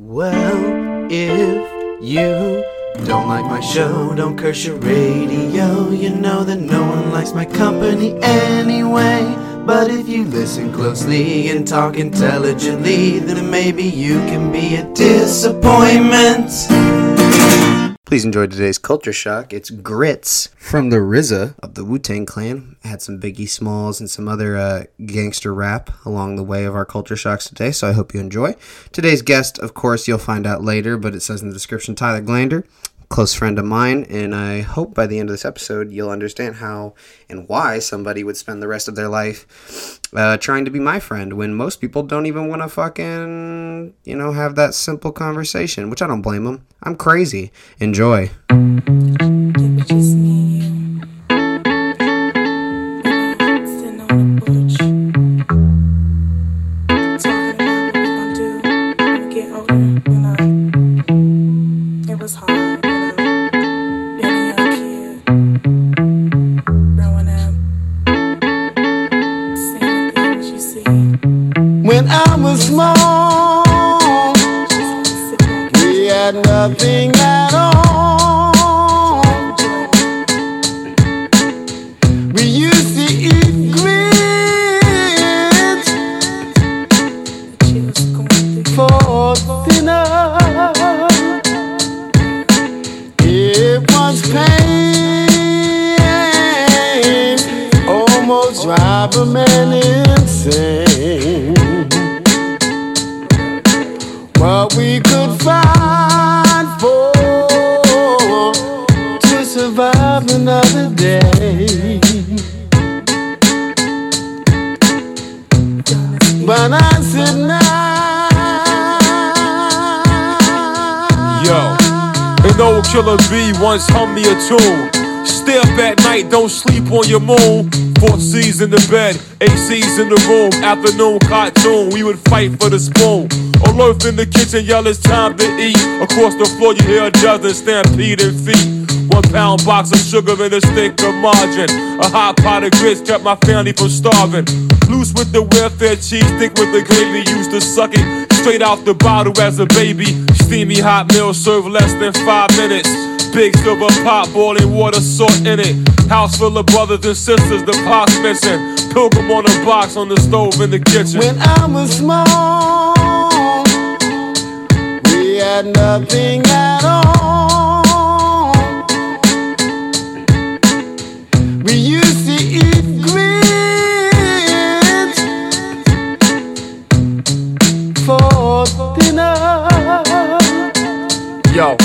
Well, if you don't like my show, don't curse your radio. You know that no one likes my company anyway. But if you listen closely and talk intelligently, then maybe you can be a disappointment. Please enjoy today's culture shock. It's Grits from the RZA of the Wu Tang Clan. Had some Biggie Smalls and some other uh, gangster rap along the way of our culture shocks today, so I hope you enjoy. Today's guest, of course, you'll find out later, but it says in the description Tyler Glander, close friend of mine, and I hope by the end of this episode you'll understand how and why somebody would spend the rest of their life uh, trying to be my friend when most people don't even want to fucking, you know, have that simple conversation, which I don't blame them. I'm crazy. Enjoy. In the room. Afternoon cartoon, we would fight for the spoon. Alert in the kitchen, yell it's time to eat. Across the floor, you hear a dozen stampeding feet. One pound box of sugar and a stick of margarine. A hot pot of grits kept my family from starving. Loose with the welfare cheese, thick with the gravy. Used to suck it straight out the bottle as a baby. Steamy hot meal served less than five minutes. Big silver pot, boiling water, salt in it. House full of brothers and sisters, the pot's missing. Pilgrim on a box on the stove in the kitchen. When I was small, we had nothing at all. We used to eat grits for dinner. Yo,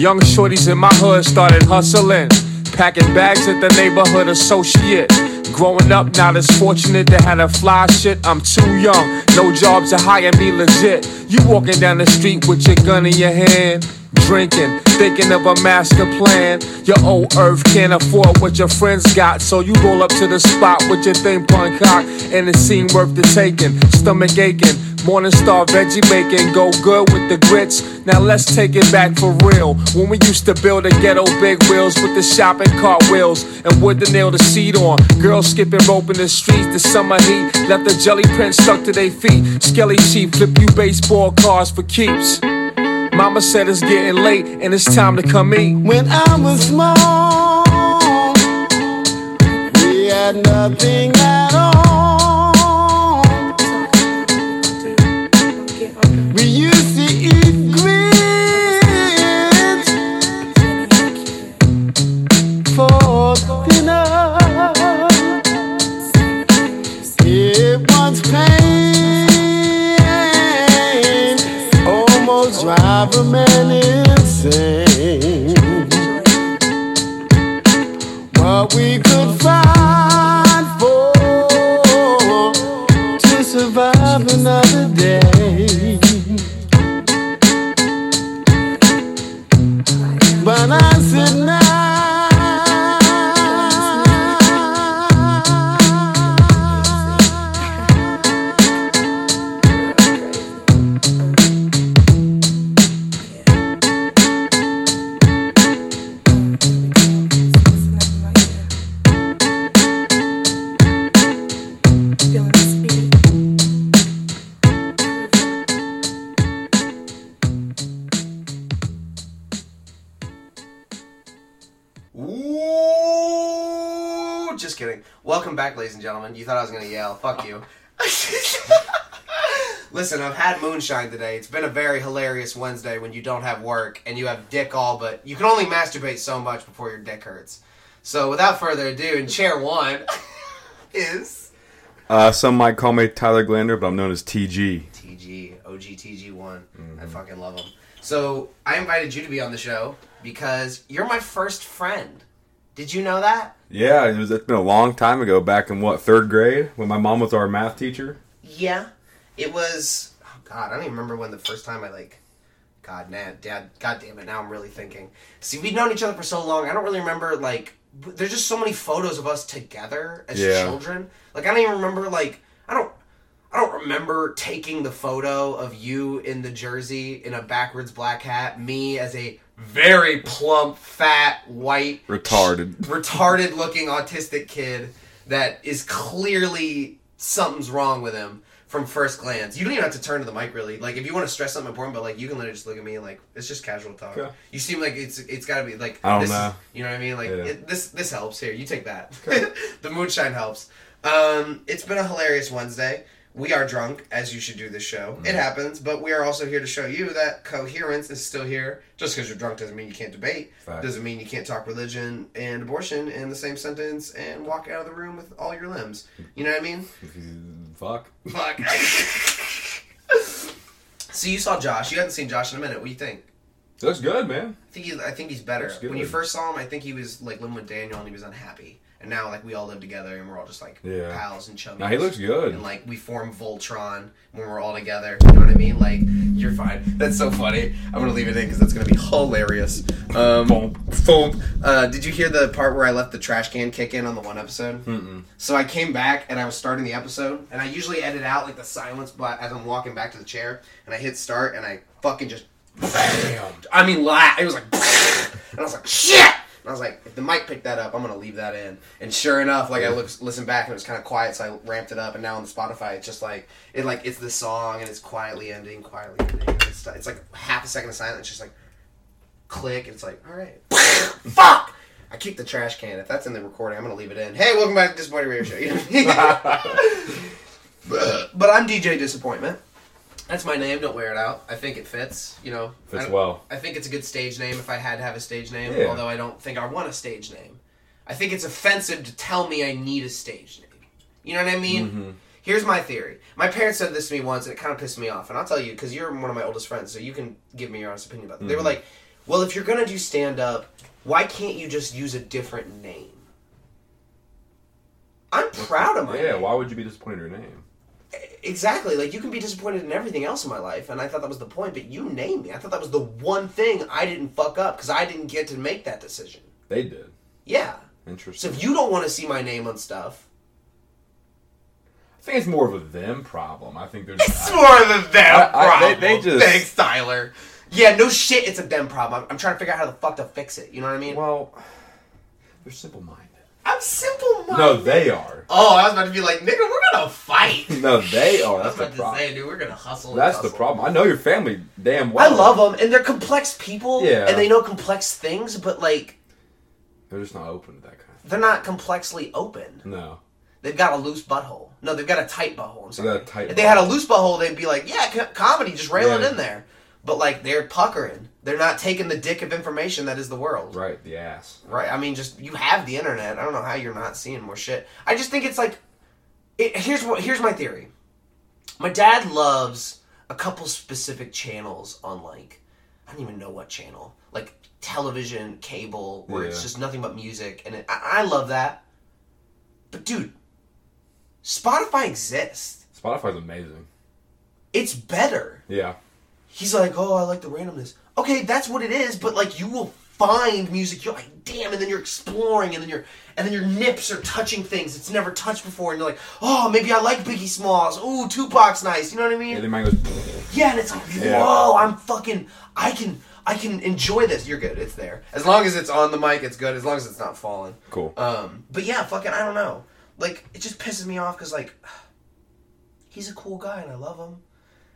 young shorties in my hood started hustling. Packing bags at the neighborhood associate. Growing up, not as fortunate to have a fly shit. I'm too young, no jobs to hire me legit. You walking down the street with your gun in your hand. Drinking, thinking of a master plan. Your old earth can't afford what your friends got, so you roll up to the spot with your thing pun cock, and it seemed worth the taking. Stomach aching, Morning star veggie bacon, go good with the grits. Now let's take it back for real. When we used to build the ghetto big wheels with the shopping cart wheels and wood to nail the seat on. Girls skipping rope in the streets, the summer heat left the jelly print stuck to their feet. Skelly sheep flip you baseball cards for keeps. Mama said it's getting late and it's time to come eat. When I was small, we had nothing at all. We used to eat grits for dinner. It was pain, almost drive a man insane. What we could find ladies and gentlemen. You thought I was gonna yell. Fuck you. Listen, I've had moonshine today. It's been a very hilarious Wednesday when you don't have work and you have dick all, but you can only masturbate so much before your dick hurts. So, without further ado, in chair one is Uh, some might call me Tyler Glander, but I'm known as TG. TG, OG TG1. I fucking love him. So, I invited you to be on the show because you're my first friend. Did you know that? Yeah, it was. It's been a long time ago. Back in what third grade, when my mom was our math teacher. Yeah. It was. Oh God, I don't even remember when the first time I like. God, nah, dad. God damn it! Now I'm really thinking. See, we've known each other for so long. I don't really remember like. There's just so many photos of us together as Yeah. children. Like I don't even remember like I don't. I don't remember taking the photo of you in the jersey in a backwards black hat, me as a very plump, fat, white, Retarded. retarded looking autistic kid that is clearly something's wrong with him from first glance. You don't even have to turn to the mic really. Like if you want to stress something important, but like you can literally just look at me and like it's just casual talk. Okay. You seem like it's it's got to be like I don't this is- know. you know what I mean? Like Yeah. it, this this helps. Here, you take that. the moonshine helps. Um, it's been a hilarious Wednesday. We are drunk, as you should do this show. Mm-hmm. It happens, but we are also here to show you that coherence is still here. Just because you're drunk doesn't mean you can't debate. Fact. Doesn't mean you can't talk religion and abortion in the same sentence and walk out of the room with all your limbs. You know what I mean? Fuck. Fuck. so you saw Josh. You haven't seen Josh in a minute. What do you think? Looks good, man. I think he, I think he's better. Looks good. When you first saw him, I think he was like living with Daniel and he was unhappy. And now like we all live together and we're all just like Yeah. pals and chummies. Now he looks good. And like we form Voltron when we're all together. You know what I mean? Like you're fine. That's so funny. I'm gonna leave it in because that's gonna be hilarious. Um, Boom. boom. Uh, did you hear the part where I left the trash can kick in on the one episode? Mm-mm. So I came back and I was starting the episode, and I usually edit out like the silence, but as I'm walking back to the chair, and I hit start, and I fucking just bam. I mean, la It was like, and I was like, shit. And I was like, if the mic picked that up, I'm gonna leave that in. And sure enough, like I look, listen back, and it was kind of quiet, so I ramped it up. And now on the Spotify, it's just like it like it's the song, and it's quietly ending, quietly ending. It's, it's like half a second of silence, just like click. And it's like, all right, fuck. I kicked the trash can. If that's in the recording, I'm gonna leave it in. Hey, welcome back to Disappointing Radio Show. You know I mean? but I'm DJ Disappointment. That's my name. Don't wear it out. I think it fits. You know, Fits I, well. I think it's a good stage name if I had to have a stage name. Yeah. Although I don't think I want a stage name. I think it's offensive to tell me I need a stage name. You know what I mean? Mm-hmm. Here's my theory. My parents said this to me once, and it kind of pissed me off. And I'll tell you because you're one of my oldest friends, so you can give me your honest opinion about it. They Mm-hmm. were like, "Well, if you're gonna do stand up, why can't you just use a different name?" I'm proud of my Yeah, name. why would you be disappointed in your name? Exactly. Like you can be disappointed in everything else in my life, and I thought that was the point. But you named me. I thought that was the one thing I didn't fuck up because I didn't get to make that decision. They did. Yeah. Interesting so if you don't want to see my name on stuff, I think it's more of a them problem. I think there's. it's more than them I- I- they- problem. they just- Thanks, Tyler. Yeah, no shit. It's a them problem. I'm, I'm trying to figure out how the fuck to fix it. You know what I mean? well, they're simple minded. I'm simple minded. No, they are. Oh, I was about to be like, nigga, we're gonna fight. No, they are. I was That's the about to problem. say, dude, we're gonna hustle. and That's the problem. I know your family damn well. I love them, and they're complex people, Yeah. and they know complex things, but like They're just not open to that kind of thing. they're not complexly open. No. They've got a loose butthole. No, they've got a tight butthole. I'm They sorry. got a tight if they had a loose butthole, they'd be like, yeah, comedy, just rail it Yeah. in there. But like they're puckering. They're not taking the dick of information that is the world. Right, the ass. Right. I mean, just you have the internet. I don't know how you're not seeing more shit. I just think it's like, it, here's what here's my theory. My dad loves a couple specific channels on like, I don't even know what channel, like television, cable, where it's just nothing but music, and it, I, I love that. But dude, Spotify exists. Spotify's amazing. It's better. Yeah. He's like, oh, I like the randomness. Okay, that's what it is, but like you will find music. You're like, damn, and then you're exploring, and then you're, and then your nips are touching things it's never touched before, and you're like, oh, maybe I like Biggie Smalls. Ooh, Tupac's nice. You know what I mean? Yeah, man goes. Yeah, and it's like, Yeah. whoa, I'm fucking, I can, I can enjoy this. You're good. It's there. As long as it's on the mic, it's good. As long as it's not falling. Cool. Um, but yeah, fucking, I don't know. Like, it just pisses me off because like, he's a cool guy and I love him,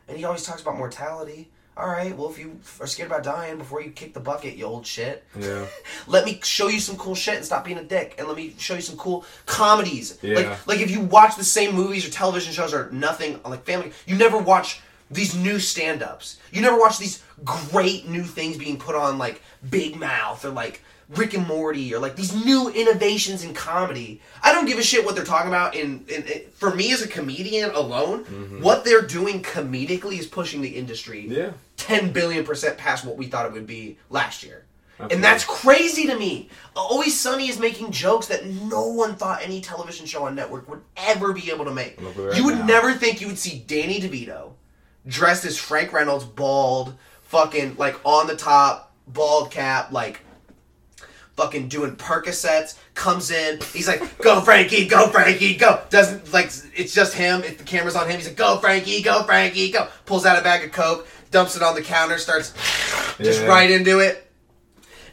and he always talks about mortality. All right, well, if you are scared about dying before you kick the bucket, you old shit. Yeah. Let me show you some cool shit and stop being a dick, and let me show you some cool comedies. Yeah. Like, like if you watch the same movies or television shows or nothing like Family, you never watch these new stand-ups. You never watch these great new things being put on like Big Mouth or like Rick and Morty or like these new innovations in comedy. I don't give a shit what they're talking about. In, in, in for me as a comedian alone, what they're doing comedically is pushing the industry Yeah. 10 billion percent past what we thought it would be last year. And that's crazy to me. Always Sunny is making jokes that no one thought any television show on network would ever be able to make. Look you would now. never think you would see Danny DeVito dressed as Frank Reynolds, bald, fucking like on the top, bald cap, like fucking doing Percocets, comes in, he's like, go Frankie, go Frankie, go. Doesn't like it's just him, if the camera's on him, he's like, go Frankie, go Frankie, go. Pulls out a bag of Coke, dumps it on the counter, starts just Yeah. right into it.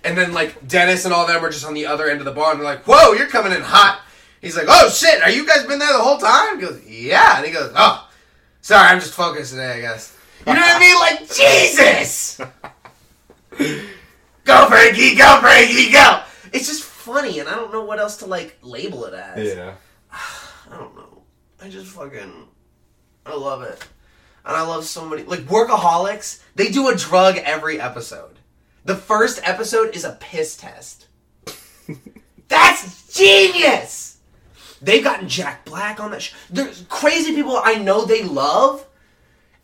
And then like Dennis and all them are just on the other end of the bar and they're like, Whoa, you're coming in hot. He's like, Oh shit, are you guys been there the whole time? He goes, Yeah. And he goes, Oh, sorry, I'm just focused today, I guess. You know what I mean? Like, Jesus! Go Frankie, go Frankie, go! It's just funny, and I don't know what else to like label it as. Yeah. I don't know. I just fucking I love it. And I love so many like workaholics, they do a drug every episode. The first episode is a piss test. That's genius! They've gotten Jack Black on that show. There's crazy people I know they love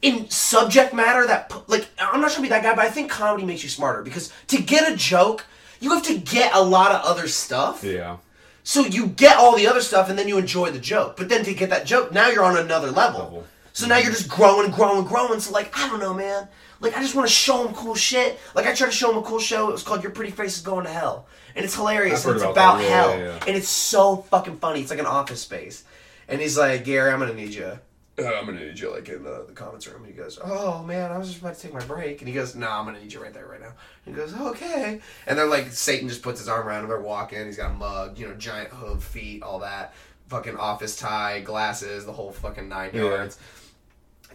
in subject matter that like I'm not trying to be that guy, but I think comedy makes you smarter because to get a joke, you have to get a lot of other stuff. Yeah. So you get all the other stuff and then you enjoy the joke. But then to get that joke, now you're on another level. Level. So now you're just growing, growing, growing. So like, I don't know, man. Like I just want to show him cool shit. Like I tried to show him a cool show. It was called Your Pretty Face is Going to Hell. And it's hilarious. And it's about about. Yeah, hell. yeah, yeah. And it's so fucking funny. It's like an office space. And he's like, Gary, I'm gonna need you. Uh, I'm gonna need you like in the, the comments room. And he goes, Oh man, I was just about to take my break. And he goes, No, I'm gonna need you right there right now. And he goes, Okay. And they're like, Satan just puts his arm around him. They're walking. He's got a mug, you know, giant hoof, feet, all that. Fucking office tie, glasses, the whole fucking nine Yeah.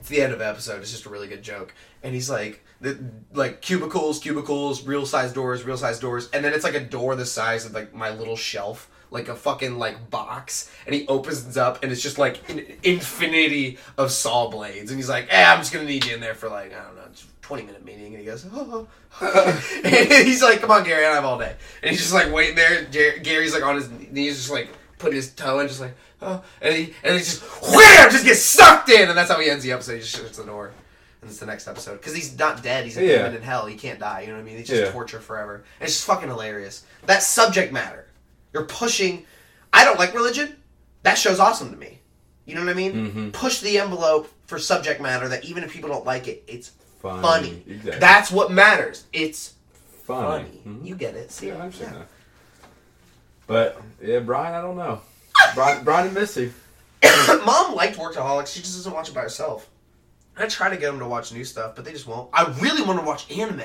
It's the end of the episode. It's just a really good joke. And he's like, the, like cubicles, cubicles, real size doors, real size doors, and then it's like a door the size of like my little shelf, like a fucking like box. And he opens it up, and it's just like an infinity of saw blades. And he's like, "Eh, I'm just gonna need you in there for like I don't know, just 20 minute meeting." And he goes, "Oh." and he's like, "Come on, Gary, I have all day." And he's just like waiting there. Gary's like on his knees, just like putting his toe in, just like, oh, and he and he just wham, just gets sucked in, and that's how he ends the episode. He just shuts the door, and it's the next episode because he's not dead. He's a Yeah. demon in hell. He can't die. You know what I mean? It's just Yeah. torture forever. And it's just fucking hilarious. That subject matter, you're pushing. I don't like religion. That show's awesome to me. You know what I mean? Mm-hmm. Push the envelope for subject matter that even if people don't like it, it's Funny. funny. Exactly. That's what matters. It's funny. funny. Mhm. You get it. See? Yeah, I understand that. But yeah, Brian, I don't know. Brian, Brian and Missy. Mom liked Workaholics. She just doesn't watch it by herself. I try to get them to watch new stuff, but they just won't. I really want to watch anime.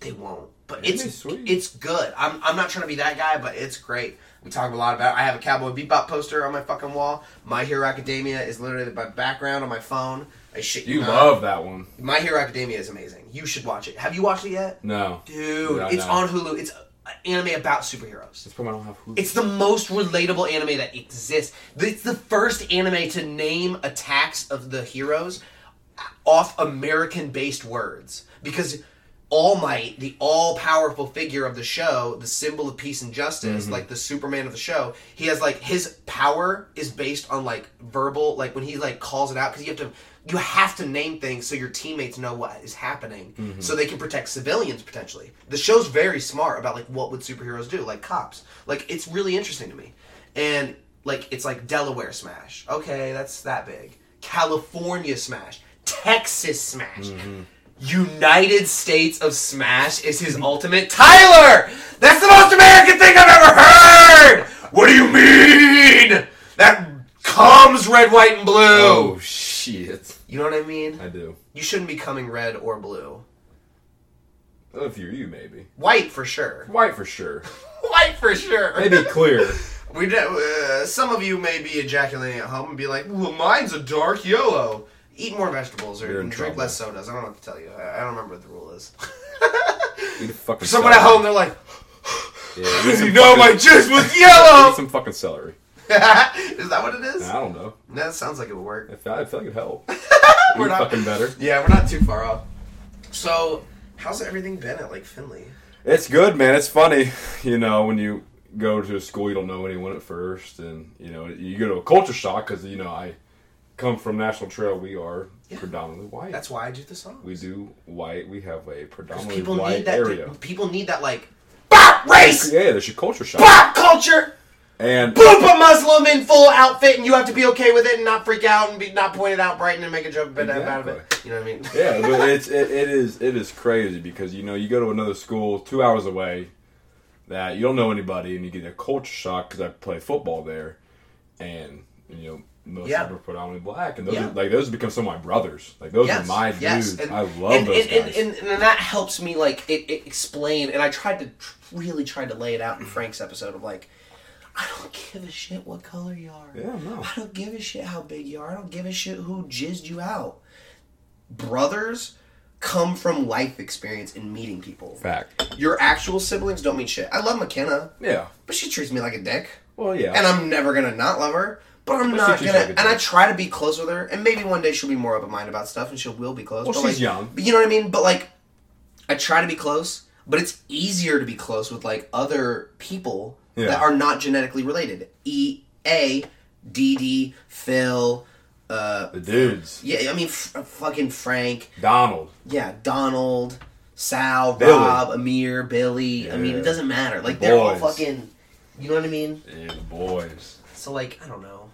They won't. But Anime's it's sweet. it's good. I'm, I'm not trying to be that guy, but it's great. We talk a lot about. It. I have a Cowboy Bebop poster on my fucking wall. My Hero Academia is literally my background on my phone. I shit you, You not. love that one. My Hero Academia is amazing. You should watch it. Have you watched it yet, No. dude? I it's know. on Hulu. It's anime about superheroes. That's probably I don't have Hulu. It's the most relatable anime that exists. It's the first anime to name attacks of the heroes off American based words. Because All Might, the all powerful figure of the show, the symbol of peace and justice, mm-hmm. like the Superman of the show, he has like his power is based on like verbal, like when he like calls it out, because you have to. You have to name things so your teammates know what is happening, mm-hmm. so they can protect civilians potentially. The show's very smart about like what would superheroes do, like cops. Like it's really interesting to me, and like it's like Delaware Smash. Okay, that's that big. California Smash, Texas Smash. Mm-hmm. United States of Smash is his ultimate. Tyler! That's the most American thing I've ever heard! What do you mean? That comes red, white, and blue. oh shit! You know what I mean? I do. You shouldn't be coming red or blue. If you're you, maybe White for sure. white for sure. White for sure. Maybe clear. We do, uh, some of you may be ejaculating at home and be like, "Well, mine's a dark yellow." Eat more vegetables or drink trouble. less sodas. I don't know what to tell you. I, I don't remember what the rule is. Eat a fucking Someone at home, they're like, Yeah, you know, fucking- my juice was Eat yellow. some fucking celery. is that what it is? I don't know. That sounds like it would work. I feel, I feel like it'd help. We're not- fucking better. Yeah, we're not too far off. So, how's everything been at like Findlay? It's good, man. It's funny, you know, when you go to a school you don't know anyone at first, and you know you go to a culture shock because you know I come from National Trail. We are Yeah. predominantly white. That's why I do the song. we do white. We have a predominantly people white need that. area. People need that like, bah, race, Yeah, there's your culture shock, bah, culture. And Boop a Muslim in full outfit, and you have to be okay with it and not freak out and be not point it out, brighten and make a joke about out of it. You know what I mean? yeah, but it's it, it is it is crazy because you know you go to another school two hours away that you don't know anybody and you get a culture shock because I play football there, and you know most Yeah. of them are predominantly black, and those Yeah. are, like those become some of my brothers. Like those are my dudes. And, I love and, those and, guys. And, and, and that helps me like it, it explain. And I tried to tr- really tried to lay it out in Frank's episode of like, I don't give a shit what color you are. yeah, no. I don't give a shit how big you are. I don't give a shit who jizzed you out. Brothers come from life experience and meeting people. Fact. Your actual siblings don't mean shit. I love McKenna, Yeah. but she treats me like a dick. Well, yeah. And I'm never gonna not love her. But I'm But not gonna, like and I try to be close with her, and maybe one day she'll be more open minded about stuff, and she will be close. Well, but she's like, young. But you know what I mean? But like, I try to be close, but it's easier to be close with like other people Yeah. that are not genetically related. E A D D Phil. Uh, the dudes. yeah, I mean, f- fucking Frank. Donald. Yeah, Donald, Sal, Billy. Rob, Amir, Billy. I mean, it doesn't matter. Like The they're all fucking. You know what I mean? Yeah, the boys. So like, I don't know.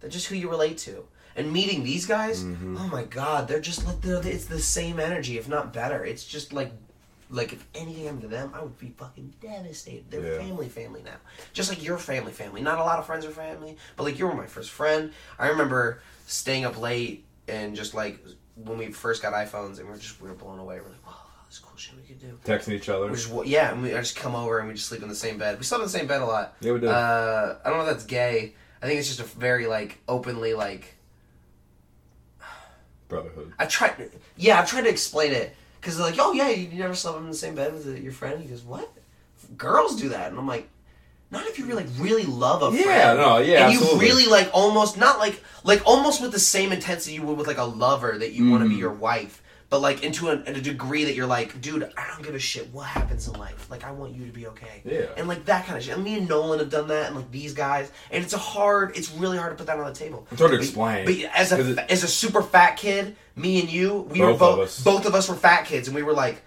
They're just who you relate to. And meeting these guys, Mm-hmm. oh my god, they're just like they're, it's the same energy, if not better. It's just like like if anything happened to them, I would be fucking devastated. They're Yeah. family, family now. Just like your family, family. Not a lot of friends are family, but like you were my first friend. I remember staying up late and just like when we first got iPhones and we are just we were blown away. We're like, wow, this cool shit we could do. Texting each other. Just yeah, and we I just come over and we just sleep in the same bed. We slept in the same bed a lot. Yeah, we did. Uh, I don't know if that's gay. I think it's just a very like openly like Brotherhood. I've tried. Yeah, I've tried to explain it because they're like, oh yeah, you never slept in the same bed with your friend. He goes, what? Girls do that, and I'm like. Not if you really, really love a friend. Yeah, no, yeah, And you absolutely. really like almost not like like almost with the same intensity you would with like a lover that you want to be Mhm. your wife, but like into a, a degree that you're like, dude, I don't give a shit what happens in life. Like I want you to be okay. Yeah. And like that kind of shit. And me and Nolan have done that, and like these guys, and it's a hard. It's really hard to put that on the table. It's hard to But- explain. But as a it- as a super fat kid, me and you, we Both were both both of us were fat kids, and we were like,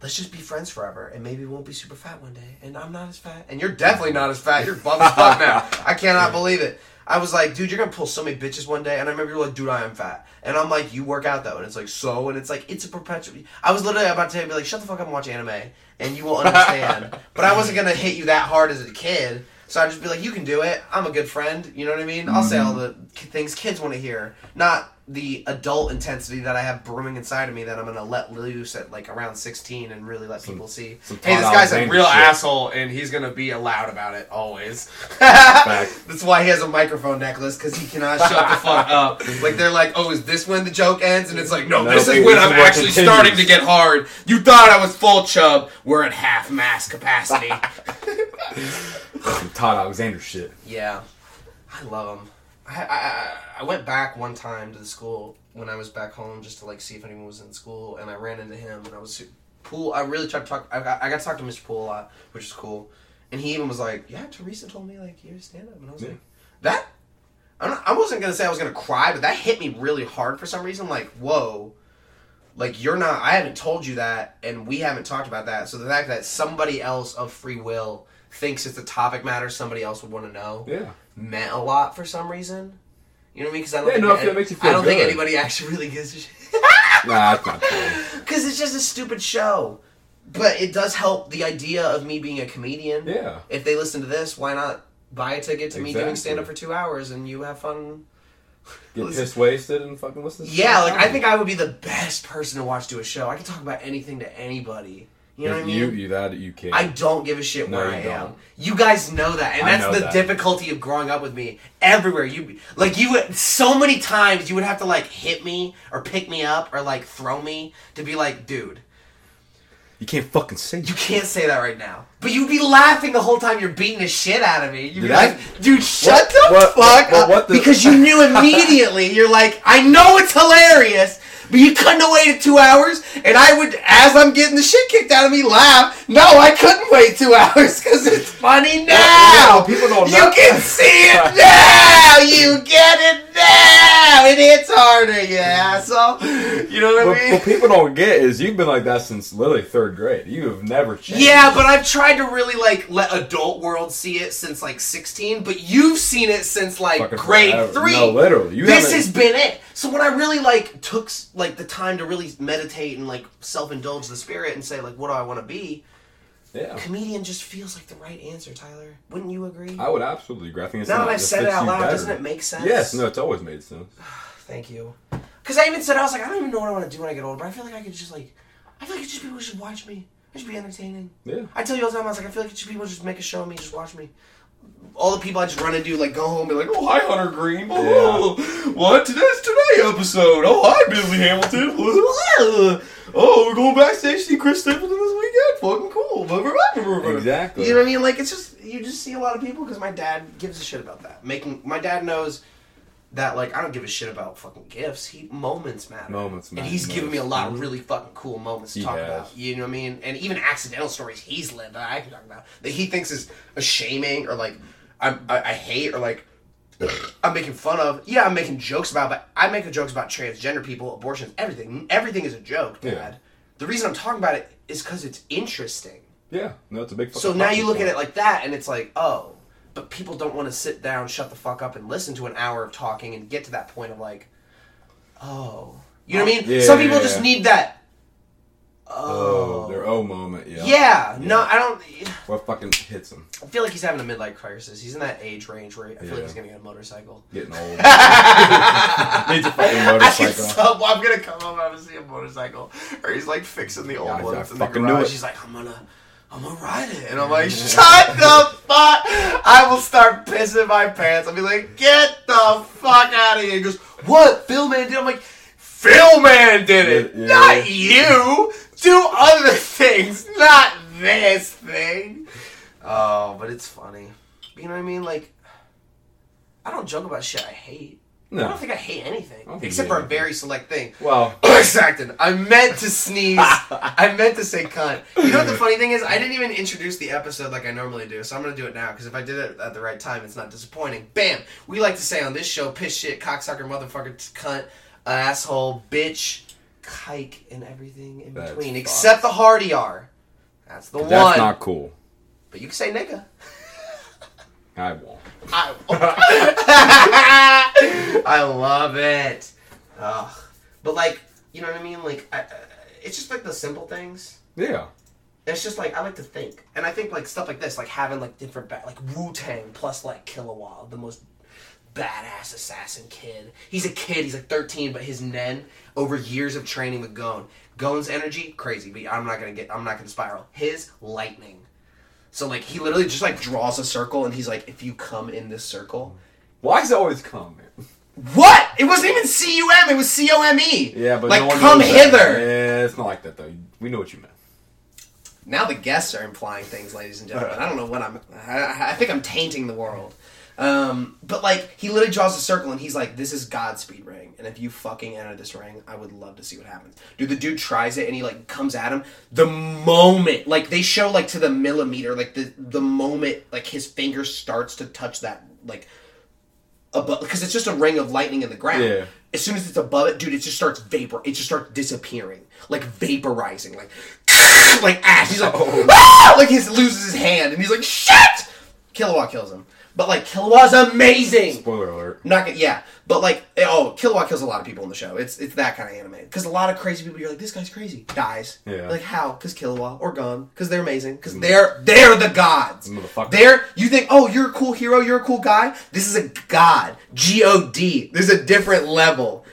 let's just be friends forever, and maybe we won't be super fat one day. And I'm not as fat, and you're definitely not as fat. You're buff as fuck now. I cannot believe it. I was like, dude, you're gonna pull so many bitches one day, and I remember you were like, dude, I am fat, and I'm like, you work out though, and it's like, so, and it's like, it's a perpetual. I was literally about to be like, shut the fuck up and watch anime, and you will understand. but I wasn't gonna hit you that hard as a kid, so I'd just be like, you can do it. I'm a good friend. You know what I mean? I'll say all mm-hmm. the things kids want to hear, not the adult intensity that I have brewing inside of me that I'm gonna let loose at like around 16 and really let people see. Hey, this guy's a real shit. asshole, and he's gonna be loud about it always. That's why he has a microphone necklace because he cannot shut the fuck up. Like they're like, "Oh, is this when the joke ends?" And it's like, "No, No, this is when I'm actually continues." starting to get hard." You thought I was full chub. We're at half mass capacity. Some Todd Alexander shit. yeah, I love him. I, I went back one time to the school when I was back home just to like see if anyone was in school, and I ran into him, and I was Pool. I really tried to talk. I got I got to talk to Mr. Pool a lot, which is cool. And he even was like, "Yeah, Teresa told me like you're a stand up," and I was Yeah. like, "That." Not, I wasn't gonna say I was gonna cry, but that hit me really hard for some reason. Like, whoa, like you're not. I haven't told you that, and we haven't talked about that. So the fact that somebody else of free will thinks it's a topic matter somebody else would want to know Yeah. Meant a lot for some reason. You know what I mean? Because I don't Yeah, think no, makes you feel I don't think anybody actually really gives a shit. Nah, that's not true. Because it's just a stupid show. But it does help the idea of me being a comedian. Yeah. If they listen to this, why not buy a ticket to me doing Exactly. stand up for two hours and you have fun? Get pissed wasted and fucking listen to Yeah, like I think I would be the best person to watch do a show. I can talk about anything to anybody. You know what I mean? You, you that you can't. I don't give a shit No, where I am. don't. You guys know that, and that's the that. difficulty of growing up with me. Everywhere you, like you, would so many times you would have to like hit me or pick me up or like throw me to be like, dude, You can't fucking say. you can't say that right now. But you'd be laughing the whole time you're beating the shit out of me. You'd be I- like, dude, shut What- the what- fuck what- up. the- because you knew immediately. You're like, I know it's hilarious. But you couldn't have waited two hours, and I would, as I'm getting the shit kicked out of me, laugh. No, I couldn't wait two hours because it's funny now. well, people don't You know. can see it now. You get it now. It hits harder, you asshole. You know what What, I mean? what people don't get is you've been like that since literally third grade. You have never changed. Yeah, but I've tried to really like let adult world see it since like 16, but you've seen it since like Fucking grade forever. 3. No, literally. You this haven't- has been it. So when I really like took like the time to really meditate and like self-indulge the spirit and say like what do I want to be? Yeah. Comedian just feels like the right answer, Tyler. Wouldn't you agree? I would absolutely agree. I think it's now not, that I've said it out loud, better. doesn't it make sense? Yes, no, it's always made sense. Thank you. Because I even said I was like, I don't even know what I want to do when I get older, but I feel like I could just like, I feel like it's just people should watch me. I should be entertaining. Yeah. I tell you all the time, I was like, I feel like just people just make a show of me, just watch me. All the people I just run into, like, go home and be like, oh, hi, Hunter Green. Oh, what? Today's Today episode. Oh, hi, Billy Hamilton. oh, we're going backstage to see Chris Stapleton this weekend. Fucking cool. Exactly. You know what I mean? Like, it's just, you just see a lot of people because my dad gives a shit about that. Making, my dad knows that, like, I don't give a shit about fucking gifts. He, moments matter. Moments matter. And he's given me a lot of really fucking cool moments to He talk has. about. You know what I mean? And even accidental stories he's lived that I can talk about that he thinks is a shaming or like I'm, I, I hate or like I'm making fun of. Yeah, I'm making jokes about, but I make jokes about transgender people, abortions, everything. Everything is a joke, Dad. Yeah. The reason I'm talking about it is because it's interesting. Yeah, no, it's a big. So now you look at it like that, and it's like, oh, but people don't want to sit down, shut the fuck up, and listen to an hour of talking and get to that point of like, oh, you know what I mean? Yeah, Some people yeah, just yeah. need that. Oh, Oh, their oh moment. Yeah. yeah. No, I don't. What fucking hits him? I feel like he's having a midlife crisis. He's in that age range where I feel Yeah. like he's gonna get a motorcycle. Getting old. Needs a fucking motorcycle. so, I'm gonna come home and see a motorcycle, or he's like fixing the old Yeah, ones I in the fucking knew garage. He's like, I'm gonna, I'm gonna ride it, and I'm like, shut the fuck! I will start pissing my pants. I'll be like, get the fuck out of here. He goes, what? Phil Man did? it?" I'm like, Phil Man did it, Yeah, yeah. not you. Do other things, not this thing. Oh, but it's funny. You know what I mean? Like, I don't joke about shit I hate. No. I don't think I hate anything, don't except for a very select thing. Well, Exacted. I meant to sneeze. I meant to say cunt. You know what the funny thing is? I didn't even introduce the episode like I normally do, so I'm gonna do it now because if I did it at the right time, it's not disappointing. Bam. We like to say on this show, piss shit, cocksucker, motherfucker, cunt, asshole, bitch, kike, and everything in That's between, fucked. except the hardy R. That's the one. that's not cool. But you can say nigga. I won't. I, I love it. Ugh. But like, you know what I mean? Like, I, it's just like the simple things. Yeah. It's just like I like to think, and I think like stuff like this, like having like different ba- like Wu Tang plus like Killua, the most badass assassin kid. He's a kid. He's like 13, but his nen over years of training with Gon. Gon's energy crazy, but I'm not gonna get. I'm not gonna spiral. His lightning. So like he literally just like draws a circle, and he's like, if you come in this circle, Why is it always come, man? what? It wasn't even C U M. It was C O M E. Yeah, but like no one come knows that. hither. Yeah, it's not like that though. We know what you meant. Now the guests are implying things, ladies and gentlemen. I don't know what I'm. I, I think I'm tainting the world. Um, but like he literally draws a circle and he's like, "This is Godspeed ring, and if you fucking enter this ring, I would love to see what happens." Dude, the dude tries it and he like comes at him. The moment, like they show like to the millimeter, like the the moment like his finger starts to touch that like above because it's just a ring of lightning in the ground. Yeah. As soon as it's above it, dude, it just starts vapor. It just starts disappearing, like vaporizing, like like ash. He's like, oh. ah! like he loses his hand, and he's like, shit. Killua kills him, but like Killua's amazing. Spoiler alert. Not gonna, yeah, but like, eh, oh, Killua kills a lot of people in the show. It's it's that kind of anime because a lot of crazy people. You're like, this guy's crazy, dies. Yeah. Like how? Because Killua or Gon? Because they're amazing. Because mm. they're they're the gods. Motherfucker. They're you think, oh, you're a cool hero, you're a cool guy. This is a god. G O D. There's a different level,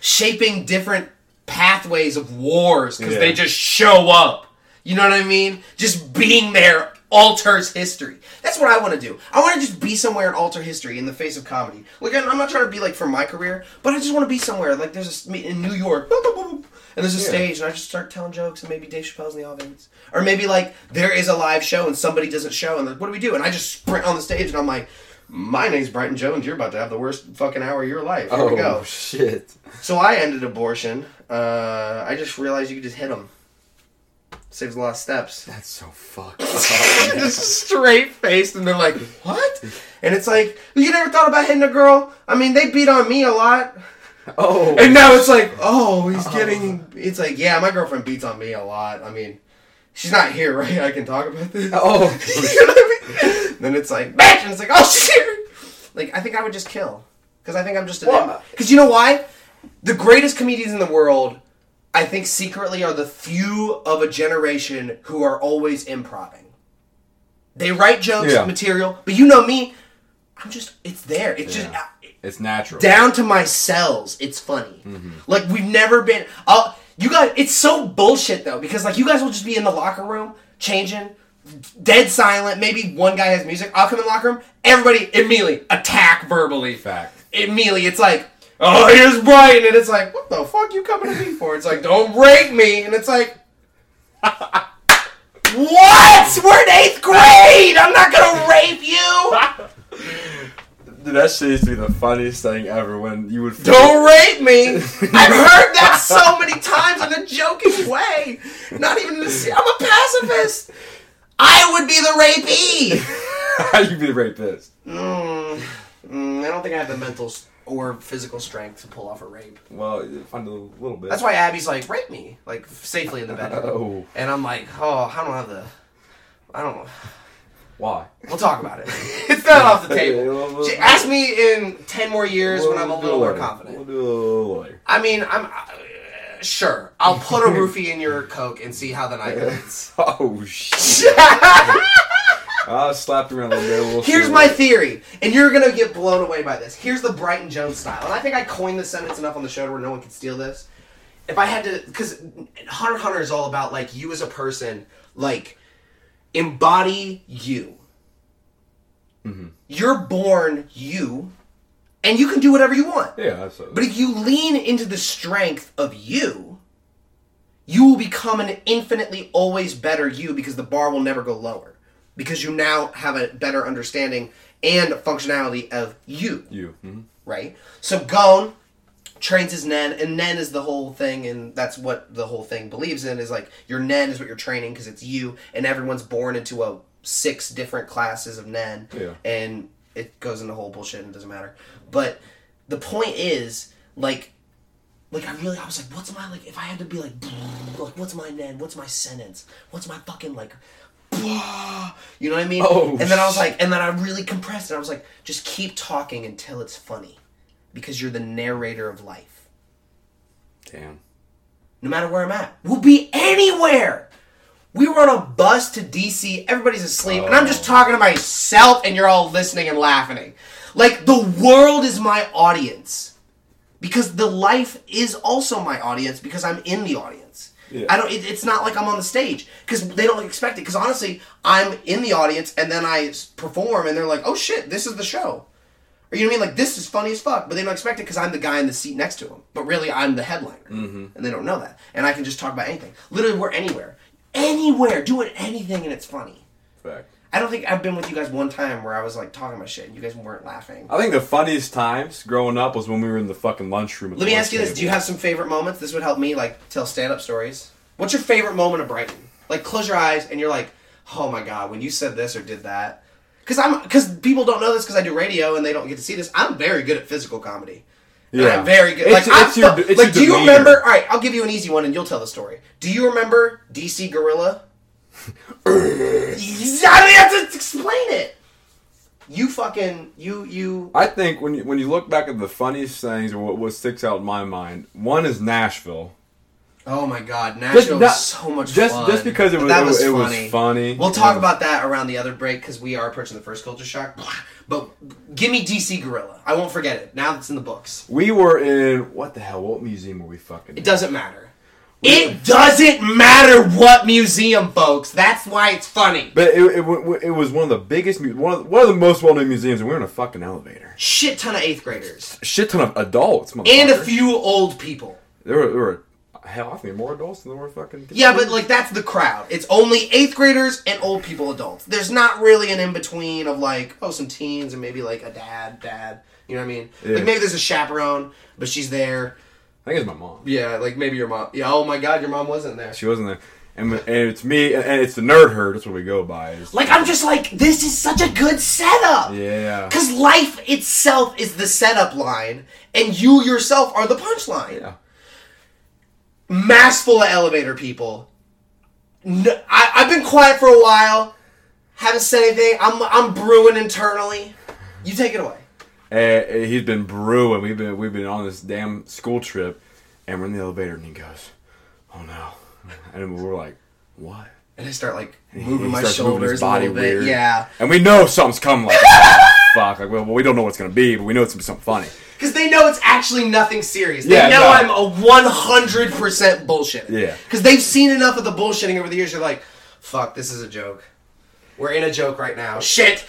shaping different pathways of wars because Yeah. they just show up. You know what I mean? Just being there alters history. That's what I want to do. I want to just be somewhere and alter history in the face of comedy. Like I'm not trying to be like for my career, but I just want to be somewhere. Like there's a meeting in New York, and there's a stage, and I just start telling jokes, and maybe Dave Chappelle's in the audience, or maybe like there is a live show and somebody doesn't show, and like, what do we do? And I just sprint on the stage, and I'm like. My name's Brighton Jones. You're about to have the worst fucking hour of your life. Here we go. Oh shit! So I ended abortion. Uh, I just realized you could just hit them. Saves a lot of steps. That's so fucked. just straight faced, and they're like, "What?" And it's like, you never thought about hitting a girl? I mean, they beat on me a lot, oh, and now it's like, oh, he's oh. getting. It's like, yeah, my girlfriend beats on me a lot. I mean, she's not here, right? I can talk about this. oh, you know what I mean? Then it's like, bitch, and it's like, oh shit. Like, I think I would just kill. Because I think I'm just. What? Because you know why? The greatest comedians in the world, I think secretly, are the few of a generation who are always improving. They write jokes, Yeah. material, but you know me, I'm just, it's there. It's just it's natural. Down to my cells, it's funny. Mm-hmm. Like we've never been. Uh, you guys, it's so bullshit though because like you guys will just be in the locker room changing, dead silent. Maybe one guy has music. I'll come in the locker room. Everybody immediately attack verbally. Fact. Immediately, it's like, oh, here's Brian, and it's like, what the fuck you coming to me for? It's like, don't rape me, and it's like. What? We're in eighth grade. I'm not gonna rape you. Dude, that shit used to be the funniest thing ever when you would. Don't rape me. I've heard that so many times in a joking way. Not even se- I'm a pacifist. I would be the rapee. You'd be the rapist. Mm, mm, I don't think I have the mental or physical strength to pull off a rape. Well, find a little bit. That's why Abby's like, rape me, like safely in the bedroom. Oh, And I'm like, oh, I don't have the. I don't. why? We'll talk about it. it's not off the table. we'll- we'll- Ask me in ten more years when I'm a little more confident. We'll do a little later. I mean, I'm uh, sure. I'll put a roofie in your coke and see how the night goes. Oh shit! I slapped around a little bit. Here's my theory, and you're gonna get blown away by this. Here's the Brighton Jones style, and I think I coined this sentence enough on the show to where no one can steal this. If I had to, because Hunter Hunter is all about like you as a person, like embody you. Mm-hmm. You're born you, and you can do whatever you want. Yeah, absolutely. But if you lean into the strength of you, you will become an infinitely always better you because the bar will never go lower. Because you now have a better understanding and functionality of you, you. mhm. right? So Gon trains his Nen, and Nen is the whole thing, and that's what the whole thing believes in is like your Nen is what you're training because it's you, and everyone's born into a six different classes of Nen, Yeah. and it goes into whole bullshit and it doesn't matter. But the point is, like, like I really, I was like, what's my like? If I had to be like, like, what's my Nen? What's my sentence? What's my fucking like? You know what I mean? Oh, and then I was like, and then I really compressed it. I was like, just keep talking until it's funny, because you're the narrator of life. Damn. No matter where I'm at, we'll be anywhere. We were on a bus to DC. Everybody's asleep, and I'm just oh. talking to myself, and you're all listening and laughing. Like the world is my audience, because the life is also my audience because I'm in the audience. Yeah. I don't. It, it's not like I'm on the stage because they don't expect it. Because honestly, I'm in the audience, and then I perform, and they're like, "Oh shit, this is the show." Or you know what I mean? Like this is funny as fuck, but they don't expect it because I'm the guy in the seat next to him. But really, I'm the headliner, mm-hmm. and they don't know that. And I can just talk about anything. Literally, we're anywhere, anywhere, doing anything, and it's funny. Fact. I don't think I've been with you guys one time where I was like talking about shit and you guys weren't laughing. I think the funniest times growing up was when we were in the fucking lunchroom. at Let me ask you this: Do you have some favorite moments? This would help me like tell stand-up stories. What's your favorite moment of Brighton? Like close your eyes and you're like, oh my god, when you said this or did that. Because I'm because people don't know this because I do radio and they don't get to see this. I'm very good at physical comedy. And Yeah. I'm very good. It's- like, it's your- fu- like do you remember? All right, I'll give you an easy one and you'll tell the story. Do you remember DC Gorilla? I don't have to explain it. You fucking you you. I think when you, when you look back at the funniest things or what, what sticks out in my mind, one is Nashville. Oh my god, Nashville not- was so much just- fun. just because it was- that it was, was- it was funny. funny. We'll talk Yeah. about that around the other break because we are approaching the first culture shock. But give me DC Gorilla. I won't forget it. Now it's in the books. We were in what the hell? What museum were we fucking? It doesn't matter. It doesn't matter what museum, folks. That's why it's funny. But it, it, it was one of the biggest, one of, one of the most well known museums, and we were in a fucking elevator. Shit ton of eighth graders Shit ton of adults, and a few old people. There were, there were hell, I think more adults than there were fucking. Yeah, but like that's the crowd. It's only eighth graders and old people, adults. There's not really an in between of like oh some teens and maybe like a dad, dad. You know what I mean? Yeah. Like maybe there's a chaperone, but she's there. I think it's my mom. Yeah, like maybe your mom. Yeah. Oh my God, your mom wasn't there. She wasn't there, and, and it's me, and it's the nerd herd. That's what we go by. Is, Like I'm just like this is such a good setup. yeah, Because life itself is the setup line, and you yourself are the punchline. yeah. Mass full of elevator people. No, I, I've been quiet for a while. Haven't said anything. I'm I'm brewing internally. You take it away. And he's been brewing. We've been we've been on this damn school trip, and we're in the elevator, and he goes, "Oh no," and we're like, "What?" And I start like moving my moving shoulders body a little bit. weird. Yeah, and we know something's coming. Like, fuck, like well, we don't know what it's gonna be, but we know it's gonna be something funny. because they know it's actually nothing serious. They Yeah, know no. I'm a 100 percent bullshit. Yeah. because they've seen enough of the bullshitting over the years. They're like, "Fuck, this is a joke. We're in a joke right now. Shit."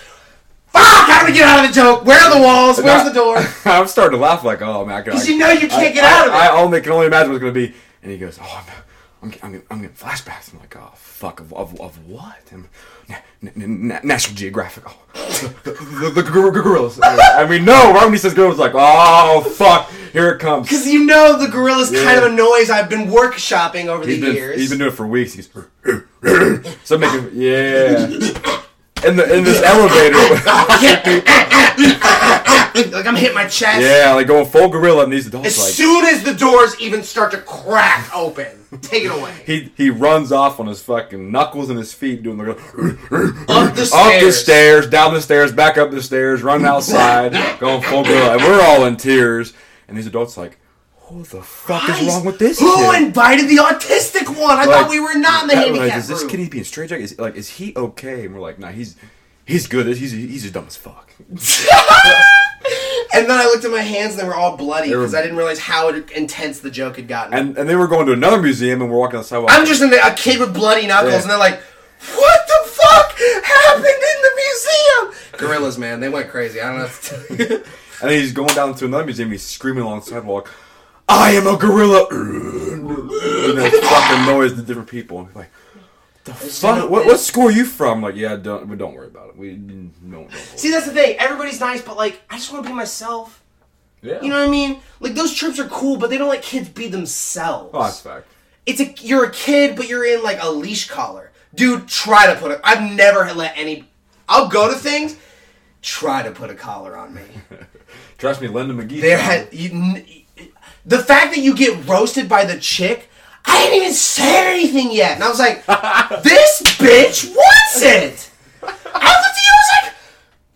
Fuck! How do we get out of the joke? Where are the walls? Where's the door? I'm starting to laugh like, oh man, Because you know you can't I- get I- out of it. I only can only imagine what it's gonna be. And he goes, "Oh, I'm, I'm, I'm, getting, I'm getting flashbacks." I'm like, "Oh, fuck, of, of, of what?" And, na, na, na, National Geographic. Oh, the, the, the, gor- gorillas. And we know right when he says gorillas, like, "Oh, fuck, here it comes." Because you know the gorilla's kind of a noise I've been workshopping over He's the been, years. he's been doing it for weeks. He's so making, yeah. In the in this elevator, like I'm hitting my chest. yeah, like going full gorilla, and these adults As like. soon as the doors even start to crack open, take it away. He he runs off on his fucking knuckles and his feet doing the Up the up the stairs. stairs, down the stairs, back up the stairs, running outside, going full gorilla, and we're all in tears. And these adults like, who the fuck is wrong with this Who invited the autistic one? I Like, thought we were not in the yeah, like, Is this kid being straight Is like is he okay? And we're like, nah, he's he's good. He's he's just dumb as fuck. And then I looked at my hands and they were all bloody because I didn't realize how intense the joke had gotten. And and they were going to another museum, and we're walking on the sidewalk. I'm just in the, a kid with bloody knuckles, Yeah. and they're like, "What the fuck happened in the museum?" Gorillas, man, they went crazy. I don't know. What to tell you. And then he's going down to another museum. He's screaming along the sidewalk, "I am a gorilla!" and know, fucking noise to different people. And like, the fuck? What, what school are you from? Like, yeah, don't we don't worry about it. We don't. don't See, that's the thing. Everybody's nice, but like, I just want to be myself. yeah. You know what I mean? Like those trips are cool, but they don't let kids be themselves. oh, that's fact. it's a you're a kid, but you're in like a leash collar. Dude, try to put it. I've never let any. I'll go to things. Try to put a collar on me. Trust me, Linda McGee. There had you, n- the fact that you get roasted by the chick. I didn't even say anything yet, and I was like, "This bitch wants it." I looked at you. I was like,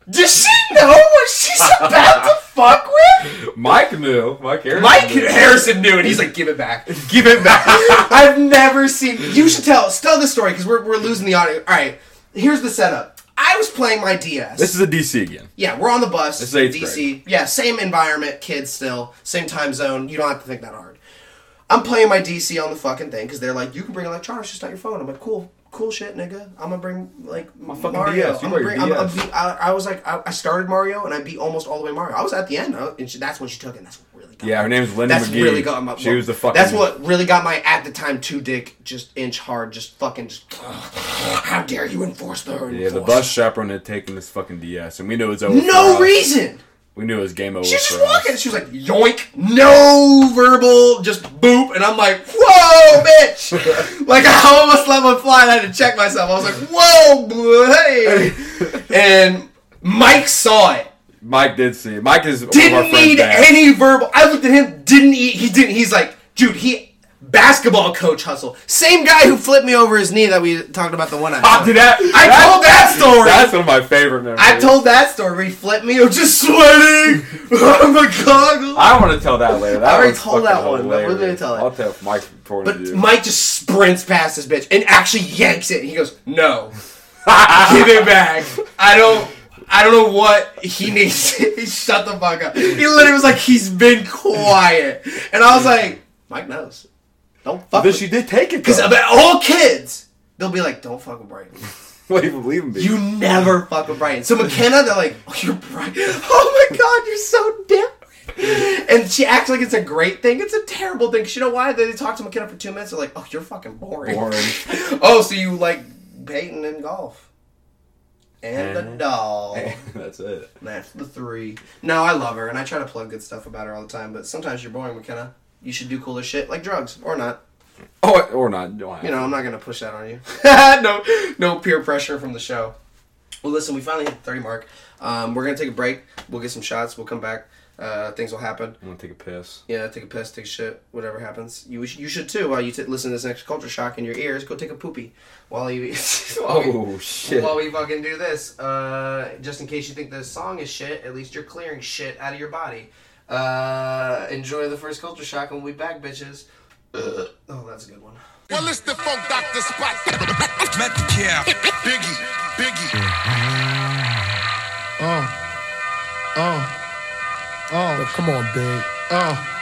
"Does she know what she's about to fuck with?" Mike knew. Mike Harrison. Mike knew. Harrison knew, and he's like, "Give it back." give it back. I've never seen. You should tell tell this story because we're we're losing the audio. All right, here's the setup. I was playing my DS. this is a DC again. yeah, we're on the bus. This is eighth DC. Yeah, same environment, kids still, same time zone. You don't have to think that hard. I'm playing my DS on the fucking thing because they're like, you can bring electronics, just not your phone. I'm like, cool, cool shit, nigga. I'm gonna bring like my fucking Mario. DS. You I'm brought gonna your bring. I'm, I'm beat, I, I was like, I, I started Mario and I beat almost all the way Mario. I was at the end, uh, and she, that's when she took it. And that's what really got Yeah, me. her name's Linda That's McGee. really got my. She was the fucking. That's what really got my at the time two dick just inch hard, just fucking. Just, how dare you enforce the? Yeah, the bus chaperone had taken this fucking DS, and we knew it was over. No reason. We knew it was game over. She was just us. walking. She was like, yoink, no verbal, just boop. And I'm like, whoa, bitch. like, I almost let one fly and I had to check myself. I was like, whoa, boy, hey. and Mike saw it. Mike did see. it. Mike is one of our Didn't need any verbal. I looked at him, didn't eat. He didn't. He's like, dude, he. Basketball coach hustle. Same guy who flipped me over his knee that we talked about the one I Ah, did that? I told that story. That's one of my favorite memories. I told that story he flipped me. I'm just sweating. I'm like, goggles. I want to tell that later. That I already told that one, but we're gonna tell it. I'll tell Mike's point But view. Mike just sprints past this bitch and actually yanks it. He goes, "No, give it back. I don't. I don't know what he needs. Shut the fuck up." He literally was like, "He's been quiet," and I was like, "Mike knows." Don't fuck But with she did take it Because though. all kids, they'll be like, don't fuck with Brighton. What do you believe in me? You never fuck with Brighton. So McKenna, they're like, oh, you're Brighton. Oh my god, you're so different. And she acts like it's a great thing. It's a terrible thing. 'Cause you know why? They talk to McKenna for two minutes. They're like, oh, you're fucking boring. Boring. oh, so you like Peyton and golf. And the And- doll. That's it. That's the three. No, I love her, and I try to plug good stuff about her all the time. But sometimes you're boring, McKenna. You should do cooler shit like drugs or not. Oh, or not. You don't You know. I'm not gonna push that on you. no, no peer pressure from the show. Well, listen, we finally hit the 30 mark. Um, we're gonna take a break. We'll get some shots. We'll come back. Uh, things will happen. I'm gonna take a piss. Yeah, take a piss, take a shit, whatever happens. You you should too. While you t- listen to this next culture shock in your ears, go take a poopy while you while we- Oh shit. while we fucking do this. Uh, just in case you think this song is shit, at least you're clearing shit out of your body. Uh, enjoy the first culture shock, and we'll be back, bitches. oh, that's a good one. Well, it's the Funk Doctor Spock. Metcalf, Biggie, Biggie. Oh. Oh. Oh. Come on, big. Oh.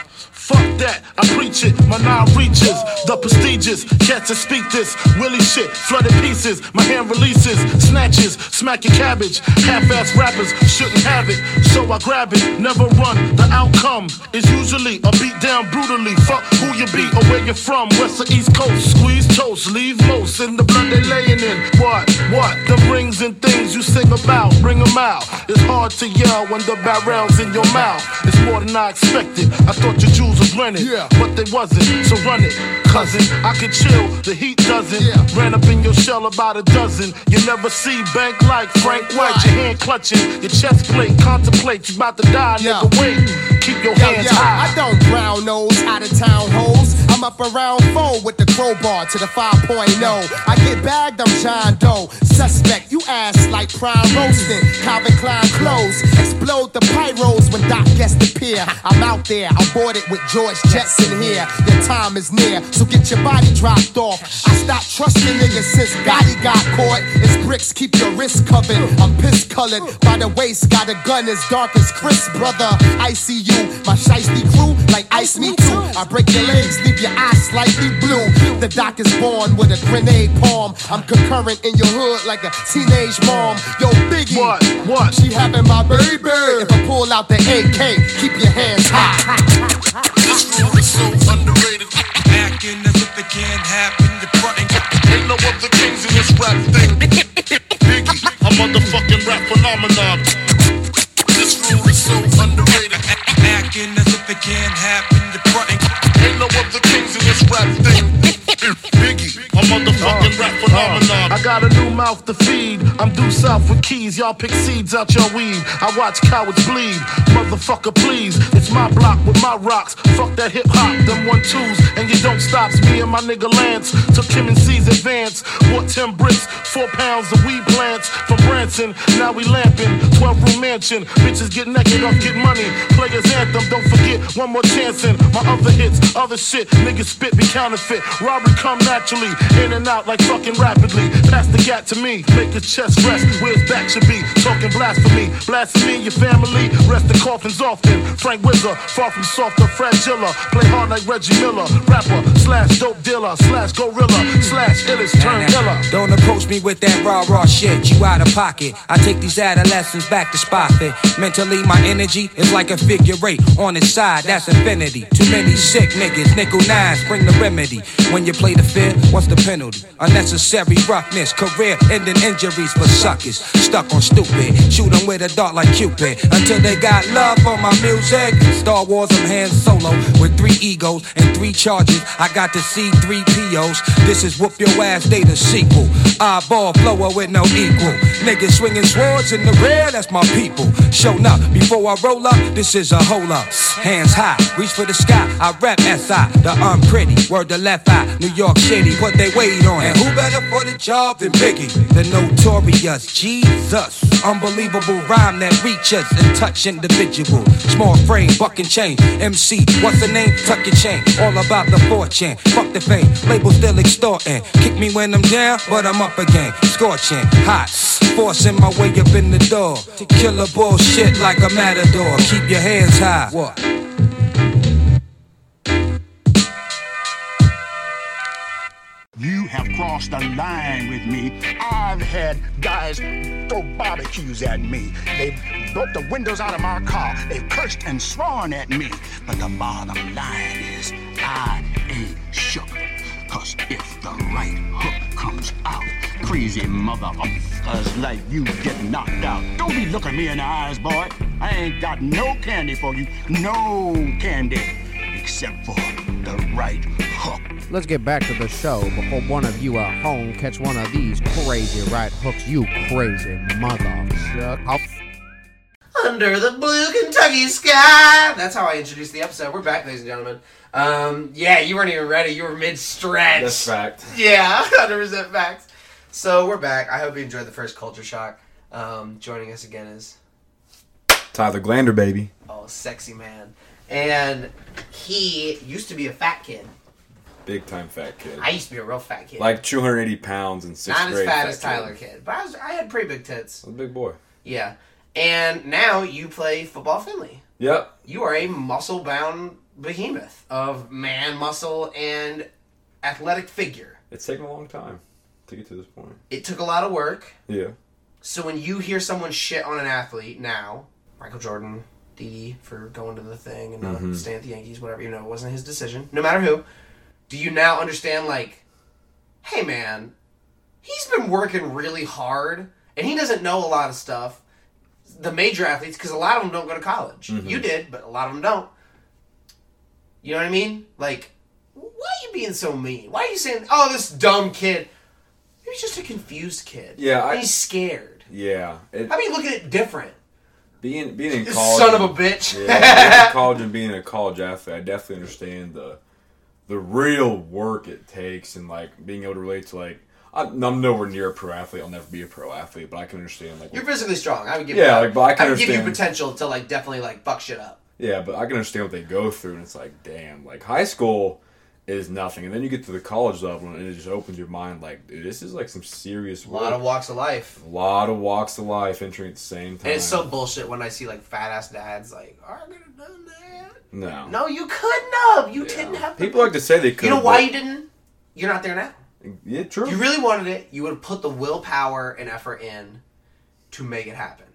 Fuck that, I preach it, my nine reaches, the prestigious, cats that speak this, Willie shit, flooded pieces, my hand releases, snatches, smack your cabbage, half-ass rappers shouldn't have it, so I grab it, never run, the outcome is usually a beat down brutally, fuck who you be or where you're from, west or east coast, squeeze toast, leave most in the blood they laying in, what, what, the rings and things you sing about, bring them out, it's hard to yell when the barrel's in your mouth, it's more than I expected, I thought you your was rented, Yeah. but they wasn't. So run it, cousin. I can chill, the heat doesn't. Yeah. Ran up in your shell about a dozen. You never see bank like Frank White. Your hand clutching, your chest plate. Contemplate, you about to die, Yeah. nigga. Wait, keep your Yo, hands yo, high. I don't brown nose out of town hoes. I'm up around four with the crowbar to the 5.0. I get bagged, I'm John Doe. Suspect, you ass like prime roasting. Calvin Klein clothes. Explode the pyros when Doc guests appear. I'm out there, I'm boarded with George Jetson here. Your time is near, so get your body dropped off. I stopped trusting niggas since Gotti got caught. It's bricks, keep your wrist covered. I'm piss colored by the waist, got a gun as dark as Chris, brother. I see you, my shiesty crew, like ice me too. I break your legs, leave your eyes slightly blue. The doc is born with a grenade palm. I'm concurrent in your hood like a teenage mom. Yo, Biggie. What? What? She having my baby. If I pull out the AK, keep your hands high. This rule is so underrated. Acting as if it can't happen. You're fronting. Ain't no other kings in this rap thing. Biggie, a motherfucking rap phenomenon. This rule is so underrated. Acting as if it can't happen. You're fronting. Ain't no other mouth to feed. I'm due south with keys. Y'all pick seeds out your weed. I watch cowards bleed. Motherfucker, please. It's my block with my rocks. Fuck that hip hop, them one twos. And you don't stop me and my nigga Lance. Took him in C's advance. Bought 10 bricks, four pounds of weed plants from Branson. Now we lamping. 12 room mansion. Bitches get naked off get money. Players anthem, don't forget one more chance in my other hits, other shit. Niggas spit be counterfeit. Robbery come naturally, in and out like fucking rapidly. Pass the gap to me, make your chest rest where his back should be. Talking blasphemy, blasphemy your family. Rest the coffins often. Frank Wizard, far from soft or fragile. Play hard like Reggie Miller. Rapper slash dope dealer slash gorilla slash illest turn iller. Don't approach me with that rah rah shit, you out of pocket. I take these adolescents back to spot fit. Mentally, my energy is like a figure eight. On its side, that's infinity. Too many sick niggas, nickel nines, bring the remedy. When you play the field, what's the penalty? Unnecessary roughness, career ending injuries for suckers. Stuck on stupid, shoot 'em with a dart like Cupid. Until they got love for my music. Star Wars, I'm Han Solo with three egos and three charges. I got to see three POs. This is Whoop Your Ass Data sequel. Eyeball flower with no equal. Niggas swinging swords in the rear, that's my people. Shown up before I roll up, this is a hole up. Hands high, reach for the sky. I rap SI, the unpretty. Word the left eye, New York City, what they wait on. And who better for the job than Biggie? The notorious Jesus. Unbelievable rhyme that reaches and touch individual. Small frame, buck and chain. MC, what's the name? Tuck your chain. All about the fortune. Fuck the fame. Label still extorting. Kick me when I'm down, but I'm up again. Scorching, hot. Forcing my way up in the door. To kill a bullshit like a matador. Keep your hands high. What? You have crossed the line with me. I've had guys throw barbecues at me. They've broke the windows out of my car. They've cursed and sworn at me. But the bottom line is, I ain't shook. Cause if the right hook comes out, crazy motherfuckers like you get knocked out. Don't be looking me in the eyes, boy. I ain't got no candy for you. No candy. Except for the right hook. Let's get back to the show before one of you at home catch one of these crazy right hooks, you crazy motherfucker. Under the blue Kentucky sky. That's how I introduced the episode. We're back, ladies and gentlemen. Um, yeah, you weren't even ready. You were mid stretch. That's fact. Yeah, 100% facts. So we're back. I hope you enjoyed the first culture shock. Um, joining us again is Tyler Glander, baby. oh, sexy man, and he used to be a fat kid. Big time fat kid. I used to be a real fat kid, like 280 pounds in sixth not as grade. fat as Tyler kid, but I was I had pretty big tits. I was a big boy. Yeah, and now you play football Findlay. Yep. You are a muscle bound behemoth of man muscle and athletic figure. It's taken a long time to get to this point. It took a lot of work. Yeah. So when you hear someone shit on an athlete now, Michael Jordan, Didi for going to the thing and not Mhm. staying at the Yankees, whatever, you know, it wasn't his decision. No matter who, do you now understand like, hey man, he's been working really hard and he doesn't know a lot of stuff. The major athletes, because a lot of them don't go to college. Mhm. You did, but a lot of them don't. You know what I mean? Like, why are you being so mean? Why are you saying, "Oh, this dumb kid"? He's just a confused kid. Yeah, I- he's scared. Yeah. It, about you look at it different? Being being in college, son of a bitch. yeah, college and being a college athlete, I definitely understand the the real work it takes and like being able to relate to like I'm, I'm nowhere near a pro athlete. I'll never be a pro athlete, but I can understand like You're physically strong. I would give. Yeah, you, like, but I can would give you potential to like definitely like fuck shit up. Yeah, but I can understand what they go through, and it's like, damn, like high school is nothing, and then you get to the college level, and it just opens your mind, like, dude, this is like some serious A lot of walks of life. a lot of walks of life entering at the same time. And it's so bullshit when I see like fat ass dads like, oh, I could have done that. no, No, you couldn't have. You didn't have. people like to say they could. You know why you didn't? You're not there now. Yeah, true. If you really wanted it, you would have put the willpower and effort in to make it happen.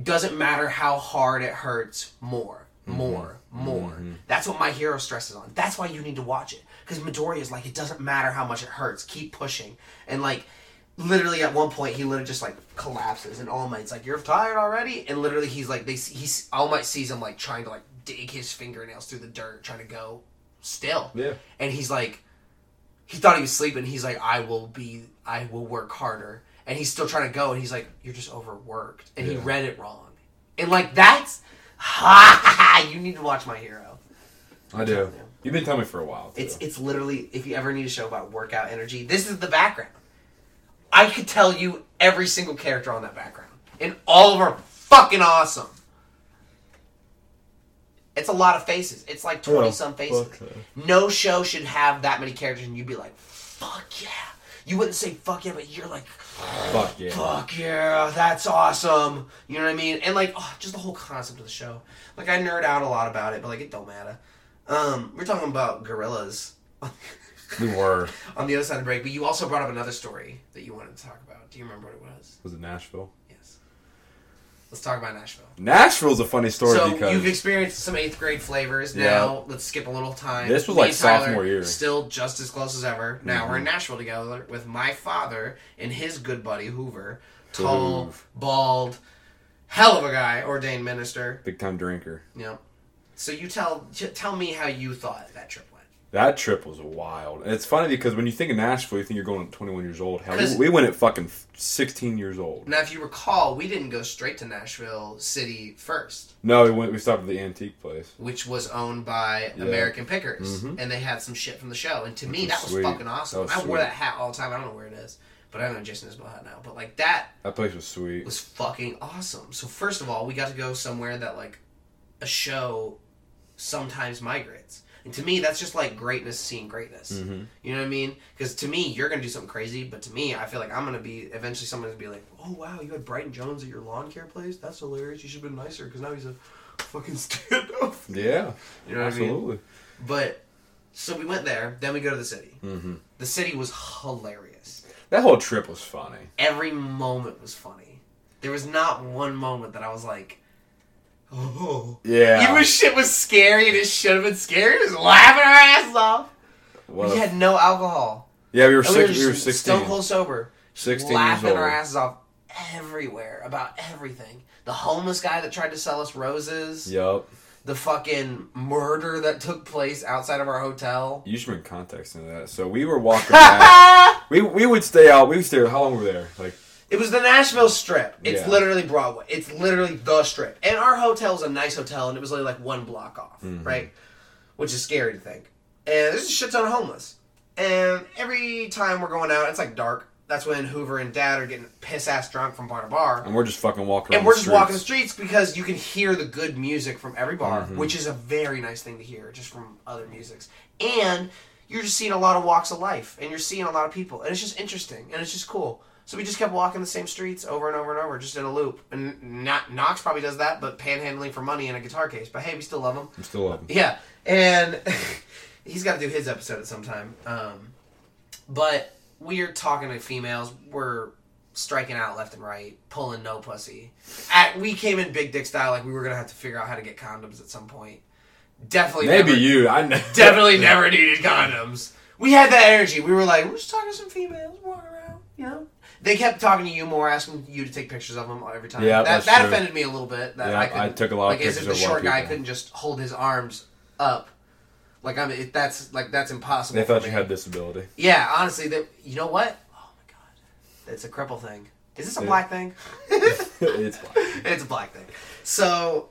Doesn't matter how hard it hurts. More, mm-hmm. more, more. Mm-hmm. That's what my hero stresses on. That's why you need to watch it because Midoriya is like, it doesn't matter how much it hurts. Keep pushing. And like, literally at one point, he literally just like collapses, and All Might's like, "You're tired already?" And literally, he's like, they he's All Might sees him like trying to like dig his fingernails through the dirt, trying to go still. Yeah. And he's like, he thought he was sleeping. He's like, I will be, I will work harder. And he's still trying to go. And he's like, you're just overworked. And he read it wrong. And like, that's, ha, ha you need to watch My Hero. I do. You've been telling me for a while. Too. It's, it's literally, if you ever need a show about workout energy, this is the background. I could tell you every single character on that background. And all of them are fucking awesome. It's a lot of faces. It's like 20 some faces. No show should have that many characters and you'd be like, fuck yeah. You wouldn't say fuck yeah, but you're like, Fuck yeah. fuck yeah, that's awesome. You know what I mean? And like, oh, just the whole concept of the show. Like, I nerd out a lot about it, but like, it don't matter. Um, we're talking about gorillas We were. on the other side of the break, but you also brought up another story that you wanted to talk about. Do you remember what it was? Was it Nashville? Let's talk about Nashville. Nashville's a funny story so because you've experienced some eighth grade flavors. Yeah. Now let's skip a little time. This was Me like Tyler, sophomore year. Still just as close as ever. Now we're in Mhm. Nashville together with my father and his good buddy Hoover, tall, bald, hell of a guy, ordained minister. big time drinker. Yep. So you tell tell me how you thought that trip. That trip was wild. And it's funny because when you think of Nashville, you think you're going 21 years old. Hell, we, we went at fucking 16 years old. Now, if you recall, we didn't go straight to Nashville City first. No, we went. We stopped at the antique place. which was owned by Yeah. American Pickers, Mhm. and they had some shit from the show. And to me, was that was sweet. fucking awesome. Was I wore that hat all the time. I don't know where it is, but I don't know Jason Isbell hat now. But like that That place was sweet. was fucking awesome. So first of all, we got to go somewhere that like a show sometimes migrates. And to me, that's just like greatness seeing greatness. Mhm. You know what I mean? Because to me, you're gonna do something crazy, but to me, I feel like I'm gonna be eventually someone's gonna be like, "Oh wow, you had Brighton Jones at your lawn care place? That's hilarious. You should have been nicer because now he's a fucking stand-up." Yeah, You know what I mean? absolutely. But So we went there. Then we go to the city. Mm-hmm. The city was hilarious. That whole trip was funny. Every moment was funny. There was not one moment that I was like, oh. Yeah. Even when shit was scary and it should have been scary, we was laughing our asses off. What we a- had no alcohol. yeah, we were And six, just we were sixteen. Stone cold sober. 16 years laughing old. our asses off everywhere about everything. The homeless guy that tried to sell us roses. Yup. The fucking murder that took place outside of our hotel. You should bring context into that. So we were walking back. we we would stay out. We would stay. How long were we there? Like It was the Nashville Strip. It's Yeah. literally Broadway. It's literally the Strip. And our hotel's a nice hotel, and it was only like one block off, Mhm. right? Which is scary to think. And there's a shit ton of homeless. And every time we're going out, it's like dark. That's when Hoover and Dad are getting piss ass drunk from bar to bar. and we're just fucking walking. And we're just streets. walking the streets because you can hear the good music from every bar, Mhm. which is a very nice thing to hear just from other musics. And you're just seeing a lot of walks of life, and you're seeing a lot of people, and it's just interesting, and it's just cool. So we just kept walking the same streets over and over and over, just in a loop. And not, Knox probably does that, but panhandling for money in a guitar case. But hey, we still love him. I'm still up. Yeah, and he's got to do his episode at some time. Um, but we're talking to females. We're striking out left and right, pulling no pussy. At, we came in big dick style, like we were gonna have to figure out how to get condoms at some point. Definitely, Maybe never, you. I know. definitely never needed condoms. We had that energy. We were like, we're just talking to some females, walking around, you know. They kept talking to you more, asking you to take pictures of them every time. Yeah, that, that true. offended me a little bit. That Yeah, I, I took a lot of like, as if the of a lot of short guy people. couldn't just hold his arms up. Like I mean, it, that's like that's impossible. They thought you me. had disability. Yeah, honestly, that you know what? Oh my god, it's a cripple thing. Is this a Yeah. black thing? it's black. it's a black thing. So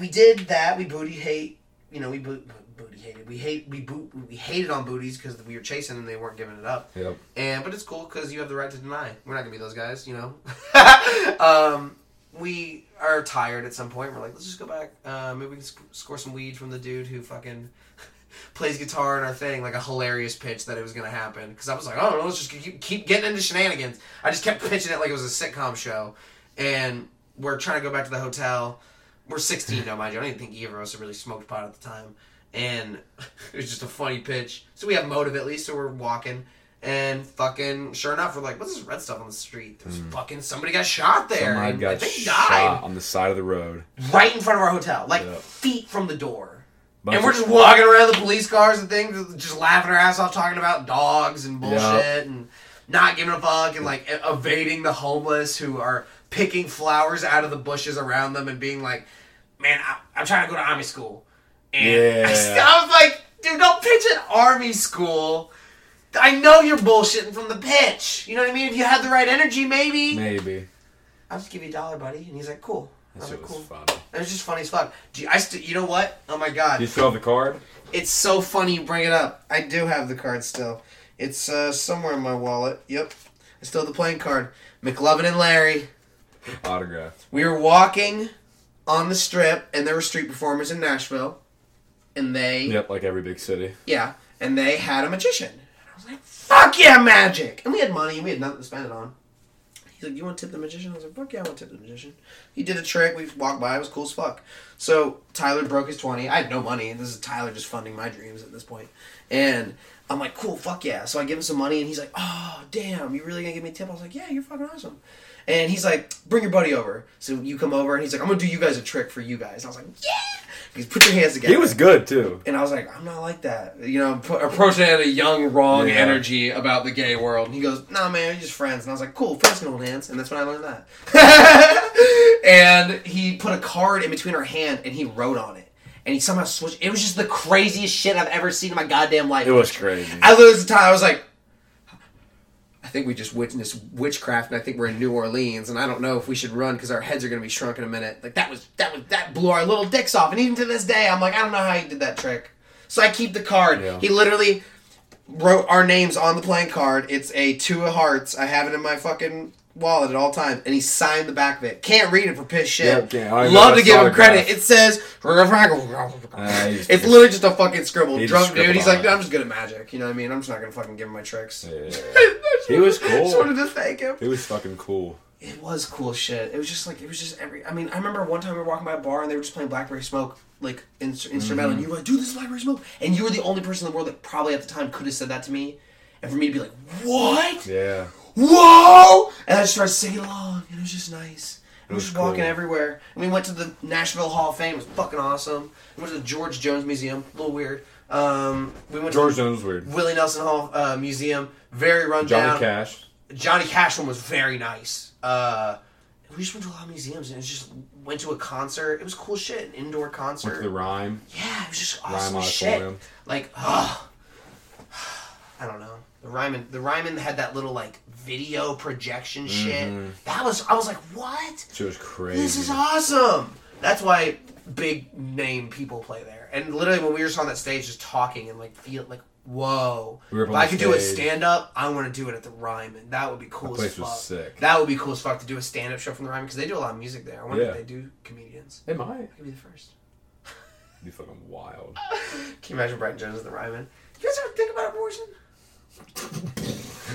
we did that. We booty hate. You know, we boot, booty hated. We hate. We boot. We hated on booties because we were chasing and they weren't giving it up. Yep. And but it's cool because you have the right to deny. We're not gonna be those guys, you know. um, we are tired at some point. We're like, let's just go back. Uh, maybe we can sc- score some weed from the dude who fucking plays guitar in our thing, like a hilarious pitch that it was gonna happen. Because I was like, oh no, let's just keep, keep getting into shenanigans. I just kept pitching it like it was a sitcom show, and we're trying to go back to the hotel. We're 16 now, mind you. I don't even think either of us had really smoked pot at the time. And it was just a funny pitch. So we have motive at least, so we're walking. And fucking, sure enough, we're like, what's this red stuff on the street? There's hmm. fucking, somebody got shot there. Somebody got I think shot died. on the side of the road. Right in front of our hotel. Like, Yeah. feet from the door. Bunch and we're just walking around the police cars and things, just laughing our ass off, talking about dogs and bullshit Yeah. and not giving a fuck and like evading the homeless who are picking flowers out of the bushes around them and being like, "Man, I, I'm trying to go to army school." And Yeah. I, I was like, "Dude, don't pitch an army school." I know you're bullshitting from the pitch. You know what I mean? If you had the right energy, maybe. Maybe. I'll just give you a dollar, buddy. And he's like, "Cool." That was shit like, was "Cool." funny. It was just funny as fuck. Do you, I st- you know what? Oh my god. Do you still have the card? It's so funny you bring it up. I do have the card still. It's uh, somewhere in my wallet. Yep. I still have the playing card. McLovin and Larry. Autographed. We were walking on the strip, and there were street performers in Nashville. And they, Yep, like every big city. yeah, and they had a magician. And I was like, fuck yeah, magic! And we had money, and we had nothing to spend it on. He's like, you want to tip the magician? I was like, fuck yeah, I want to tip the magician. He did a trick. We walked by. It was cool as fuck. So Tyler broke his 20. I had no money. This is Tyler just funding my dreams at this point. And I'm like, cool, fuck yeah. So I give him some money, and he's like, oh, damn, you really gonna give me a tip? I was like, yeah, you're fucking awesome. And he's like, bring your buddy over. So you come over, and he's like, I'm gonna do you guys a trick for you guys. I was like, yeah. He's put your hands together. He was good too. And I was like, I'm not like that. You know, pu- approaching it at a young, wrong Yeah. energy about the gay world. And he goes, Nah, man, we're just friends. And I was like, Cool, friends can hold hands. And that's when I learned that. and he put a card in between her hand and he wrote on it. And he somehow switched. It was just the craziest shit I've ever seen in my goddamn life. It was crazy. I literally at the time I was like, think we just witnessed witchcraft, and I think we're in New Orleans, and I don't know if we should run because our heads are going to be shrunk in a minute. Like that was that was that blew our little dicks off, and even to this day, I'm like, I don't know how he did that trick. So I keep the card. Yeah. He literally wrote our names on the playing card. It's a two of hearts. I have it in my fucking wallet at all times, and he signed the back of it. Can't read it for piss shit. Yeah. I Love to give him credit. It says. Uh, It's literally just a fucking scribble. Drunk dude. He's like, I'm just good at magic. You know what I mean? I'm just not gonna fucking give him my tricks. Yeah. He was cool. Just wanted to thank him. He was fucking cool. It was cool shit. It was just like it was just every. I mean, I remember one time we were walking by a bar and they were just playing Blackberry Smoke like in, instrumental, and you were like, "Dude, this is Blackberry Smoke," and you were the only person in the world that probably at the time could have said that to me, and for me to be like, "What? Yeah. Whoa!" And I just started singing along, and it was just nice. And We were just walking everywhere, and we went to the Nashville Hall of Fame. It was fucking awesome. We went to the George Jones Museum. A little weird. Um, we went George to Jones was weird. Willie Nelson Hall uh, Museum. Very run Johnny. Cash. Johnny Cash one was very nice. Uh, we just went to a lot of museums and just went to a concert. It was cool shit, an indoor Went concert. to the Ryman. yeah, it was just Ryman awesome shit. Auditorium. Like, oh, I don't know. The Ryman, the Ryman had that little like video projection mm-hmm. shit. That was, I was like, what? Shit was crazy. This is awesome. That's why big name people play there. And literally, when we were just on that stage, just talking and like feel like, whoa. We were if I the could do a stage. stand up, I want to do it at the Ryman. That would be cool That as place fuck. was sick. That would be cool as fuck to do a stand up show from the Ryman because they do a lot of music there. I wonder Yeah. if they do comedians. They might. I could be the first. Be fucking wild. Can you imagine Brighton Jones at the Ryman? You guys ever think about abortion?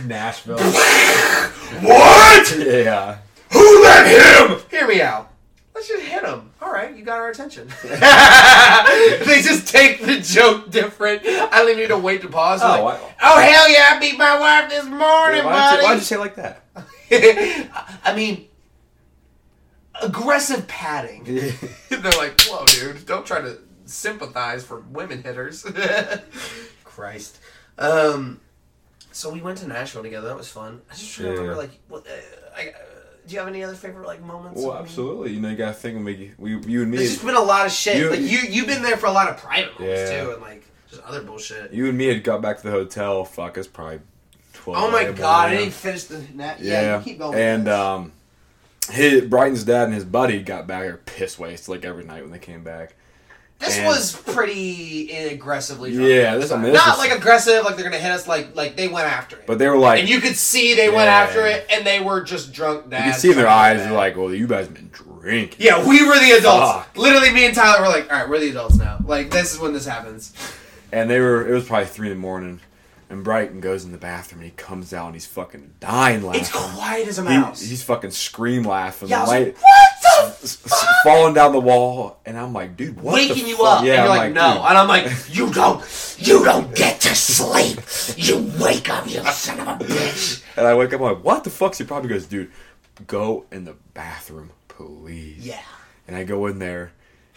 Nashville. What? yeah. Who let him? Hear me out. Let's just hit him. All right, you got our attention. they just take the joke different. I don't even need to wait to pause. Oh, Like, why- oh hell yeah! I beat my wife this morning, Why'd you, buddy. why'd you say it like that? I mean, aggressive padding. They're like, whoa, dude, don't try to sympathize for women hitters. Christ. Um, so we went to Nashville together. That was fun. I just Yeah. remember, like, what, uh, I, uh, do you have any other favorite like moments? Well, of me? absolutely. You know, you gotta think we, we you and me, There's just been a lot of shit. You- like you, you've been there for a lot of private moments Yeah. too, and like just other bullshit. you and me had got back to the hotel. Fuck, it's probably twelve. oh my god, I didn't finish the net. Yeah, Yeah, you keep going. and um, his Brighton's dad and his buddy got back. They were piss waste like every night when they came back. This and- was pretty aggressively. drunk Yeah, this- the I mean, this not was- like aggressive, like they're gonna hit us. Like like they went after it. But they were like, and you could see they went after it, and they were just drunk. you Dads could see in their eyes. They're like, "Well, you guys been drinking." Yeah, we were the adults. Fuck. Literally, me and Tyler were like, "All right, we're the adults now. Like, this is when this happens." And they were. It was probably three in the morning. And Brighton goes in the bathroom and he comes out and he's fucking dying laughing. It's quiet as a He- mouse. he's fucking scream laughing. yeah, was like, "What the s- falling down the wall, and I'm like, dude, what waking you fuck? up, Yeah, and you're I'm like, no, dude. and I'm like, you don't, you don't get to sleep. You wake up, you son of a bitch. And I wake up, I'm like, what the fuck? He probably goes, dude, go in the bathroom, please. Yeah. And I go in there,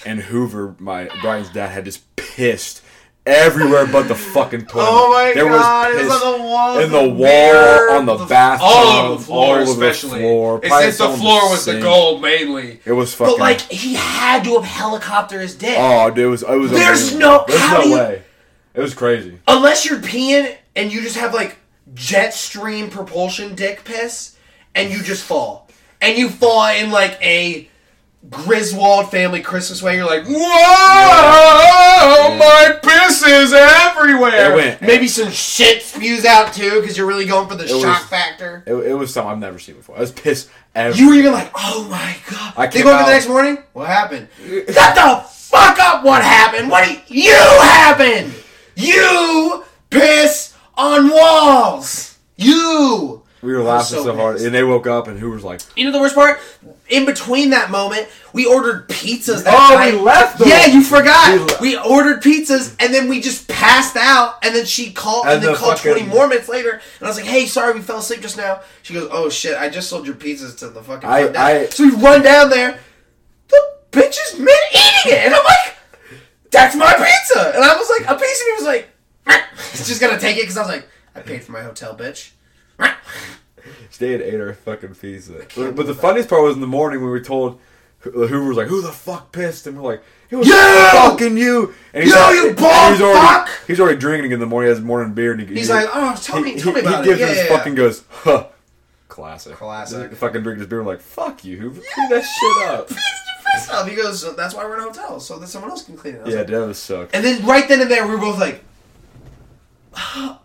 and Hoover, my Brighton's dad, had just pissed everywhere but the fucking toilet. Oh my there God, it was piss on the wall, in the the wall, mirror, on the, the- bathroom, all over the floor, all especially. the floor. It Probably says the floor was the goal mainly. It was fucking. But like, he had to have helicopter his dick. oh, dude, it was. It was There's no- There's no you- way. It was crazy. Unless you're peeing and you just have like jet stream propulsion dick piss, and you just fall, and you fall in like a Griswold family Christmas way. You're like, whoa, my piss is everywhere. It went- Maybe some shit spews out too because you're really going for the was- shock factor. It, it was something I've never seen before. I was pissed. Every, You were even like, oh my god. I they came go up out- the next morning. What happened? Shut the fuck up! What happened? What do you happened? You piss on walls. You. We were laughing so so, hard, and they woke up, and who was like, You know the worst part? In between that moment, we ordered pizzas. That Oh, night. we left them. Yeah, you forgot. We We, ordered pizzas, and then we just passed out. And then she called, and, And then the called fucking- twenty more minutes later. And I was like, "Hey, sorry, we fell asleep just now." She goes, "Oh shit, I just sold your pizzas to the fucking." I- I- so we run down there. The bitch is mid eating it, and I'm like, "That's my pizza!" And I was like, a piece of me was like, "It's just gonna take it," because I was like, "I paid for my hotel, bitch." Had ate our fucking pizza. But, the funniest part was in the morning when we were told Hoover was like, "Who the fuck pissed?" And we're like, "It was You! fucking you!" And he's, You, al- you bald he's already, fuck! He's already drinking in the morning. He has morning beer, and he, He's he- like, "Oh, tell me, he, tell me he- about he it." gives Yeah, his yeah, yeah. fucking goes, "Huh." Classic. Classic. Fucking drinking his beer. Like, fuck you, Hoover. Clean that shit up. Piss off. He goes, "That's why we're in a hotel, so that someone else can clean it." Yeah, like, that was sucked. And then right then and there, we were both like, oh,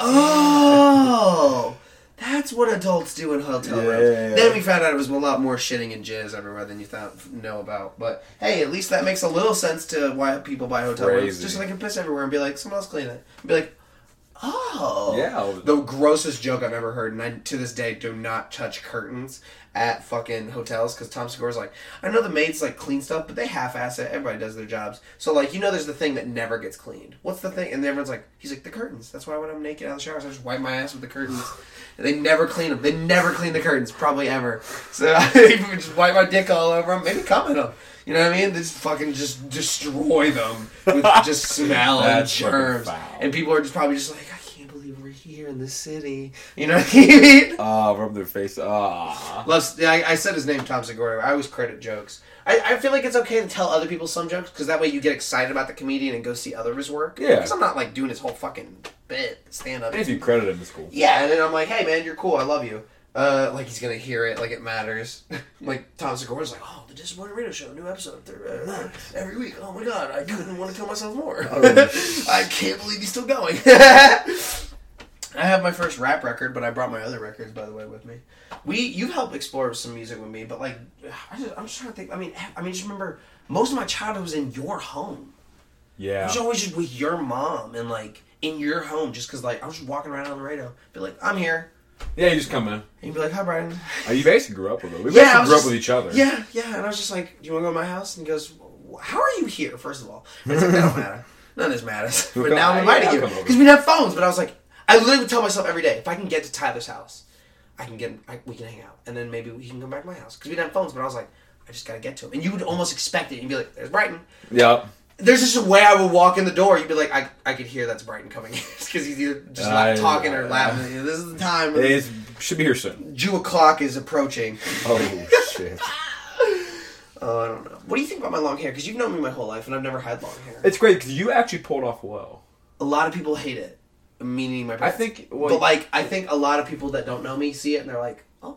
"Oh, that's what adults do in hotel rooms." yeah. Then we found out it was a lot more shitting and jizz everywhere than you thought know about. But hey, at least that makes a little sense to why people buy hotel rooms, just so they can piss everywhere and be like, "Someone else clean it." And be like, Oh. Yeah. The grossest joke I've ever heard, and I to this day do not touch curtains at fucking hotels because Tom Segura's like, I know the maids like clean stuff, but they half-ass it. Everybody does their jobs, so like you know, there's the thing that never gets cleaned. What's the thing? And everyone's like, he's like the curtains. That's why when I'm naked out of the showers, I just wipe my ass with the curtains. And they never clean them. They never clean the curtains, probably ever. So I just wipe my dick all over them, maybe come in them. You know what I mean? They Just fucking just destroy them with just smell and germs. And people are just probably just like, I can't believe we're here in this city. You know what I mean? Ah, rub their face. Ah. Yeah, I, I said his name, Tom Segura. I always credit jokes. I, I feel like it's okay to tell other people some jokes because that way you get excited about the comedian and go see other of his work. Yeah. Because I'm not like doing his whole fucking bit stand up. If you credit him, it's cool. Yeah, and then I'm like, hey man, you're cool. I love you. Uh, like he's gonna hear it, like it matters. like Tom Segura's like, oh, the Disappointed Radio Show, new episode uh, every week. Oh my god, I couldn't want to kill myself more. I can't believe he's still going. I have my first rap record, but I brought my other records, by the way, with me. We, you've helped explore some music with me, but like, I just, I'm just trying to think. I mean, I mean, just remember, most of my childhood was in your home. I Yeah. was always just with your mom and like in your home, just because like I was just walking around on the radio, be like, I'm here, Yeah, you just come in. and you'd be like, Hi, Brighton. Uh, you basically grew up with it. We Yeah, I basically was grew just- up with each other. Yeah, yeah. And I was just like, Do you want to go to my house? And he goes, How are you here? First of all, and it's like that don't matter. None of this matters. But now I'm inviting you because we didn't have phones. But I was like, I literally tell myself every day, if I can get to Tyler's house, I can get, I, we can hang out, and then maybe he can come back to my house because we didn't have phones. But I was like, I just gotta get to him, and you would almost expect it. You'd be like, There's Brighton. Yeah. There's just a way I would walk in the door. You'd be like, I, I could hear that's Brighton coming in because he's either just not I- talking or laughing. This is the time. It should be here soon. Jew o'clock is approaching. Oh shit. Oh, I don't know. What do you think about my long hair? Because you've known me my whole life, and I've never had long hair. It's great because you actually pulled off well. A lot of people hate it, meaning my. I think. Well, but like, I think a lot of people that don't know me see it, and they're like, "Oh."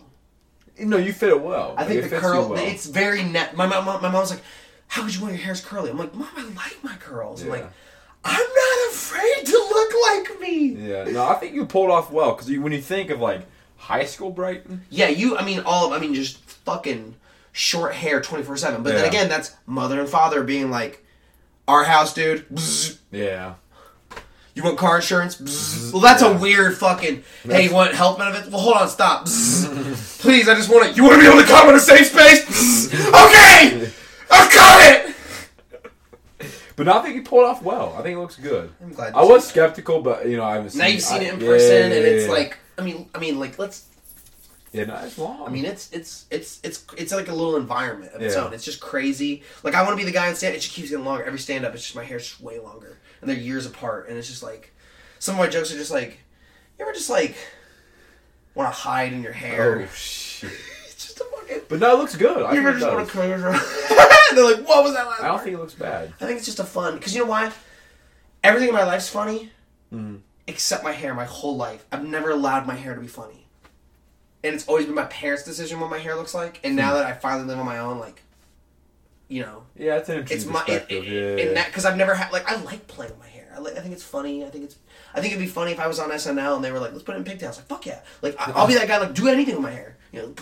no, you fit it well. I think Like, the curl. well. It's very net. My mom. My mom's like, "How could you want your hair's curly?" I'm like, "Mom, I like my curls." I'm like, "I'm not afraid to look like me." Yeah, no, I think you pulled off well because when you think of like high school Brighton, Yeah, you. I mean, all. Of. I mean, just fucking short hair, twenty four seven. But then again, that's mother and father being like, "Our house, dude." Yeah, You want car insurance? Well, that's a weird fucking. Hey, you want health benefits? Well, hold on, stop. Please, I just want to. You want to be able to come in a safe space? Okay, I've got it. but no, I think he pulled off well. I think it looks good. I'm glad. I was skeptical, but you know, I haven't. Now seen you've seen I- it in yeah, person, yeah, and it's like. I mean, I mean, like let's. yeah, no, it's long. I mean, it's it's it's it's it's like a little environment of its Yeah. own. It's just crazy. Like I want to be the guy on stand. It just keeps getting longer. Every stand up, it's just my hair's just way longer, and they're years apart. And it's just like some of my jokes are just like, you ever just like want to hide in your hair? oh shit. It's just a fucking. But no, it looks good. I You think ever just want to curl yourself? they're like, what was that last? Time? I don't part?" think it looks bad. I think it's just a fun because you know why? Everything in my life's funny, Mm. except my hair. My whole life, I've never allowed my hair to be funny, and it's always been my parents' decision what my hair looks like. And Hmm. now that I finally live on my own, like, you know, Yeah, it's an it's interesting my perspective. it, yeah. in that because I've never had like I like playing with my hair. I, like, I think it's funny. I think it's. I think it'd be funny if I was on SNL and they were like, "Let's put it in pigtails." Like, fuck yeah! Like, I, I'll be that guy. Like, do anything with my hair. You know.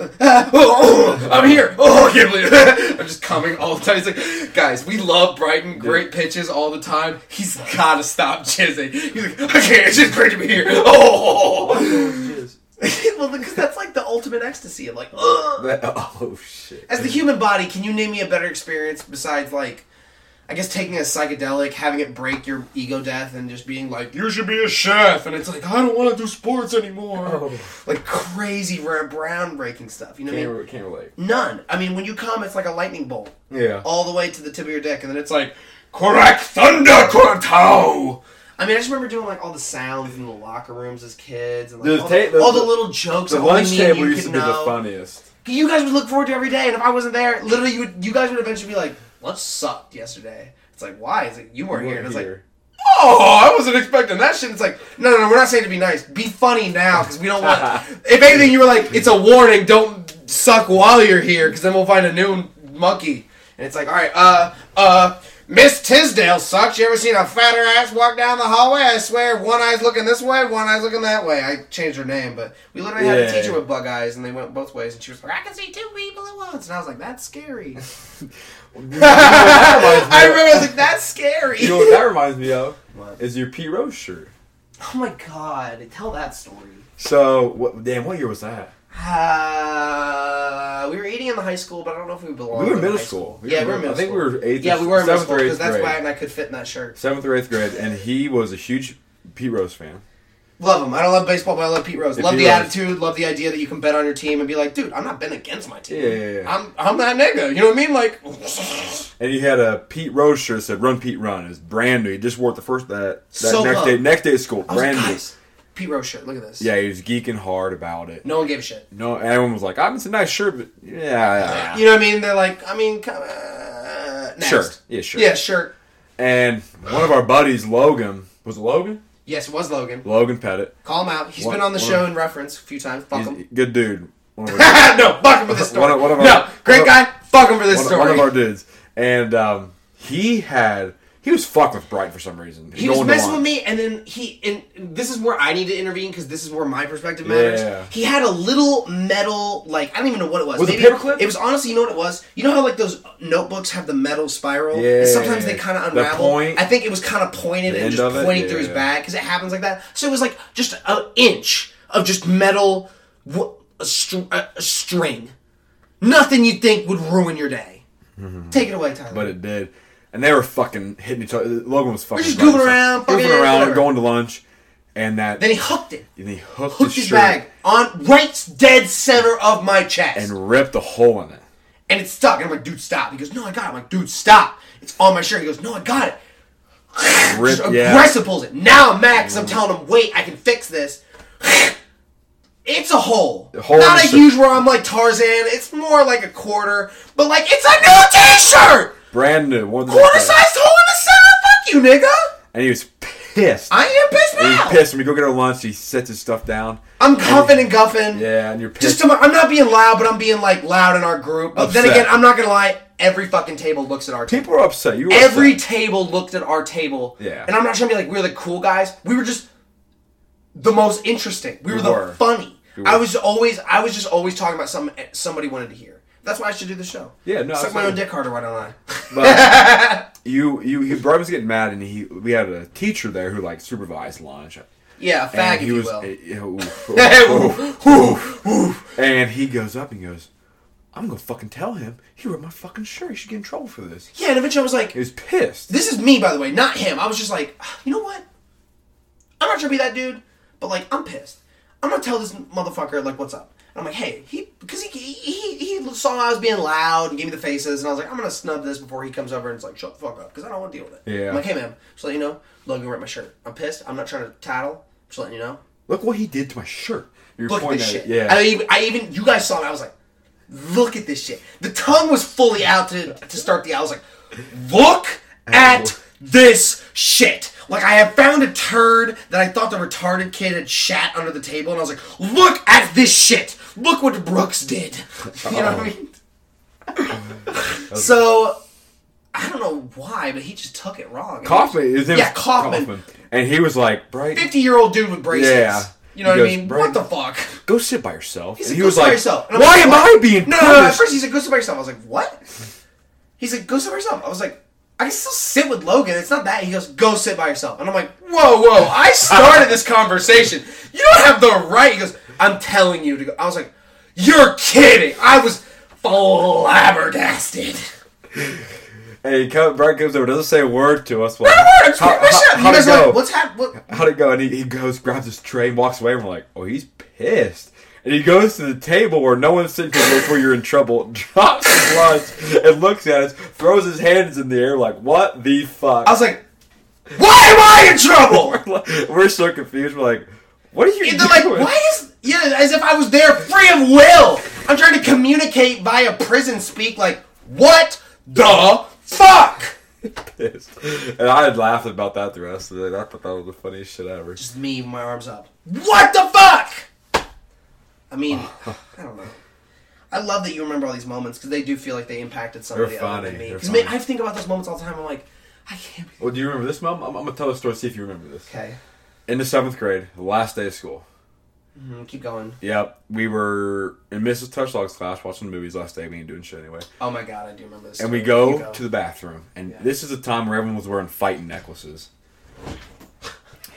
I'm here. Oh, I can't believe it. I'm just coming all the time. He's like, guys, we love Brighton. Great pitches all the time. He's gotta stop jizzing. He's like, I can't. It's just great to be here. Oh. well, because that's like the ultimate ecstasy. I'm like. That- oh shit. As the human body, can you name me a better experience besides like, I guess taking a psychedelic, having it break your ego death, and just being like, you should be a chef, and it's like, I don't want to do sports anymore. Oh. Like crazy, rare, groundbreaking stuff. You know what I mean? Can't, can't relate. None. I mean, when you come, it's like a lightning bolt Yeah. all the way to the tip of your dick, and then it's like, correct thunder, Corto. I mean, I just remember doing like all the sounds in the locker rooms as kids, and like all, ta- the, all the little jokes The lunch table you used to be the funniest. You guys would look forward to every day, and if I wasn't there, literally, you would, you guys would eventually be like, "Lunch sucked yesterday." It's like, why? It's like you weren't here, and it's like, oh, I wasn't expecting that shit. It's like, no, no, no, we're not saying to be nice. Be funny now, because we don't want. if anything, you were like, it's a warning. Don't suck while you're here, because then we'll find a new monkey. And it's like, all right, uh, uh, Miss Tisdale sucks. You ever seen a fatter ass walk down the hallway? I swear, one eye's looking this way, one eye's looking that way. I changed her name, but we literally had a Yeah. teacher with bug eyes, and they went both ways, and she was like, "I can see two people at once," and I was like, "That's scary." I remember I was like, "That's scary." You know what that reminds me of? What? Is your Pete Rose shirt. oh my god! Tell that story. So, what, damn, what year was that? Uh, we were eating in the high school, but I don't know if we belonged. We were in middle high school. We yeah, were- we were middle I think school. we were eighth Yeah, we were in middle seventh school because that's grade. why I could fit in that shirt. Seventh or eighth grade, and he was a huge Pete Rose fan. Love him. I don't love baseball, but I love Pete Rose. Yeah, love the Rose. attitude. Love the idea that you can bet on your team and be like, dude, I'm not betting against my team. Yeah, yeah, yeah. I'm I'm that nigga. You know what I mean? Like, And he had a Pete Rose shirt that said "Run Pete Run." It's brand new. He just wore it the first that, that So next day. Next day at school, was like, brand new. Pete Rose shirt. Look at this. Yeah, he was geeking hard about it. No one gave a shit. No, everyone was like, "I'm. it's a nice shirt, but yeah, yeah, You know what I mean? They're like, I mean, come uh, next. sure, yeah, sure." Yeah, shirt. And one of our buddies, Logan, was it Logan? Yes, it was Logan. Logan Pettit. Call him out. He's One- been on the show of- in reference a few times. Fuck him. good dude. One of our, no, fuck him for this story. One of- one of our- no, great guy. Fuck him for this one, story. one of our dudes, and um, he had he was fucked with Bright for some reason. He was messing with me, and then he and this is where I need to intervene because this is where my perspective matters. Yeah. He had a little metal, like I don't even know what it was. Was it Maybe paperclip? It was honestly, you know what it was? You know how like those notebooks have the metal spiral, Yeah. and sometimes they kind of unravel. The point. I think it was kind of pointed and just it? pointing through his Yeah. bag because it happens like that. So it was like just an inch of just metal, a, str- a, a string. Nothing you think would ruin your day. Take it away, Tyler. Mm-hmm. but it did. And they were fucking hitting each other. Logan was fucking We're just goofing around, fucking goofing around, whatever. going to lunch, and that then he hooked it. and he hooked, Hooked his, his shirt bag on right dead center of my chest. and ripped a hole in it. and it's stuck. And I'm like, dude, stop. He goes, no, I got it. I'm like, dude, stop. It's on my shirt. He goes, no, I got it. Rip, Just yeah. aggressive pulls it. Now I'm mad because I'm telling him, wait, I can fix this. It's a hole. A hole Not a huge where I'm like Tarzan. It's more like a quarter. But like, it's a new t-shirt! Brand new, one Quarter sized hole in the center. Fuck you, nigga. And he was pissed. I am pissed and now. he's pissed. When we go get our lunch, he sets his stuff down. I'm cuffing and guffing. Yeah, and you're pissed. Just to, I'm not being loud, but I'm being like loud in our group. But then Upset. again, I'm not gonna lie. Every fucking table looks at our table. People are upset. You were Every upset. table looked at our table. Yeah. And I'm not trying to be like we're the cool guys. We were just the most interesting. We, We were the were. funny. I was always I was just always talking about something somebody wanted to hear. That's why I should do the show. Yeah, no, Suck my own dick harder, why don't I? But you, you, he, Brian was getting mad, and he, we had a teacher there who like supervised lunch. Yeah, a fag, and if he you was, and he goes up and goes, "I'm gonna fucking tell him he ripped my fucking shirt. He should get in trouble for this." Yeah, and eventually I was like, He was pissed. This is me, by the way, not him. I was just like, ah, you know what? I'm not trying to be that dude, but like, I'm pissed. I'm gonna tell this motherfucker like, what's up? And I'm like, hey, he because he, he he saw I was being loud and gave me the faces, and I was like, I'm gonna snub this before he comes over and it's like, shut the fuck up, because I don't want to deal with it. Yeah. I'm like, hey man, just let you know, Logan ripped my shirt. I'm pissed. I'm not trying to tattle. Just letting you know. Look what he did to my shirt. You're Look at this shit. it. Yeah. I even, I even, you guys saw it. I was like, look at this shit. The tongue was fully out to to start the. I was like, look at this shit. Like I have found a turd that I thought the retarded kid had shat under the table, and I was like, look at this shit. Look what Brooks did. You know what I mean? so I don't know why, but he just took it wrong. Kaufman. His name Yeah, was Kaufman. And he was like, "Bright, Fifty-year-old dude with braces. Yeah. You know He what I mean? "Bright, What the fuck? Go sit by yourself." He said, he "Go was sit by like, yourself." And "Why like, am? I being No, no, no. At punished?" first he said, "Go sit by yourself." I was like, "What?" He said, "Go sit by yourself." I was like, "I can still sit with Logan. It's not that." He goes, "Go sit by yourself," and I'm like, "Whoa, whoa! I started this conversation. You don't have the right." He goes, "I'm telling you to go." I was like, "You're kidding!" I was flabbergasted. And he comes, Brian comes over, doesn't say a word to us. Like, Not a word. I'm how, how, how'd it go? like, "What's happening?" How'd it go? And he, he goes, grabs his tray, and walks away. And we're like, oh, he's pissed. And he goes to the table where no one's sitting where you're in trouble, drops his lunch, and looks at us, throws his hands in the air like, what the fuck? I was like, "Why am I in trouble?" we're so confused. We're like, what are you And they're like, why is yeah, as if I was there free of will. I'm trying to communicate via prison speak. Like, what the fuck? pissed. And I had laughed about that the rest of the day. I thought that was the funniest shit ever. Just me with my arms up. What the fuck? I mean, I don't know. I love that you remember all these moments because they do feel like they impacted somebody They're other funny. than me. They're Because funny. I think about those moments all the time. I'm like, I can't. Be- Well, do you remember this, Mom? I'm, I'm gonna tell the story. See if you remember this. okay, In the seventh grade, the last day of school. Mhm, keep going. Yep, we were in Mrs. Touchdog's class watching the movies last day. We ain't doing shit anyway. Oh my god, I do remember this. And we story. go, to the bathroom, and Yeah. this is a time where everyone was wearing fighting necklaces.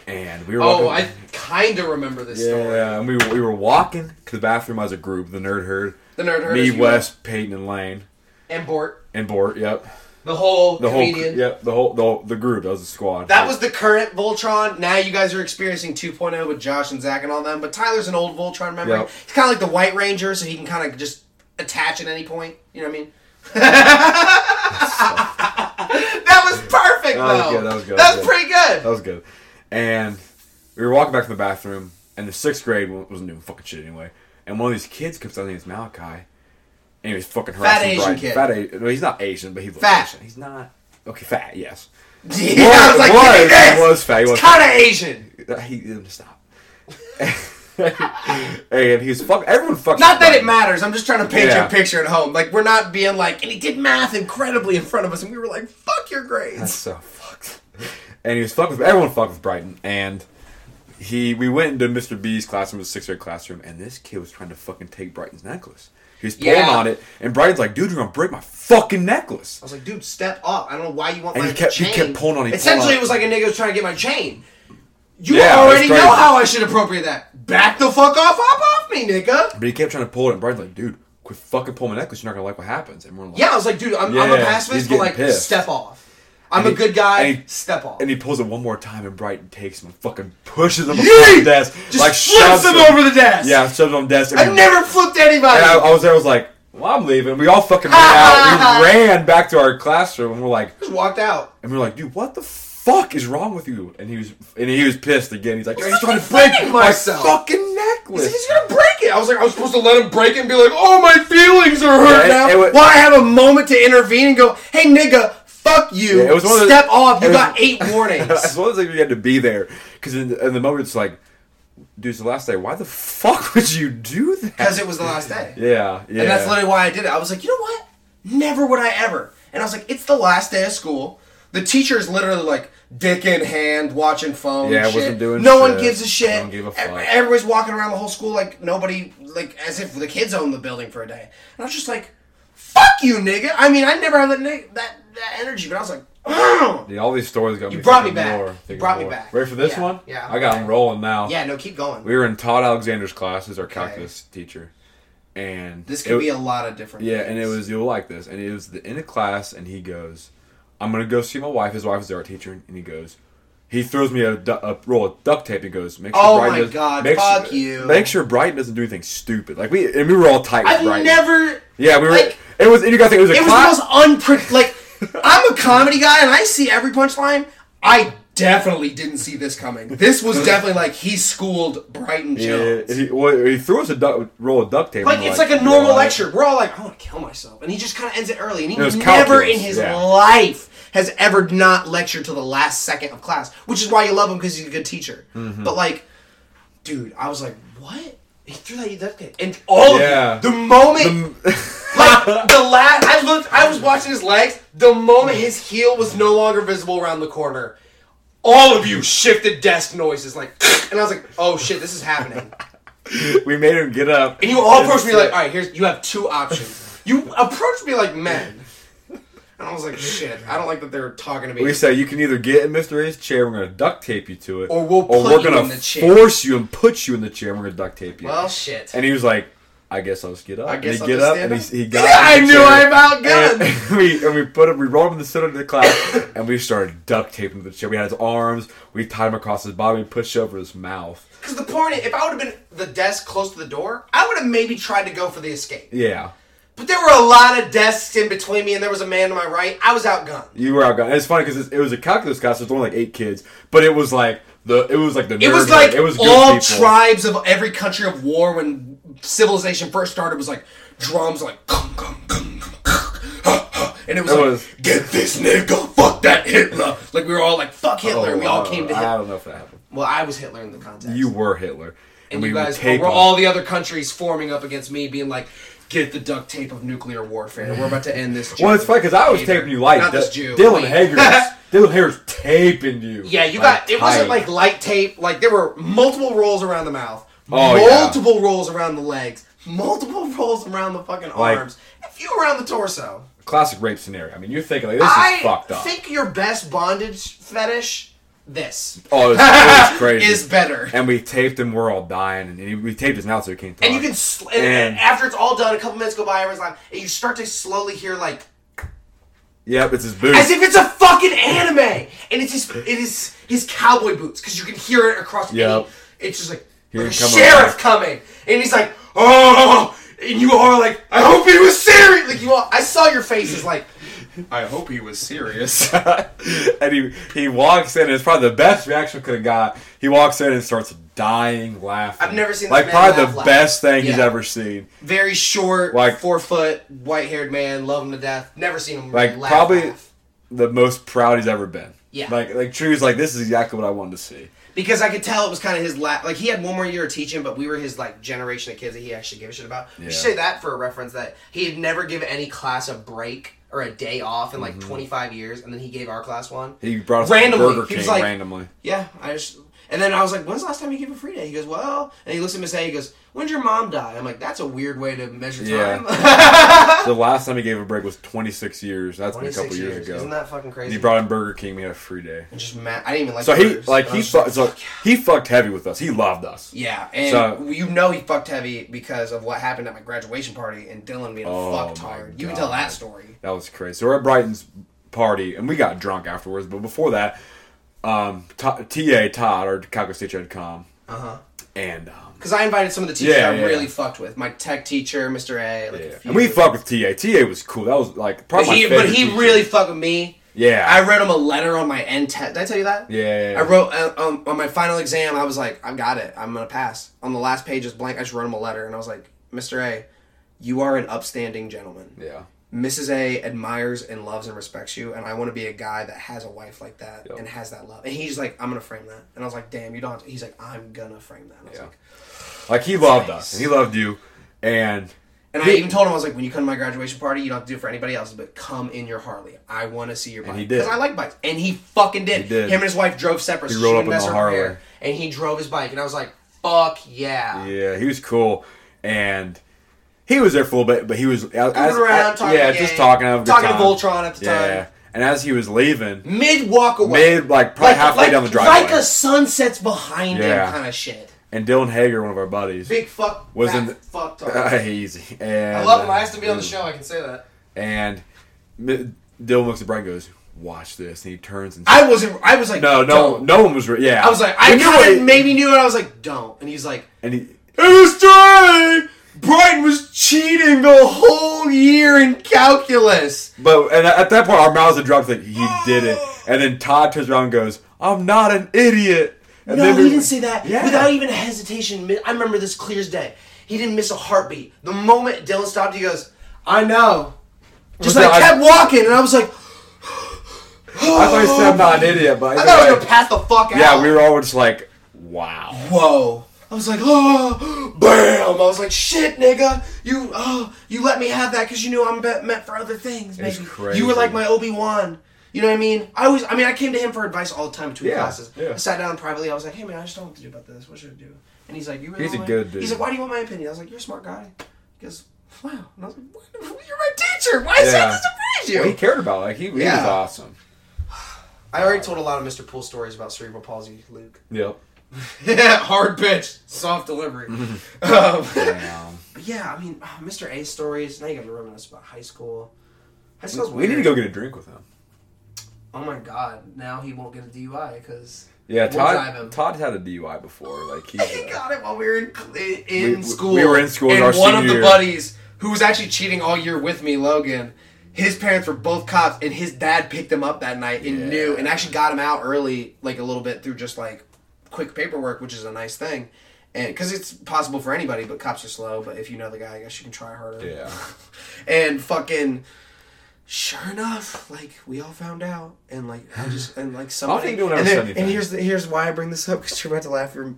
And we were Oh, walking, I kind of remember this story. yeah, and we we were walking to the bathroom as a group. The nerd herd, The nerd herd. me, West, Peyton, and Lane, and Bort. and Bort. Yep, The whole the comedian. whole yep the whole the, the group. That was the squad. That was the current Voltron. Now you guys are experiencing 2.0 with Josh and Zach and all them. But Tyler's an old Voltron member. Yep. He's kind of like the White Ranger, so he can kind of just attach at any point. You know what I mean? that was perfect, That was good, that was good, That that was was pretty good. That was good. And we were walking back from the bathroom, and the sixth grade wasn't doing fucking shit anyway. And one of these kids comes down, name's Malachi, and he was fucking harassing Asian Brian. kid. Fat Asian. No, he's not Asian, but he's Fat. Asian. He's not. Okay, fat. Yes. Yeah, I was like, was, "Look this. he was fat. He was kind of Asian. Uh, fat. He didn't stop. and he's fuck. Everyone fucks. Not that it matters. I'm just trying to paint you a picture at home. Like we're not being like, and he did math incredibly in front of us, and we were like, "Fuck your grades." That's so fucked. And he was fucked with everyone. Fucked with Brighton, and he we went into Mr. B's classroom, the sixth grade classroom, and this kid was trying to fucking take Brighton's necklace. He was pulling Yeah. on it, and Brighton's like, "Dude, you're gonna break my fucking necklace." I was like, dude, step up. I don't know why you want And my he kept- he kept pulling on it, he Essentially, on it. it was like a nigga was trying to get my chain. You Yeah, already know how I should appropriate that. Back the fuck off, hop off me, nigga. But he kept trying to pull it, and Brighton's like, "Dude, quit fucking pulling my necklace. You're not gonna like what happens." And we're like, Yeah, I was like, dude, I'm, I'm a Yeah, pacifist, he's but like, pissed. step off. I'm And a he- good guy. he- step off. And he pulls it one more time, and Brighton takes him and fucking pushes him Yeet! off the desk, Just like flips shoves him over the desk. Yeah, shoves him on the desk. I've never flipped anybody. And I, I was there. I was like, "Well, I'm leaving." We all fucking ran out. We ran back to our classroom, and we're like, just walked out. and we we're like, "Dude, what the fuck is wrong with you?" And he was, and he was pissed again. He's like, "He's trying to break defending my fucking necklace." he's gonna break it. I was like, I was supposed to let him break it and be like, oh, my feelings are hurt Yeah, now. it- it While I have a moment to intervene and go, hey, nigga, fuck you. Yeah, it was one of the- Step off. You was- got eight warnings. As well as like, you had to be there, because in, the- in the moment it's like, dude, it's the last day. Why the fuck would you do that? Because it was the last day. Yeah, yeah. And that's literally why I did it. I was like, you know what? Never would I ever. And I was like, it's the last day of school. The teacher is literally like dick in hand, watching phone. Yeah, shit. wasn't doing No one gives a shit. No a fuck. Everybody's walking around the whole school like nobody, like as if the kids own the building for a day. And I was just like, fuck you, nigga. I mean, I never had that that, that energy, but I was like. Yeah, all these stories got You me. brought me back. More, You brought me back. Ready for this Yeah, one? yeah, I got okay. him rolling now. yeah, no, keep going. We were in Todd Alexander's class. Our calculus teacher, and this it- could be a lot of different. Yeah, and it was you'll like this. And it was the end of class, and he goes, "I'm gonna go see my wife." His wife is the art teacher, and he goes, he throws me a, du- a roll of duct tape and goes, "Make sure Oh Brighton my God, make fuck sure, you. Make sure Brighton doesn't do anything stupid." Like we and we were all tight with I've Brighton. never. yeah, we were. like- it was. And you got to think it was a It was class. the most unpre. Like, I'm a comedy guy, and I see every punchline. I definitely didn't see this coming. This was definitely like he schooled Brighton yeah, Jones. and he, well, he threw us a du- roll of duct tape. Like it's like, a "Yeah, normal all right." lecture. We're all like, I want to kill myself, and he just kind of ends it early. And he never calculus, in his yeah. life has ever not lectured till the last second of class, which is why you love him because he's a good teacher. Mm-hmm. But like, dude, I was like, what? He threw that duct tape, and all Yeah. of you, the moment, like the last, I looked, I was watching his legs. The moment his heel was no longer visible around the corner, all of you shifted desk noises, like, and I was like, oh shit, this is happening. we made him get up. And you all approached me like, all right, here's you have two options. You approached me like men. And I was like, shit, I don't like that they're talking to me. We said you can either get in Mr. A's chair, we're gonna duct tape you to it, Or we'll or we're gonna in the chair. force you and put you in the chair, and we're gonna duct tape you. well, shit. and he was like, "I guess I'll just get up." I guess and I'll get up, and up. he, he got. Yeah, I knew chair, I'm outgunned. And we and we put him, we rolled him in the center of the class, and we started duct taping the chair. We had his arms, we tied him across his body, and pushed over his mouth. Because the point, if I would have been the desk close to the door, I would have maybe tried to go for the escape. Yeah, But there were a lot of desks in between me, and there was a man to my right. I was outgunned. you were outgunned. And it's funny because it was a calculus class. There's only like eight kids, but it was like the it was like the It was like it was all people. tribes of every country of war when civilization first started was like drums like gung, gung, gung, gung, ha, ha. and it was It like was- get this nigga fuck that Hitler like we were all like fuck oh, Hitler and we all Oh, came to I him don't know if that happened. Well, I was Hitler in the contest. You were Hitler, and we you would guys were all the other countries forming up against me, being like, "Get the duct tape of nuclear warfare. We're about to end this." Well, it's funny because I was Hater. taping you light. Not this Jew. Dylan. Hager. Dylan Hager's taping you. Yeah, you like, got. It wasn't like light tape. Like there were multiple rolls around the mouth, Oh, yeah. multiple rolls around the legs, multiple rolls around the fucking Like- arms, a few around the torso. classic rape scenario. I mean, you're thinking like this I is fucked up. I think your best bondage fetish, this, oh, it's, crazy. is better. and we taped him. We're all dying, and he, we taped his mouth so he can't talk. And you can, sl- and, And- and after it's all done, a couple minutes go by, everyone's like, and you start to slowly hear like, Yep, it's his boots. as if it's a fucking anime, and it's his, it is his cowboy boots because you can hear it across. Yep. Yep. It's just like, Here like a come sheriff coming, and he's like, oh, and you are like, I hope he was serious. Like you, all, I saw your faces like, I hope he was serious. and he he walks in. and It's probably the best reaction could have got. He walks in and starts dying laughing. I've never seen like probably the laugh. best thing he's ever seen. Very short, Like- four foot, white haired man, love him to death. Never seen him Like laugh, probably laugh. the most proud he's ever been. Yeah. Like like True's like this is exactly what I wanted to see. because I could tell it was kind of his la- like he had one more year of teaching, but we were his like generation of kids that he actually gave a shit about. We should say that for a reference that he had never given any class a break or a day off in like mm-hmm. 25 years, and then he gave our class one. He brought us Randomly. Burger He King was like- randomly. Yeah, I just and then I was like, "When's the last time you gave a free day?" He goes, "Well," and he looks at Miss A. He goes, "When'd your mom die?" I'm like, "That's a weird way to measure Yeah. time." the last time he gave a break was 26 years. That's been a couple years, years. ago. Isn't that fucking crazy? And he brought in Burger King. We had a free day. And just mad. I didn't even like. So he like he fu- so he fucked heavy with us. He loved us. Yeah, and So- you know he fucked heavy because of what happened at my graduation party, and Dylan being Oh, fucked hard. You can tell that story. That was crazy. So we're at Brighton's party, and we got drunk afterwards. But before that, um, Ta- TA Todd or Calcutta State had come, Uh huh. and um, Because I invited some of the teachers Yeah, I yeah. really fucked with. My tech teacher, Mr. A. Like a yeah. few. and we fucked with TA. TA was cool. That was like But probably my he, but he teacher. really fucked with me. yeah. I wrote him a letter on my end test. Did I tell you that? yeah. I wrote uh, um, on my final exam. I was like, I've got it. I'm gonna pass. On the last page is blank. I just wrote him a letter, and I was like, Mr. A, you are an upstanding gentleman. Yeah. Mrs. A admires and loves and respects you, and I want to be a guy that has a wife like that Yep. and has that love. And he's like, I'm gonna frame that, and I was like, damn, you don't. Have to. He's like, I'm gonna frame that. And I was Yeah. like, Like he loved us, and he loved you, and and I even told him I was like, when you come to my graduation party, you don't have to do it for anybody else, but come in your Harley. I want to see your bike he did. because I like bikes, and he fucking did. He did. Him and his wife drove separate. He so rode up in the Harley. hair, and he drove his bike, and I was like, fuck yeah. yeah, he was cool, and. He was there for a little bit, but he was as, Moving around, as- talking yeah, to just talking, having talking to. Voltron at the yeah. time. And as he was leaving, Mid walk away, mid like probably halfway down the driveway, like a sunset's behind Yeah. him kind of shit. and Dylan Hager, one of our buddies, Big fuck Was in the- fuck talk. easy. And, I love him. I asked to be on the uh, show. I can say that. And Dylan looks at Brian, and goes, "Watch this," and he turns and I wasn't. I was like, no, no, don't. no one was. Re- yeah, I was like, I knew of maybe knew it. I was like, don't. And he's like, and he, it was straight. Brighton was cheating the whole year in calculus. but and at that point, our mouths had dropped. Like he did it, and then Todd turns around and goes, "I'm not an idiot." And no, then he didn't say that Yeah. without even hesitation. I remember this clear as day. He didn't miss a heartbeat. The moment Dylan stopped, he goes, "I know." Just like that- kept walking, and I was like, I thought he said I'm not an idiot, but I thought I was gonna pass the fuck out. yeah, we were all just like, "Wow." whoa. I was like, oh, bam. I was like, shit, nigga. You, oh, you let me have that because you knew I'm be- meant for other things, baby. crazy. You were like my Obi Wan. You know what I mean? I always, I mean, I came to him for advice all the time between Yeah, classes. yeah. I sat down privately. I was like, hey man, I just don't know what to do about this. What should I do? And he's like, you really He's a want good my-" dude. He's like, why do you want my opinion? I was like, you're a smart guy. He goes, wow. And I was like, "What? you're my teacher. Why is Yeah. that to praise you? Well, he cared about it. like he, he was Yeah. awesome. I already told a lot of Mr. Pool stories about cerebral palsy, Luke. Yep. Yeah, hard pitch, soft delivery. um, But yeah, I mean, oh, Mr. A stories. Now you got to reminisce about high school. High school's we need to go get a drink with him. Oh my god! Now he won't get a DUI because Yeah, Todd. Todd had a DUI before. Like he uh, got it while we were in in We- school. we were in school and our one of the year. buddies who was actually cheating all year with me, Logan. His parents were both cops, and his dad picked him up that night and Yeah. knew, and actually got him out early, like a little bit through just like quick paperwork, which is a nice thing. And because it's possible for anybody, but cops are slow. But if you know the guy, I guess you can try harder. Yeah. and fucking sure enough, like we all found out, and like I just and like I somebody. don't think and, then- and here's the, here's why I bring this up because you're about to laugh or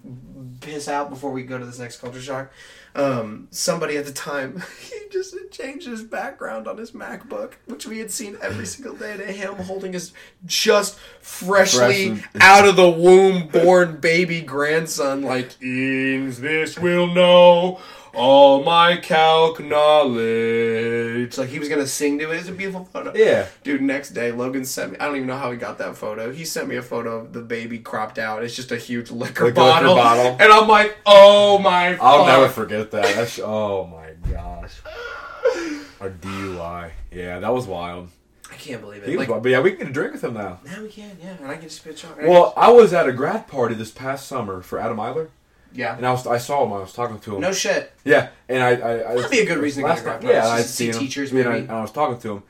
piss out before we go to this next culture shock. Um, somebody at the time he just had changed his background on his MacBook, which we had seen every single day to him holding his just freshly Fresh- out of the womb born baby grandson, like in this will know all my calc knowledge. Like he was gonna sing to it. It's a beautiful photo. Yeah. Dude, next day Logan sent me. I don't even know how he got that photo. He sent me a photo of the baby cropped out. It's just a huge liquor, Like a liquor bottle. bottle. and I'm like, oh my. I'll fuck. never forget that. That's oh my gosh. Our DUI. Yeah, that was wild. I can't believe it. He was like, wild. But yeah, we can get a drink with him now. now we can, yeah, and I can just spit on. Well, I was at a grad party this past summer for Adam Eiler, yeah. and I was I saw him. I was talking to him. No shit. Yeah, and I, I, I That'd be a good reason to last to grad Yeah, I'd see teachers, and I, and I was talking to him,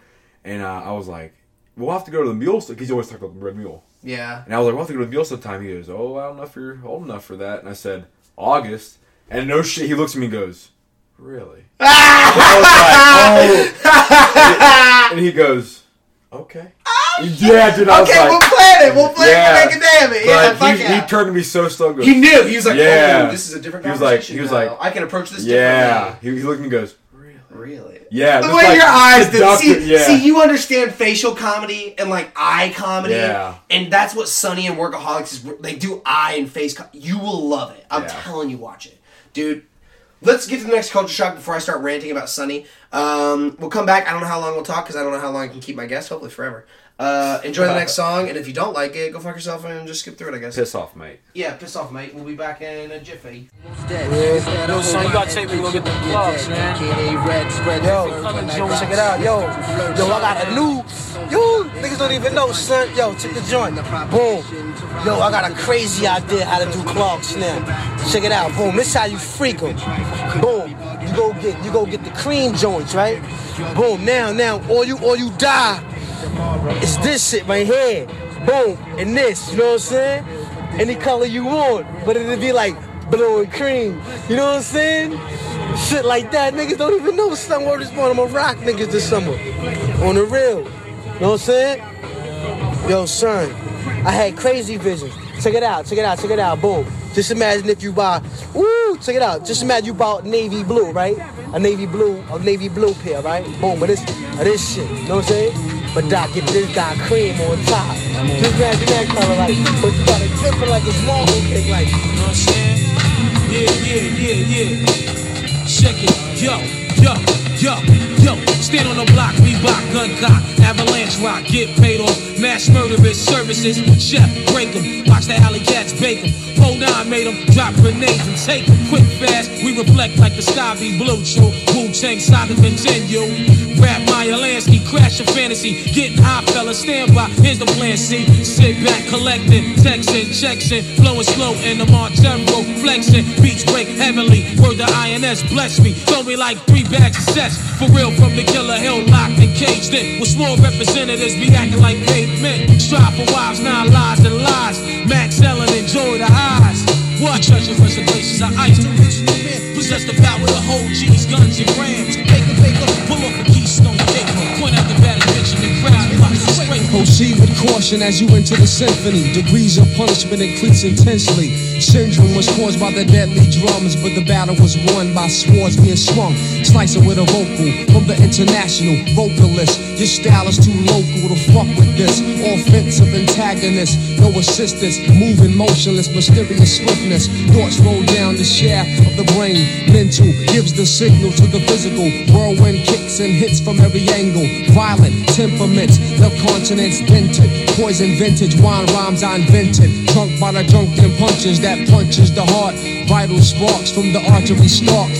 and uh, I was like, "We'll have to go to the mule because he always talked about the red mule." Yeah. And I was like, "We'll have to go to the mule sometime." He goes, "Oh, I don't know if you're old enough for that." And I said, "August." And no shit, he looks at me and goes, "Really?" I was like, "Oh." and he goes, "Okay." Oh, yeah, dude. I was Okay, like, we'll plan it. We'll plan yeah. it. Make a damn it. Yeah, But fuck he, yeah. he turned to me so slow. goes, He knew. He was like, oh, Yeah. "Oh, this is a different He was like- he was now. like, "I can approach this Yeah. differently." He, he looked at me and goes, Really? Really. Yeah, The way like your eyes did. See, yeah. see, you understand facial comedy and like eye comedy, Yeah. and that's what Sunny and Workaholics is. They do eye and face. Co- you will love it. I'm Yeah. telling you, watch it, dude. Let's get to the next culture shock before I start ranting about Sunny. Um, we'll come back. I don't know how long we'll talk because I don't know how long I can keep my guests. Hopefully forever. Uh, enjoy the next song, and if you don't like it, go fuck yourself and just skip through it. I guess. piss off, mate. Yeah, piss off, mate. We'll be back in a jiffy. Yo, son, you gotta take me to go get the plugs, man. Yo, check it out, yo. Yo, I got a new. Yo, niggas don't even know, son. Yo, check the joint. Boom. Yo, I got a crazy idea how to do clogs now. Check it out. Boom. This how you freak 'em. Boom. You go get you go get the cream joints, right? Boom. Now, now, or you or you die. It's this shit right here. Boom. And this, you know what I'm saying? Any color you want. But it'll be like blue and cream. You know what I'm saying? Shit like that. Niggas don't even know son word is born. I'm gonna rock niggas this summer. On the real. You know what I'm saying? Yo, son, I had crazy visions. Check it out, check it out, check it out. Boom. Just imagine if you buy, woo, check it out. Just imagine you bought navy blue, right? A navy blue, a navy blue pair, right? Boom, but this, this shit, you know what I'm saying? But Doc, get this Doc cream on top. Just imagine that color, like, but you got it different like it's marble cake, like. You know what I'm saying? Yeah, yeah, yeah, yeah. Check it, yo, yo, yo. Stand on the block, Reebok, gun cock, avalanche rock, get paid off, mass murderous services, chef, break 'em, watch the alley cats bake 'em. Hold on, made 'em drop grenades and take 'em. Quick, fast, we reflect like the sky be blue, true. Wu Tang saga continue. Rap Meyer Lansky, crash your fantasy. Getting high, fella, stand by. Here's the plan, see. Sit back, collecting, texting, checking, flowing slow in the Montero, flexing. Beats break heavily. Word the INS, bless me. Throw me like three bags of sets. For real, from the killer hill, locked and caged in. With small representatives be acting like pavement. Strive for wives, nine lies and lies. Max Ellen, enjoy the highs. What? Treasure reservations of ice. Possess the power to hold G's, guns, and grams. Baker, baker, pull off a Proceed with caution as you enter the symphony. Degrees of punishment increase intensely. Syndrome was caused by the deadly drums, but the battle was won by swords being swung. Slice it with a vocal from the international vocalist. Your style is too local to fuck with this. Offensive antagonist, no assistance. Moving motionless, mysterious swiftness. Thoughts roll down the shaft of the brain. Mental gives the signal to the physical. Whirlwind kicks and hits from every angle. Violent the continents dented. Poison vintage, wine rhymes I invented. Drunk by the drunken punches that punches the heart. Vital sparks from the artery stalks.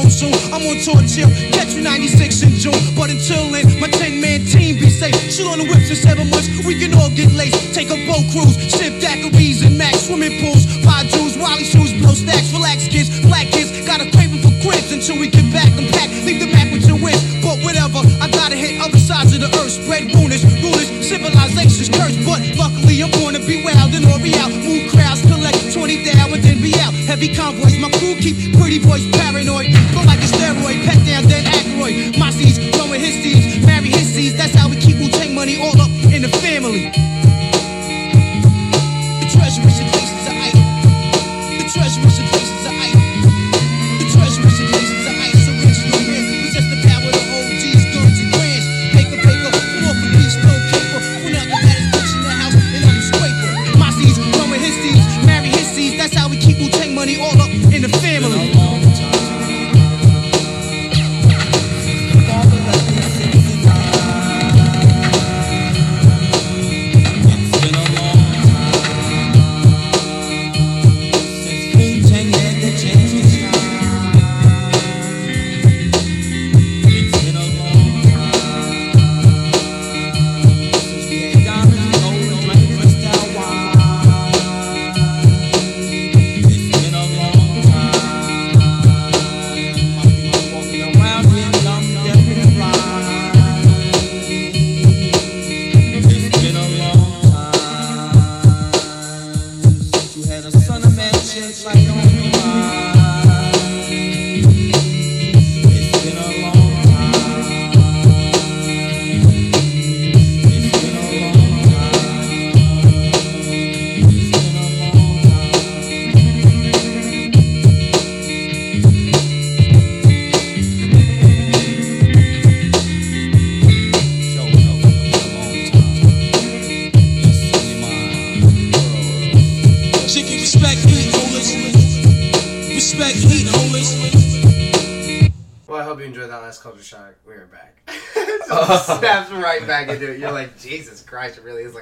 Home soon. I'm on tour chill. Catch you 96 in June. But until then, my 10 man team be safe. Chill on the whips in seven months. We can all get laced. Take a boat cruise. Sip daiquiris and max swimming pools. Pie juice, Wally shoes, blow stacks. Relax kids, black kids. Got a craving for cribs until we get back and pack. Leave the map with your wish. But whatever, I gotta hit other sides of the earth. Spread rumors, rulers, civilization's cursed. But luckily, I'm gonna be wild and or be out. Move crowds, collect 20 down and then be out. Heavy convoys, my crew keep pretty boys paranoid.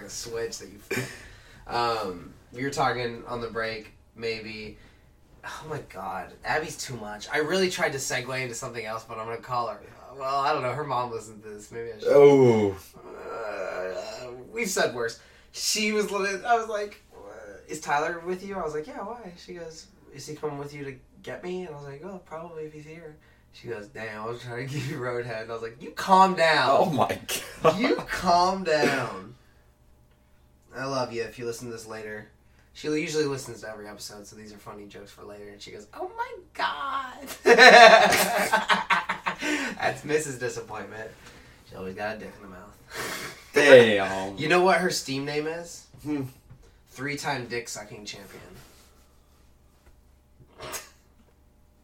A switch that you. Um, we were talking on the break, maybe. Oh my God, Abby's too much. I really tried to segue into something else, but I'm gonna call her. Well, I don't know. Her mom listens to this. Maybe I should. Oh. Uh, we've said worse. She was. I was like, "Is Tyler with you?" I was like, "Yeah, why?" She goes, "Is he coming with you to get me?" And I was like, "Oh, probably if he's here." She goes, "Damn, I was trying to give you roadhead." And I was like, "You calm down." Oh my god. You calm down. I love you. If you listen to this later, she usually listens to every episode, so these are funny jokes for later. And she goes, "Oh my god." That's Mrs. Disappointment. She always got a dick in the mouth. Damn. You know what her Steam name is? Hmm. Three-time dick sucking champion.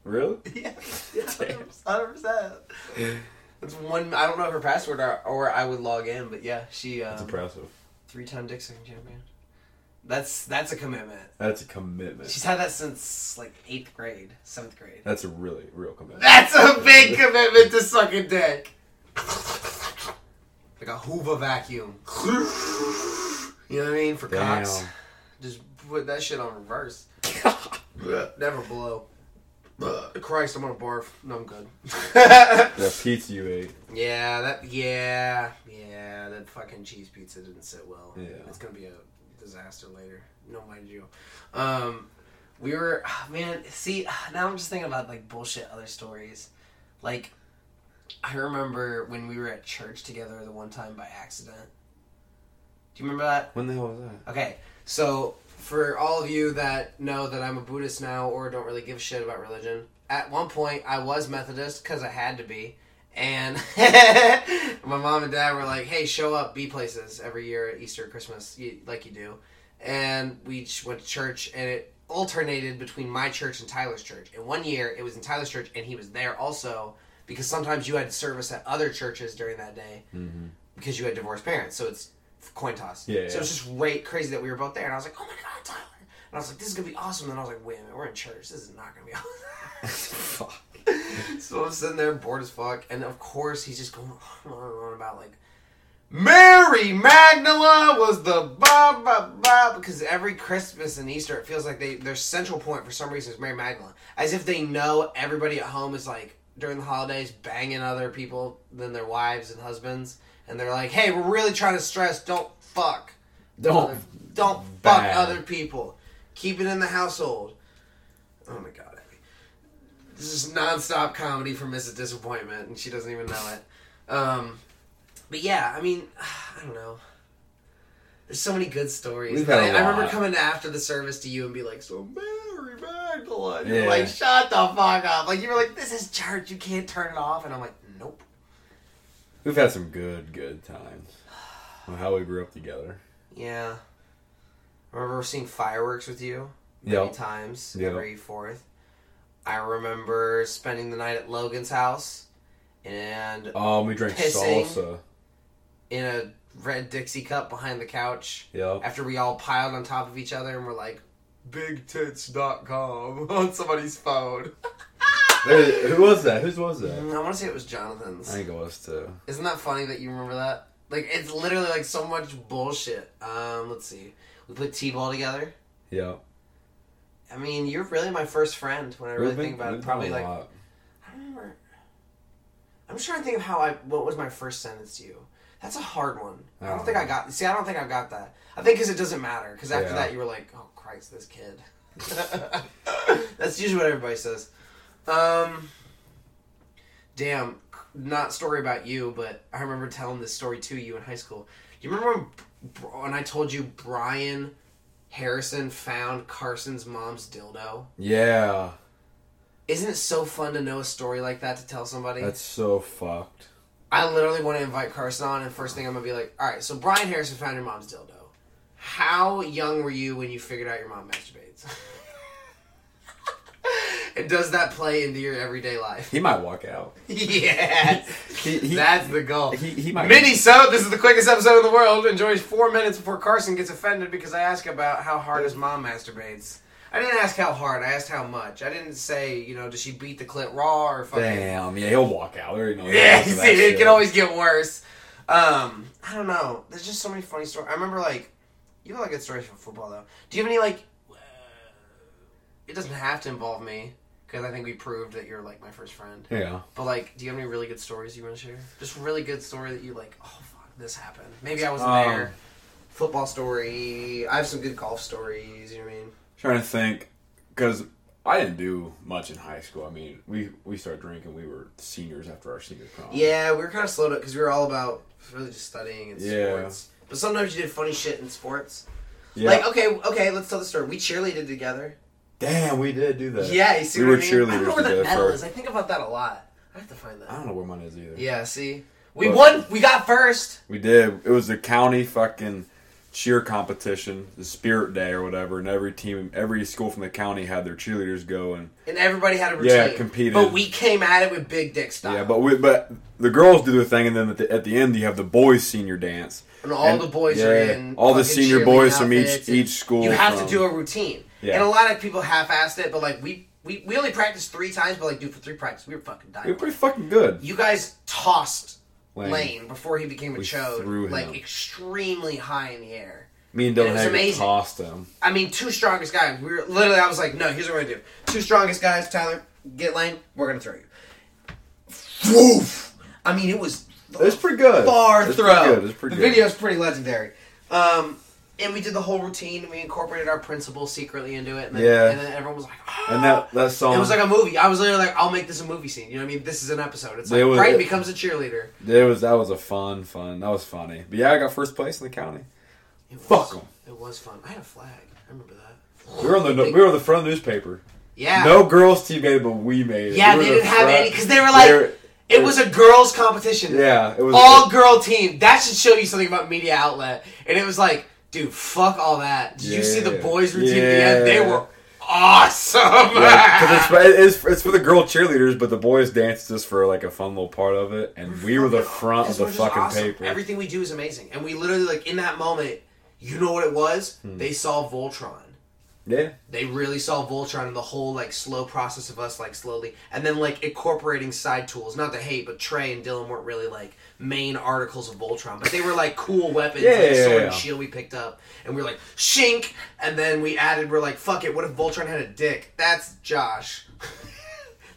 Really? Yeah, hundred percent. That's one. I don't know her password or, or I would log in, but yeah, she. Um, That's impressive. Three-time dick sucking champion. That's that's a commitment. That's a commitment. She's had that since like eighth grade, seventh grade. That's a really real commitment. That's a big commitment to suck a dick. Like a Hoover vacuum. You know what I mean? For Damn. cocks. Just put that shit on reverse. Never blow. Christ, I'm gonna barf. No, I'm good. That pizza you ate. yeah, that. Yeah, yeah. That fucking cheese pizza didn't sit well. Yeah. it's gonna be a disaster later. No, mind you. Um, we were man. See, now I'm just thinking about like bullshit other stories. Like, I remember when we were at church together the one time by accident. Do you remember that? When the hell was that? Okay, so for all of you that know that I'm a Buddhist now or don't really give a shit about religion, at one point I was Methodist because I had to be. And my mom and dad were like, hey, show up, be places every year at Easter, Christmas, like you do. And we went to church, and it alternated between my church and Tyler's church. And one year it was in Tyler's church, and he was there also because sometimes you had service at other churches during that day Mm-hmm. because you had divorced parents. So it's coin toss. Yeah, So yeah. it's just right crazy that we were both there, and I was like, oh my god, Tyler. And I was like, this is gonna be awesome. And then I was like, wait a minute, we're in church. This is not gonna be awesome. so I'm sitting there bored as fuck, and of course he's just going on and on about like. Mary Magdala was the ba ba ba because every Christmas and Easter it feels like they their central point for some reason is Mary Magdalene, as if they know everybody at home is like during the holidays banging other people than their wives and husbands, and they're like, "Hey, we're really trying to stress. Don't fuck. Don't other- don't fuck other people. Keep it in the household." Oh my god. This is nonstop comedy for Mrs. Disappointment, and she doesn't even know it. Um, but yeah, I mean, I don't know. There's so many good stories. I I remember coming after the service to you and be like, "So Mary Magdalene," you're Yeah. like, "Shut the fuck up!" Like you were like, "This is church. You can't turn it off," and I'm like. We've had some good, good times. How we grew up together. Yeah. I remember seeing fireworks with you many Yep. times Yep. every fourth. I remember spending the night at Logan's house and Um, we drank salsa. in a red Dixie cup behind the couch Yep. after we all piled on top of each other and were like, bigtits.com on somebody's phone. Who was that? Whose was that? I want to say it was Jonathan's. I think it was too. Isn't that funny that you remember that? Like, it's literally like so much bullshit. Um, let's see. We put T-ball together. Yeah. I mean, you're really my first friend when I really think about it. Probably like I don't remember. I'm trying to think of how I. What was my first sentence to you? That's a hard one. I don't Oh. think I got. See, I don't think I got that. I think because it doesn't matter. Because after Yeah. that, you were like, "Oh Christ, this kid." That's usually what everybody says. Um. Damn, not story about you, but I remember telling this story to you in high school. Do you remember when, when I told you Brian Harrison found Carson's mom's dildo? Yeah. Isn't it so fun to know a story like that to tell somebody? That's so fucked. I literally want to invite Carson on, and first thing I'm gonna be like, "All right, so Brian Harrison found your mom's dildo. How young were you when you figured out your mom masturbates? and does that play into your everyday life? He might walk out. yes, He, he, that's the goal. he, he might. Mini so this is the quickest episode in the world. Enjoys four minutes before Carson gets offended because I ask about how hard his mom masturbates. I didn't ask how hard. I asked how much. I didn't say, you know, does she beat the clit raw or fucking Damn. Yeah, he'll walk out. There, you know. Yeah, see, it shit. can always get worse. Um, I don't know. There's just so many funny stories. I remember like you have like good stories from football though. Do you have any like? It doesn't have to involve me because I think we proved that you're like my first friend. Yeah. But like, do you have any really good stories you want to share? Just really good story that you like. Oh fuck, this happened. Maybe I wasn't Um, there. Football story. I have some good golf stories. You know what I mean? Trying to think, because I didn't do much in high school. I mean, we we started drinking. We were seniors after our senior prom. Yeah, we were kind of slowed up because we were all about really just studying and Yeah. sports. But sometimes you did funny shit in sports. Yeah. Like, okay, okay, let's tell the story. We cheerleaded together. Damn, we did do that. Yeah, you see we what were I mean? I don't know cheerleaders where that together. medal is. I think about that a lot. I have to find that. I don't know where mine is either. Yeah, see? We But- won. We got first. We did. It was the county fucking cheer competition, the Spirit Day or whatever, and every team, every school from the county had their cheerleaders go and And everybody had a routine. Yeah, competed. But we came at it with big dick style. yeah. But we, but the girls do their thing, and then at the, at the end you have the boys senior dance. And all the boys are in all the fucking senior cheerleading boys from each outfits, and each school. You have from- to do a routine. Yeah. And a lot of people half-assed it, but like we, we, we only practiced three times, but like dude, for three practice, we were fucking dying. We were pretty fucking good. You guys tossed Lane. Lane, before he became a We chode, threw like extremely high in the air. Me and Dylan Hager tossed him. I mean, two strongest guys. We were literally. I was like, no. Here's what we're gonna do. Two strongest guys. Tyler, get Lane. We're gonna throw you. Woof. I mean, it was It was pretty good. far throw. It was throw. pretty good. It was pretty the good. video's pretty legendary. Um, and we did the whole routine. and We incorporated our principles secretly into it. And then, Yeah. and then everyone was like, And that that song. it was like a movie. I was literally like, I'll make this a movie scene. You know what I mean? This is an episode. It's like was- Brian becomes a cheerleader. It was that was a fun fun. That was funny. But yeah, I got first place in the county. It was, Fuck 'em. It was fun. I had a flag. I remember that. We were on the we were on the front of the newspaper. Yeah. No girls team made it, but we made it. Yeah, We they didn't have front- any because they were like, they were- it was a girls' competition. Yeah, it was all girl team. That should show you something about media outlet. And it was like, dude, fuck all that. Did you see the boys' routine at the end? They were awesome. Yeah, it's, for- it's, it's for the girl cheerleaders, but the boys danced just for like a fun little part of it, and we were the front of the fucking awesome. paper. Everything we do is amazing. And we literally, like, in that moment, you know what it was? Hmm. They saw Voltron. Yeah, They really saw Voltron and the whole like slow process of us like slowly, and then like incorporating side tools. Not to hate, but Trey and Dylan weren't really like main articles of Voltron, but they were like cool weapons, Yeah, like yeah, sword yeah. and shield we picked up, and we were like shink, and then we added we're like fuck it, what if Voltron had a dick? That's Josh.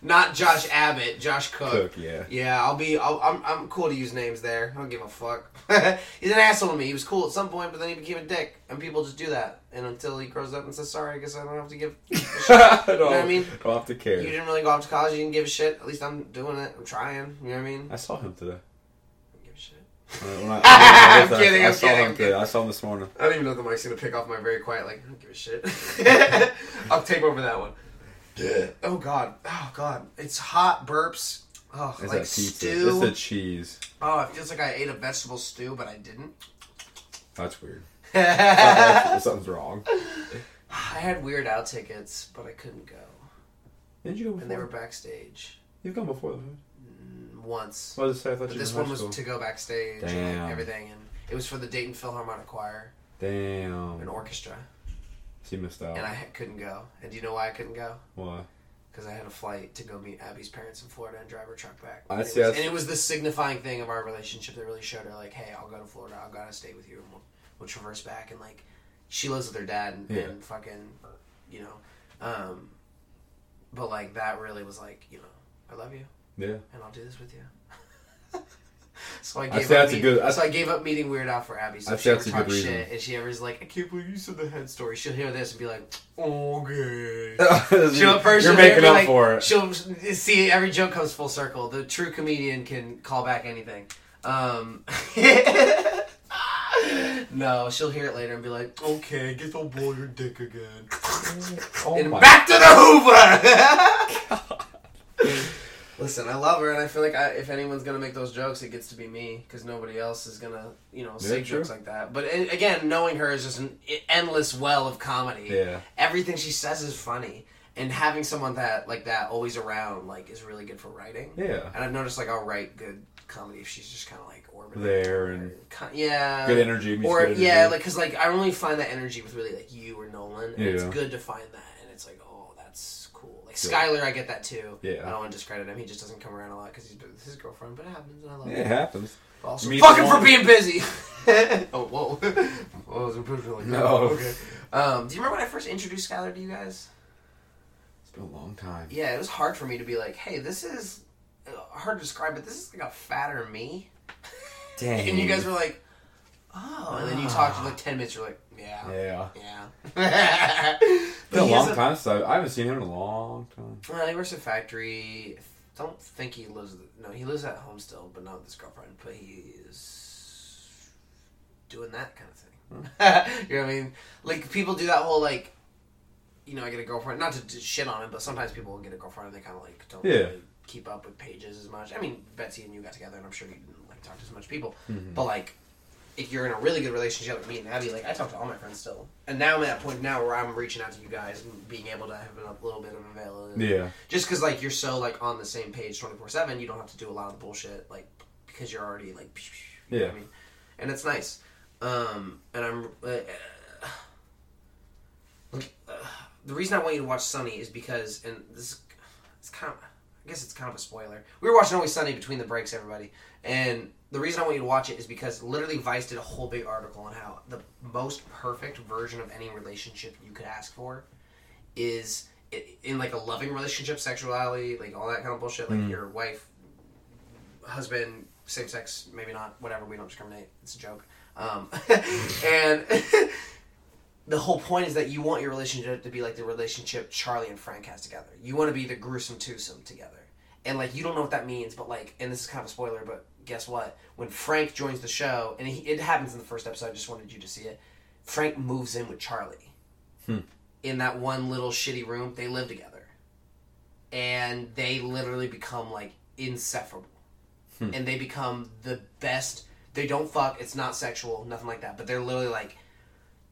Not Josh Abbott, Josh Cook. Cook, yeah. Yeah, I'll be. I'll, I'm. I'm cool to use names there. I don't give a fuck. He's an asshole to me. He was cool at some point, but then he became a dick, and people just do that. And until he grows up and says sorry, I guess I don't have to give. A shit. you know what I mean? Don't have to care. You didn't really go off to college. You didn't give a shit. At least I'm doing it. I'm trying. You know what I mean? I saw him today. Shit. Uh, when I- when I- I'm kidding, I I'm saw kidding, him I'm. I saw him this morning. I don't even know if the mic's gonna pick off my very quiet. Like, I don't give a shit. I'll tape over that one. Oh god. Oh god. It's hot burps. Oh, It's like stew. It's the cheese. Oh, it feels like I ate a vegetable stew, but I didn't. That's weird. Something- Something's wrong. I had Weird Al tickets, but I couldn't go. Did you go? And they were backstage You've gone before, though. Once. What did it say? I thought But you this one was to go backstage and like, everything, and it was for the Dayton Philharmonic Choir, Damn. an orchestra, She missed out. and I couldn't go. And do you know why I couldn't go? Why? Because I had a flight to go meet Abby's parents in Florida and drive her truck back. I and, see, it was, that's- and it was the signifying thing of our relationship that really showed her, like, hey, I'll go to Florida. I'll gotta stay with you, and we'll, we'll traverse back. And like, she lives with her dad, and, Yeah. and fucking, you know, um, but like that really was like, you know, I love you, Yeah. and I'll do this with you. so I I gave say up. that's a good- I- so I gave up meeting Weird Al for Abby. So I if she ever talks shit, and she ever's like, I can't believe you said the head story. She'll hear this and be like, okay. She'll first she'll making up like, for it. She'll see every joke comes full circle. The true comedian can call back anything. Um, no, she'll hear it later and be like, "Okay, get to blow your dick again." Oh and back to the Hoover. Listen, I love her, and I feel like I, if anyone's gonna make those jokes, it gets to be me because nobody else is gonna, you know, say Yeah, jokes like that. But again, knowing her is just an endless well of comedy Yeah. everything she says is funny and having someone that like that always around like is really good for writing Yeah. and i've noticed like i'll write good comedy if she's just kind of like orbiting There and yeah Good energy, or good yeah like because like i only find that energy with really like you or nolan and it's good to find that and it's like oh skylar i get that too Yeah. i don't want to discredit him he just doesn't come around a lot because he's with his girlfriend but it happens and i love Yeah, it it happens. also, Meet fuck him for being busy. oh, whoa. Whoa, I was like that. No. Okay. Um, do you remember when I first introduced Skylar to you guys? It's been a long time. Yeah, it was hard for me to be like, hey, this is uh, hard to describe, but this is like a fatter me. Dang. And you guys were like, oh. And then you talked for like 10 minutes, you're like, yeah. Yeah. Yeah. It's been a long time since I, haven't seen him in a long time. Well, he works at factory. Don't think he lives. No, he lives at home still, but not with his girlfriend. But he is doing that kind of thing. you know what I mean? Like people do that whole like, you know, I get a girlfriend. Not to, to shit on it, but sometimes people will get a girlfriend and they kind of like don't Yeah. really keep up with pages as much. I mean, Betsy and you got together, and I'm sure you didn't like talk to as much people. Mhm. But like, if you're in a really good relationship with me and Abby, like I talk to all my friends still, and now I'm at a point now where I'm reaching out to you guys and being able to have a little bit of availability. Yeah. Just because like you're so like on the same page twenty four seven, you don't have to do a lot of the bullshit like because you're already like. You know what Yeah. I mean, and it's nice. Um, and I'm. Uh, look, uh, the reason I want you to watch Sunny is because, and this is, it's kind of, I guess it's kind of a spoiler. We were watching Always Sunny between the breaks, everybody, and the reason I want you to watch it is because literally Vice did a whole big article on how the most perfect version of any relationship you could ask for is in like a loving relationship, sexuality, like all that kind of bullshit, like Mm. your wife, husband, same sex, maybe not, whatever. We don't discriminate. It's a joke. Um, and the whole point is that you want your relationship to be like the relationship Charlie and Frank has together. You want to be the gruesome twosome together. And like you don't know what that means, but like, and this is kind of a spoiler, but guess what? When Frank joins the show, and he, it happens in the first episode, I just wanted you to see it. Frank moves in with Charlie Hmm. in that one little shitty room. They live together, and they literally become like inseparable, Hmm. and they become the best. They don't fuck. It's not sexual, nothing like that. But they're literally like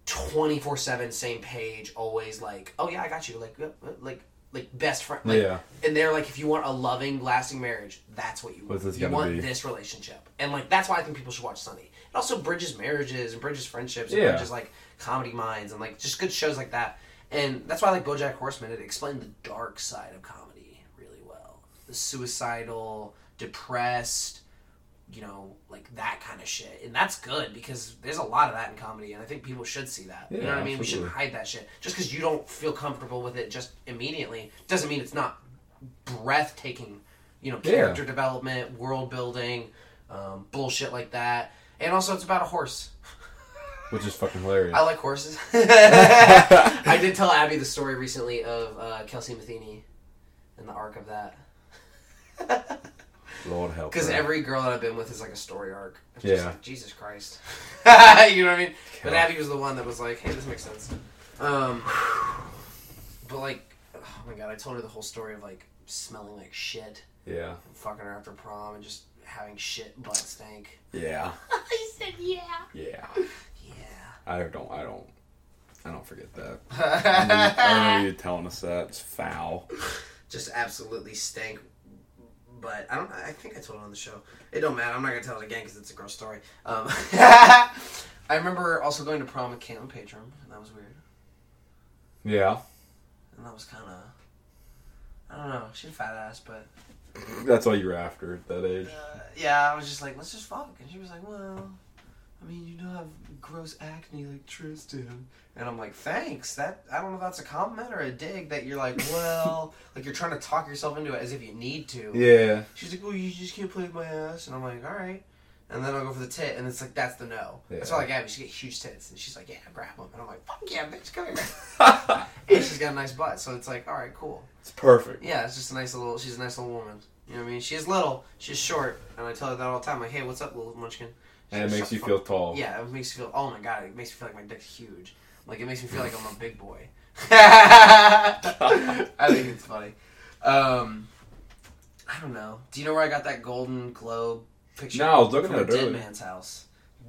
twenty four seven, same page, always like, oh yeah, I got you, like, like, like best friend. Like, Yeah. And they're like, if you want a loving, lasting marriage, that's what you want. This you want be? this relationship, and like that's why I think people should watch Sunny. It also bridges marriages and bridges friendships and Yeah. bridges like comedy minds and like just good shows like that. And that's why I like BoJack Horseman. It explained the dark side of comedy really well. The suicidal, depressed, you know, like that kind of shit. And that's good because there's a lot of that in comedy, and I think people should see that. you know what I mean? We shouldn't hide that shit. Just because you don't feel comfortable with it just immediately doesn't mean it's not breathtaking. You know, Yeah. character development, world building, um, bullshit like that, and also it's about a horse. which is fucking hilarious. I like horses. I did tell Abby the story recently of uh, Kelsey Matheny and the arc of that. Lord help. Because every girl that I've been with is like a story arc. It's just Yeah. like, Jesus Christ. you know what I mean? But Abby was the one that was like, hey, this makes sense. Um, but like, oh my god, I told her the whole story of like smelling like shit. Yeah. And fucking her after prom and just having shit butt stank. Yeah. I said, yeah. Yeah. Yeah. I don't. I don't. I don't forget that. I remember, I remember you telling us that. It's foul. Just absolutely stank. But I don't. I think I told it on the show. It don't matter. I'm not gonna tell it again because it's a gross story. Um, I remember also going to prom with Caitlin Patron, and that was weird. Yeah. And that was kind of. I don't know. She had a fat ass, but That's all you were after at that age. yeah, I was just like, let's just fuck. And she was like, well, I mean, you don't have gross acne like Tristan. And I'm like, thanks. That I don't know if that's a compliment or a dig that you're like, well, like you're trying to talk yourself into it as if you need to. Yeah. She's like, well, you just can't play with my ass. And I'm like, all right. And then I'll go for the tit, and it's like that's the no. That's why Yeah. like Abby, she get huge tits, and she's like, yeah, grab them, and I'm like, fuck yeah, bitch, come here. and she's got a nice butt, so it's like, all right, cool. It's perfect. Yeah, it's just a nice little. She's a nice little woman. You know what I mean? She's little. She's short, and I tell her that all the time. Like, hey, what's up, little munchkin? And it makes you feel tall. Yeah, it makes you feel. Oh my god, it makes me feel like my dick's huge. Like it makes me feel like I'm a big boy. I think it's funny. Um, I don't know. Do you know where I got that Golden Globe picture? No, I was looking from at a it dead earlier. man's house.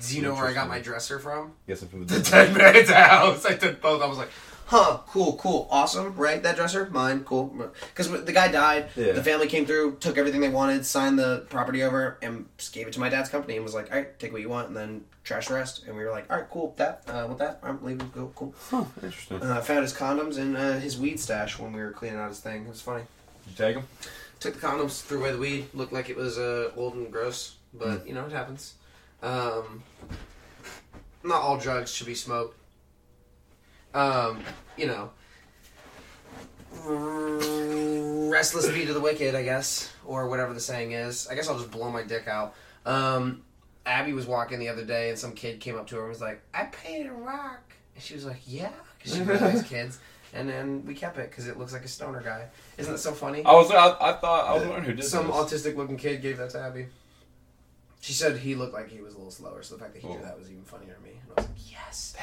Do you know where I got my dresser from? Guessing from The the dead man's house. I did both. I was like, huh, cool, cool, awesome, right? That dresser, mine, cool. Because the guy died. Yeah. The family came through, took everything they wanted, signed the property over, and just gave it to my dad's company, and was like, all right, take what you want, and then trash the rest. And we were like, all right, cool, that, uh, with that, I'm leaving, go, cool. Huh, interesting. Uh, found his condoms and uh, his weed stash when we were cleaning out his thing. It was funny. Did you take him? Took the condoms, threw away the weed. Looked like it was uh, old and gross, but you know it happens. Um, not all drugs should be smoked. Um, you know, restless beat of the wicked, I guess, or whatever the saying is. I guess I'll just blow my dick out. Um, Abby was walking the other day, and some kid came up to her and was like, "I painted a rock," and she was like, "Yeah," because she really likes kids. And then we kept it because it looks like a stoner guy. Isn't that so funny? I was. I, I thought I was wondering who did Some this. autistic looking kid gave that to Abby. She said he looked like he was a little slower, so the fact that he did that was even funnier to me. And I was like, yes,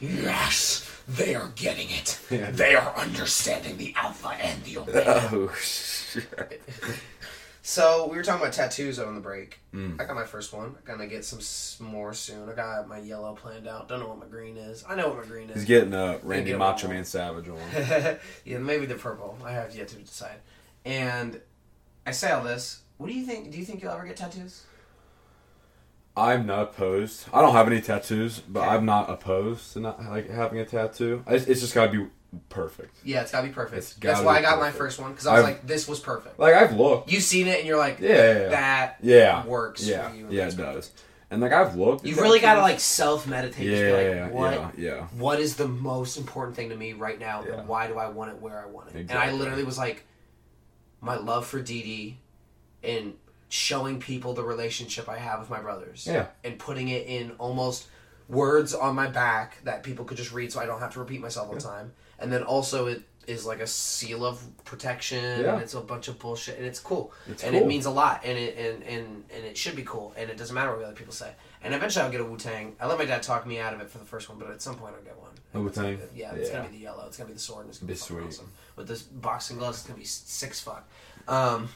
yes, they are getting it. Yeah. They are understanding the alpha and the omega. Oh shit. So we were talking about tattoos on the break. Mm. I got my first one. I'm gonna get some s- more soon. I got my yellow planned out. Don't know what my green is. I know what my green is. He's getting a Randy get Macho one Man Savage one. yeah, maybe the purple. I have yet to decide. And I say all this. What do you think? Do you think you'll ever get tattoos? I'm not opposed. I don't have any tattoos, but Okay. I'm not opposed to not like having a tattoo. I, it's just gotta be perfect. Yeah, it's gotta be perfect. It's That's gotta why I got my first one because I was I've- like, this was perfect. Like I've looked. You've seen it and you're like, Yeah, yeah, yeah. that yeah works Yeah, for you. yeah, it does. And like I've looked. You've really got to like self meditate. Yeah, like, yeah, what, yeah, yeah. What is the most important thing to me right now, Yeah. and why do I want it where I want it? And I literally was like, my love for Dee Dee, and showing people the relationship I have with my brothers. Yeah. And putting it in almost words on my back that people could just read, so I don't have to repeat myself all the time. And then also it is like a seal of protection, Yeah. and it's a bunch of bullshit, and it's cool, It's and it means a lot, and it and, and and it should be cool, and it doesn't matter what other people say. And eventually I'll get a Wu Tang. I let my dad talk me out of it for the first one, but at some point I'll get one. A Wu-Tang? Yeah, it's Yeah. gonna be the yellow. It's gonna be the sword, and it's gonna be, Be sweet. awesome. With this boxing gloves, it's gonna be six fuck. Um,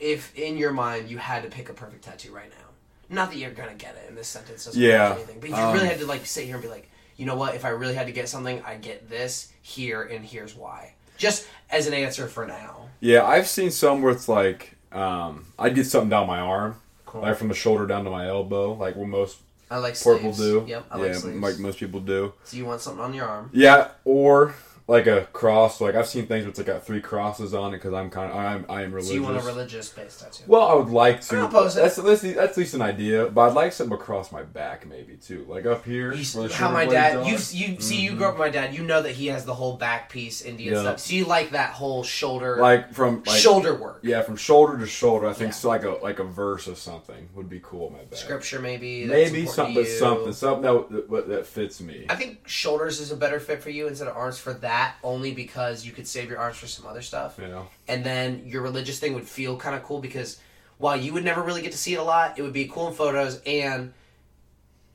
if in your mind you had to pick a perfect tattoo right now, not that you're gonna get it in this sentence doesn't Yeah, mean anything, but if you um, really had to like sit here and be like, you know what, if I really had to get something, I get this here, and here's why. Just as an answer for now. Yeah, I've seen some where it's like um, I'd get something down my arm, Cool. like from the shoulder down to my elbow, like what most I like people sleeves. do. Yep, I yeah, like sleeves. like most people do. So you want something on your arm? Yeah, or like a cross. Like I've seen things where it's like got three crosses on it because I'm kind of I'm I am religious. So you want a religious based tattoo? Well, I would like to. I'm not opposed that's, that's that's at least an idea, but I'd like something across my back maybe too, like up here. You, how my dad, are. you you see, you grew up mm-hmm. with my dad. You know that he has the whole back piece Indian Yeah. stuff. So you like that whole shoulder, like from like, shoulder work, Yeah, from shoulder to shoulder. I think so like a like a verse of something would be cool. My back. scripture maybe. Maybe something, to but you. something, something that, that that fits me. I think shoulders is a better fit for you instead of arms for that, only because you could save your arms for some other stuff. Know. And then your religious thing would feel kind of cool because while you would never really get to see it a lot, it would be cool in photos and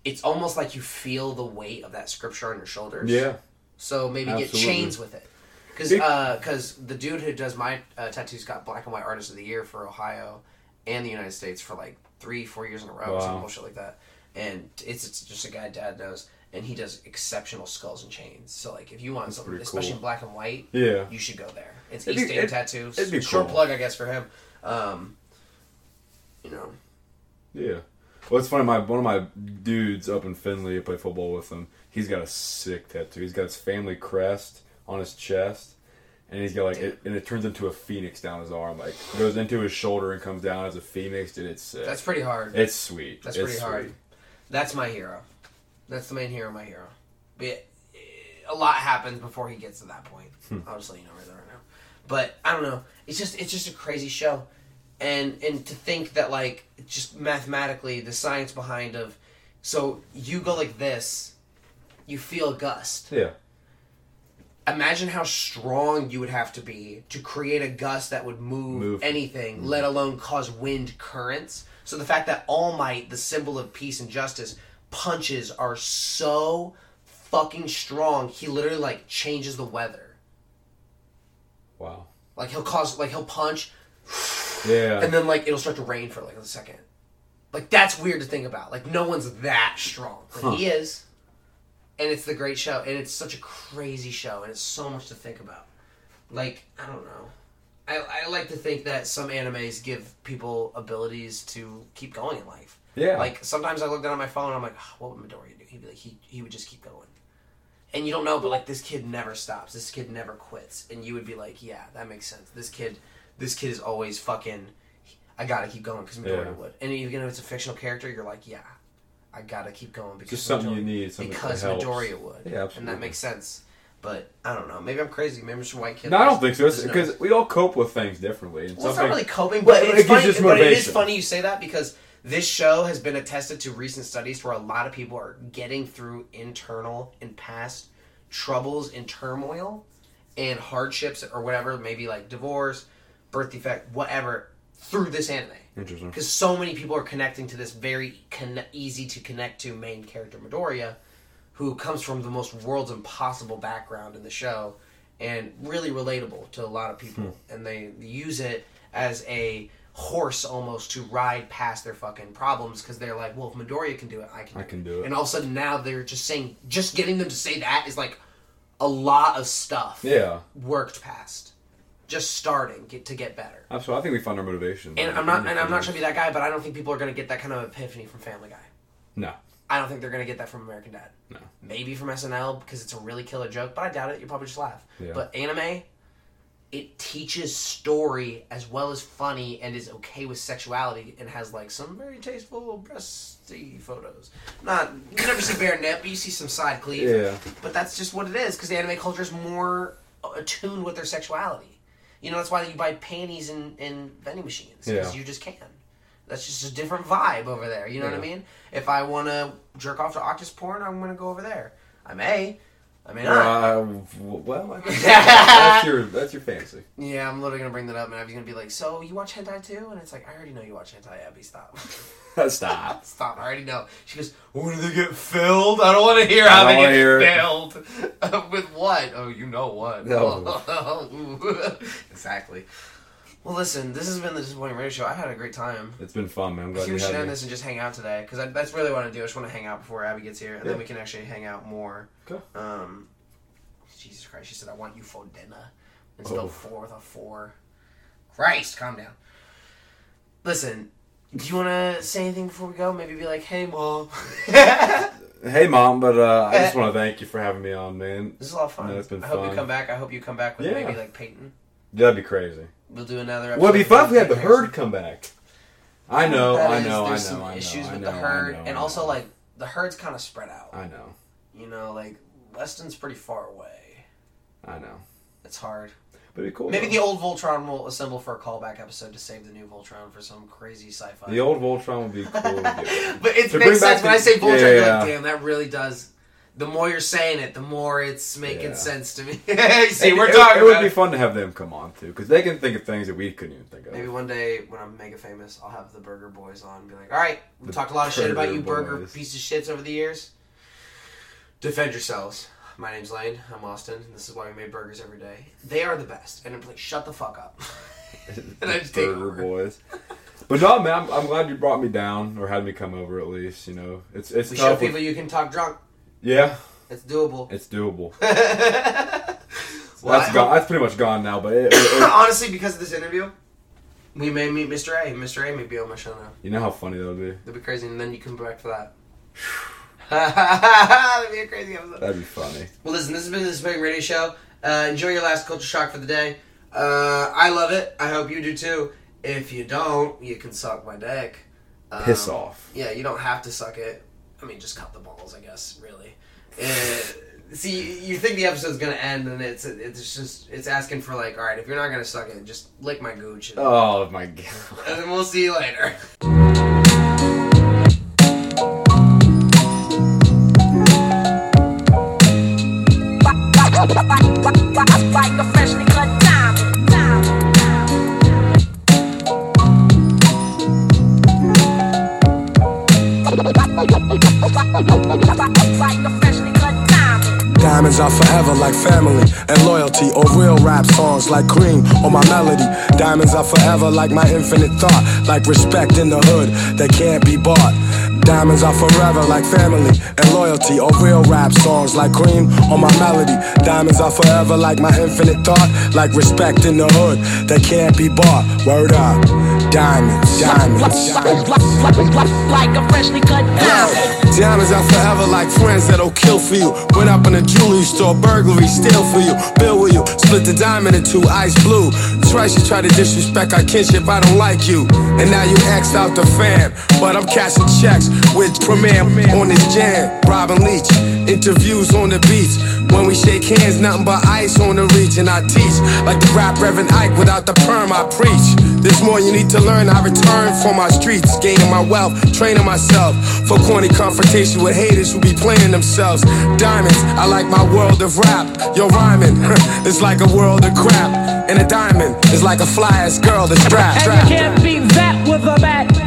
it's almost like you feel the weight of that scripture on your shoulders. Yeah. So maybe get chains with it. Because because the dude who does my uh, tattoos got Black and White Artist of the Year for Ohio and the United States for like three, four years in a row or some bullshit like that. And it's, it's just a guy dad knows. And he does exceptional skulls and chains. So like if you want something, especially cool. in black and white, Yeah. you should go there. It's It'd East be- End it- Tattoos. it'd be Short cool. plug, I guess, for him. Um, you know, Yeah. Well, it's funny. My one of my dudes up in Findlay, I play football with him. He's got a sick tattoo. He's got his family crest on his chest, and he's got like it, and it turns into a phoenix down his arm. Like goes into his shoulder and comes down as a phoenix. Dude, it's sick. that's pretty hard. It's sweet. That's It's pretty hard. That's my hero. That's the main hero, my hero. But eh, a lot happens before he gets to that point. Hmm. I'll just let you know right there right now. But I don't know. It's just it's just a crazy show, and and to think that like just mathematically the science behind of, so you go like this, you feel a gust. Yeah. Imagine how strong you would have to be to create a gust that would move, Move. anything, let alone cause wind currents. So the fact that All Might, the symbol of peace and justice, punches are so fucking strong, he literally like changes the weather. Wow. Like he'll cause like he'll punch Yeah. and then like it'll start to rain for like a second. Like that's weird to think about. Like no one's that strong. But Huh. he is. And it's the great show. And it's such a crazy show and it's so much to think about. Like, I don't know. I, I like to think that some animes give people abilities to keep going in life. Yeah. Like sometimes I look down at my phone and I'm like, "Ah, what would Midoriya do? He'd be like, he, he would just keep going. And you don't know, but like this kid never stops. This kid never quits. And you would be like, yeah, that makes sense. This kid, this kid is always fucking. I gotta keep going because Midoriya Yeah. would. And even if it's a fictional character, you're like, yeah, I gotta keep going because Just something you need, something because. Midoriya would. Yeah, absolutely. And that makes sense. But I don't know. Maybe I'm crazy. Maybe I'm just a white kid. No, I don't think so. Because we all cope with things differently. And Well, it's not really coping, but it it's gives funny. But it is funny you say that because this show has been attested to recent studies where a lot of people are getting through internal and past troubles and turmoil and hardships or whatever, maybe like divorce, birth defect, whatever, through this anime. Interesting. Because so many people are connecting to this very conne- easy to connect to main character Midoriya, who comes from the most world's impossible background in the show, and really relatable to a lot of people. Hmm. And they use it as a horse almost to ride past their fucking problems because they're like, well, if Midoriya can do it, I can. I do can it. do it. And all of a sudden now they're just saying, just getting them to say that is like a lot of stuff. Yeah. Worked past, just starting get to get better. Absolutely. I think we found our motivation. And I'm not, and I'm not trying to be that guy, but I don't think people are going to get that kind of epiphany from Family Guy. No. I don't think they're going to get that from American Dad. No. Maybe from SNL because it's a really killer joke, but I doubt it. You probably just laugh. Yeah. But anime, it teaches story as well as funny and is okay with sexuality and has like some very tasteful breasty photos. Not you never see bare nip, but you see some side cleave. Yeah. But that's just what it is because the anime culture is more attuned with their sexuality. You know that's why you buy panties in, in vending machines because Yeah. you just can. That's just a different vibe over there. You know what I mean? If I want to jerk off to Octus porn, I'm going to go over there. I may. I may not. Uh, well, I guess that's your that's your fantasy. Yeah, I'm literally gonna bring that up, and Abby's gonna be like, "So you watch hentai too?" And it's like, "I already know you watch hentai, Abby. Stop, Stop. stop. I already know." She goes, "When do they get filled? I don't want to hear how they get hear filled. With what? Oh, you know what? No. exactly. Well, listen, this has been the Disappointing Radio Show. I've had a great time. It's been fun, man. I'm I glad think you we should had end me. this and just hang out today because that's really what I want to do. I just want to hang out before Abby gets here, and then we can actually hang out more. Okay. Um, Jesus Christ, she said, "I want you for dinner." Spelled Oh. four with a four. Christ, calm down. Listen, do you want to say anything before we go? Maybe be like, "Hey, mom." Hey, mom, but uh, I just want to thank you for having me on, man. This is a lot of fun. No, it's been I hope you come back. I hope you come back with Yeah. maybe like Peyton. That'd be crazy. We'll do another. Episode Well, it'd be fun if we had the herd come back. I know, That I is- know, I know, there's some I know. Issues I with the herd, know, and also like the herd's kind of spread out. I know, You know, like Weston's pretty far away. I know. It's hard. But it'd be cool. Maybe though. the old Voltron will assemble for a callback episode to save the new Voltron for some crazy sci-fi. The old Voltron would be cool. But it To makes sense when the- I say Voltron. yeah, you're yeah. like, damn, that really does. The more you're saying it, the more it's making Yeah. sense to me. See, And we're it, talking It would be fun to have them come on too, because they can think of things that we couldn't even think of. Maybe one day when I'm mega famous, I'll have the Burger Boys on and be like, all right, we The talked a lot of shit about Burger you burger Boys. piece of shits over the years. Defend yourselves. My name's Lane. I'm Austin. And this is why we made burgers every day. They are the best. And I'm like, shut the fuck up. and I just take Burger over. boys. But no, man, I'm, I'm glad you brought me down or had me come over at least. You know, it's it's We show tough. with- people you can talk drunk. Yeah, It's doable. it's doable. Well, that's gone. That's pretty much gone now. But it, it- it- Honestly, because of this interview, we may meet Mr. A. Mr. A may be on my show now. you know how funny that would be. That'd be crazy, and then you come back for that. That'd be a crazy episode. That'd be funny. Well, listen, this has been the Spring Radio Show. Uh, enjoy your last culture shock for the day. Uh, I love it. I hope you do too. If you don't, you can suck my dick. Um, Piss off. Yeah, you don't have to suck it. I mean, just cut the balls, I guess. Really. Uh, see, you think the episode's gonna end, and it's it's just it's asking for like, all right, if you're not gonna suck it, just lick my gooch, and, Oh my god. and then we'll see you later. Like a freshly cut diamond. Like a freshly cut diamond. Diamonds are forever like family and loyalty or real rap songs like cream or my melody. Diamonds are forever like my infinite thought, like respect in the hood that can't be bought. Diamonds are forever like family and loyalty or real rap songs like cream or my melody. Diamonds are forever like my infinite thought, like respect in the hood that can't be bought. Word up. Diamonds, diamonds. Like a freshly cut diamond. Diamonds out forever like friends that'll kill for you. Went up in a jewelry store, burglary, steal for you. Bill with you, split the diamond in two, ice blue. Twice you try to disrespect our kinship, I don't like you. And now you X'd out the fam. But I'm cashing checks with Premier on this jam. Robin Leach, interviews on the beach. When we shake hands, nothing but ice on the. And I teach like the rap Reverend Ike without the perm, I preach. There's more you need to learn. I return for my streets, gaining my wealth, training myself for corny confrontation with haters who be playing themselves. Diamonds, I like my world of rap. Yo, rhyming, it's like a world of crap. And a diamond is like a fly ass girl that's strapped. strapped. can't beat that with a bat.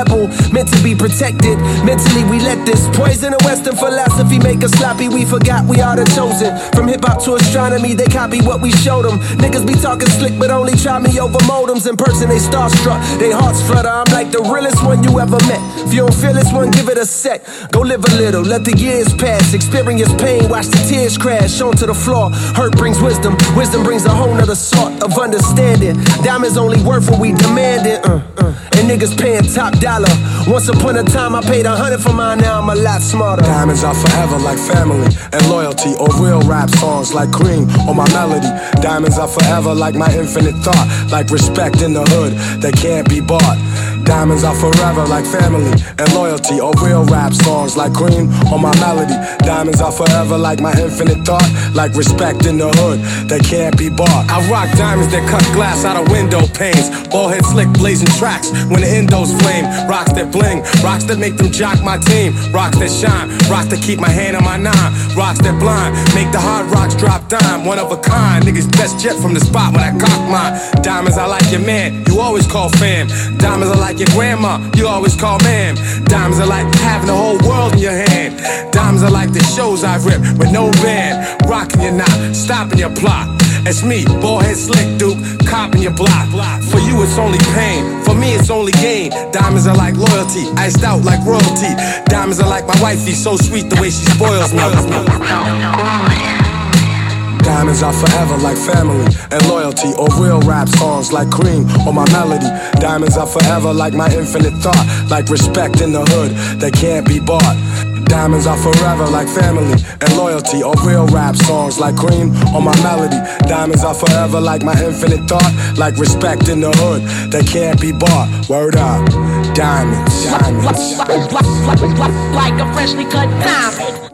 pebble, meant to be protected. Mentally, we let this poison of Western philosophy make us sloppy. We forgot we are the chosen. From hip hop to astronomy, they copy what we showed them. Niggas be talking slick, but only try me over modems. In person, they starstruck, they hearts flutter. I'm like the realest one you ever met. If you don't feel this one, give it a sec. Go live a little, let the years pass. Experience pain, watch the tears crash onto the floor. Hurt brings wisdom, wisdom brings a whole nother sort of understanding. Diamonds only worth what we demanded. Uh, uh. And niggas paying top dollar. Once upon a time, I paid a hundred for mine, now I'm a lot smarter. Diamonds are forever like family and loyalty, or real rap songs like cream or my melody. Diamonds are forever like my infinite thought, like respect in the hood that can't be bought. Diamonds are forever like family and loyalty, or real rap songs like cream or my melody. Diamonds are forever like my infinite thought, like respect in the hood that can't be bought. I rock diamonds that cut glass out of window panes, ball head slick blazing tracks when the endos flame. Rocks that bling, rocks that make them jock my team, rocks that shine, rocks that keep my hand on my nine, rocks that blind, make the hard rocks drop dime. One of a kind, niggas best jet from the spot when I cock mine. Diamonds, I like your man, you always call fam. Diamonds, I like your grandma, you always call ma'am. Diamonds, are like having the whole world in your hand. Diamonds, are like the shows I rip with no band. Rocking your knot, stopping your plot. It's me, ballhead slick duke, copping your block. For you, it's only pain. For me, it's only gain. Diamonds are like loyalty, iced out like royalty. Diamonds are like my wifey, so sweet the way she spoils me. Diamonds are forever like family and loyalty, or real rap songs like cream or my melody. Diamonds are forever like my infinite thought, like respect in the hood that can't be bought. Diamonds are forever like family and loyalty, or real rap songs like cream or my melody. Diamonds are forever like my infinite thought, like respect in the hood that can't be bought. Word up, diamonds, diamonds. Like a freshly cut diamond.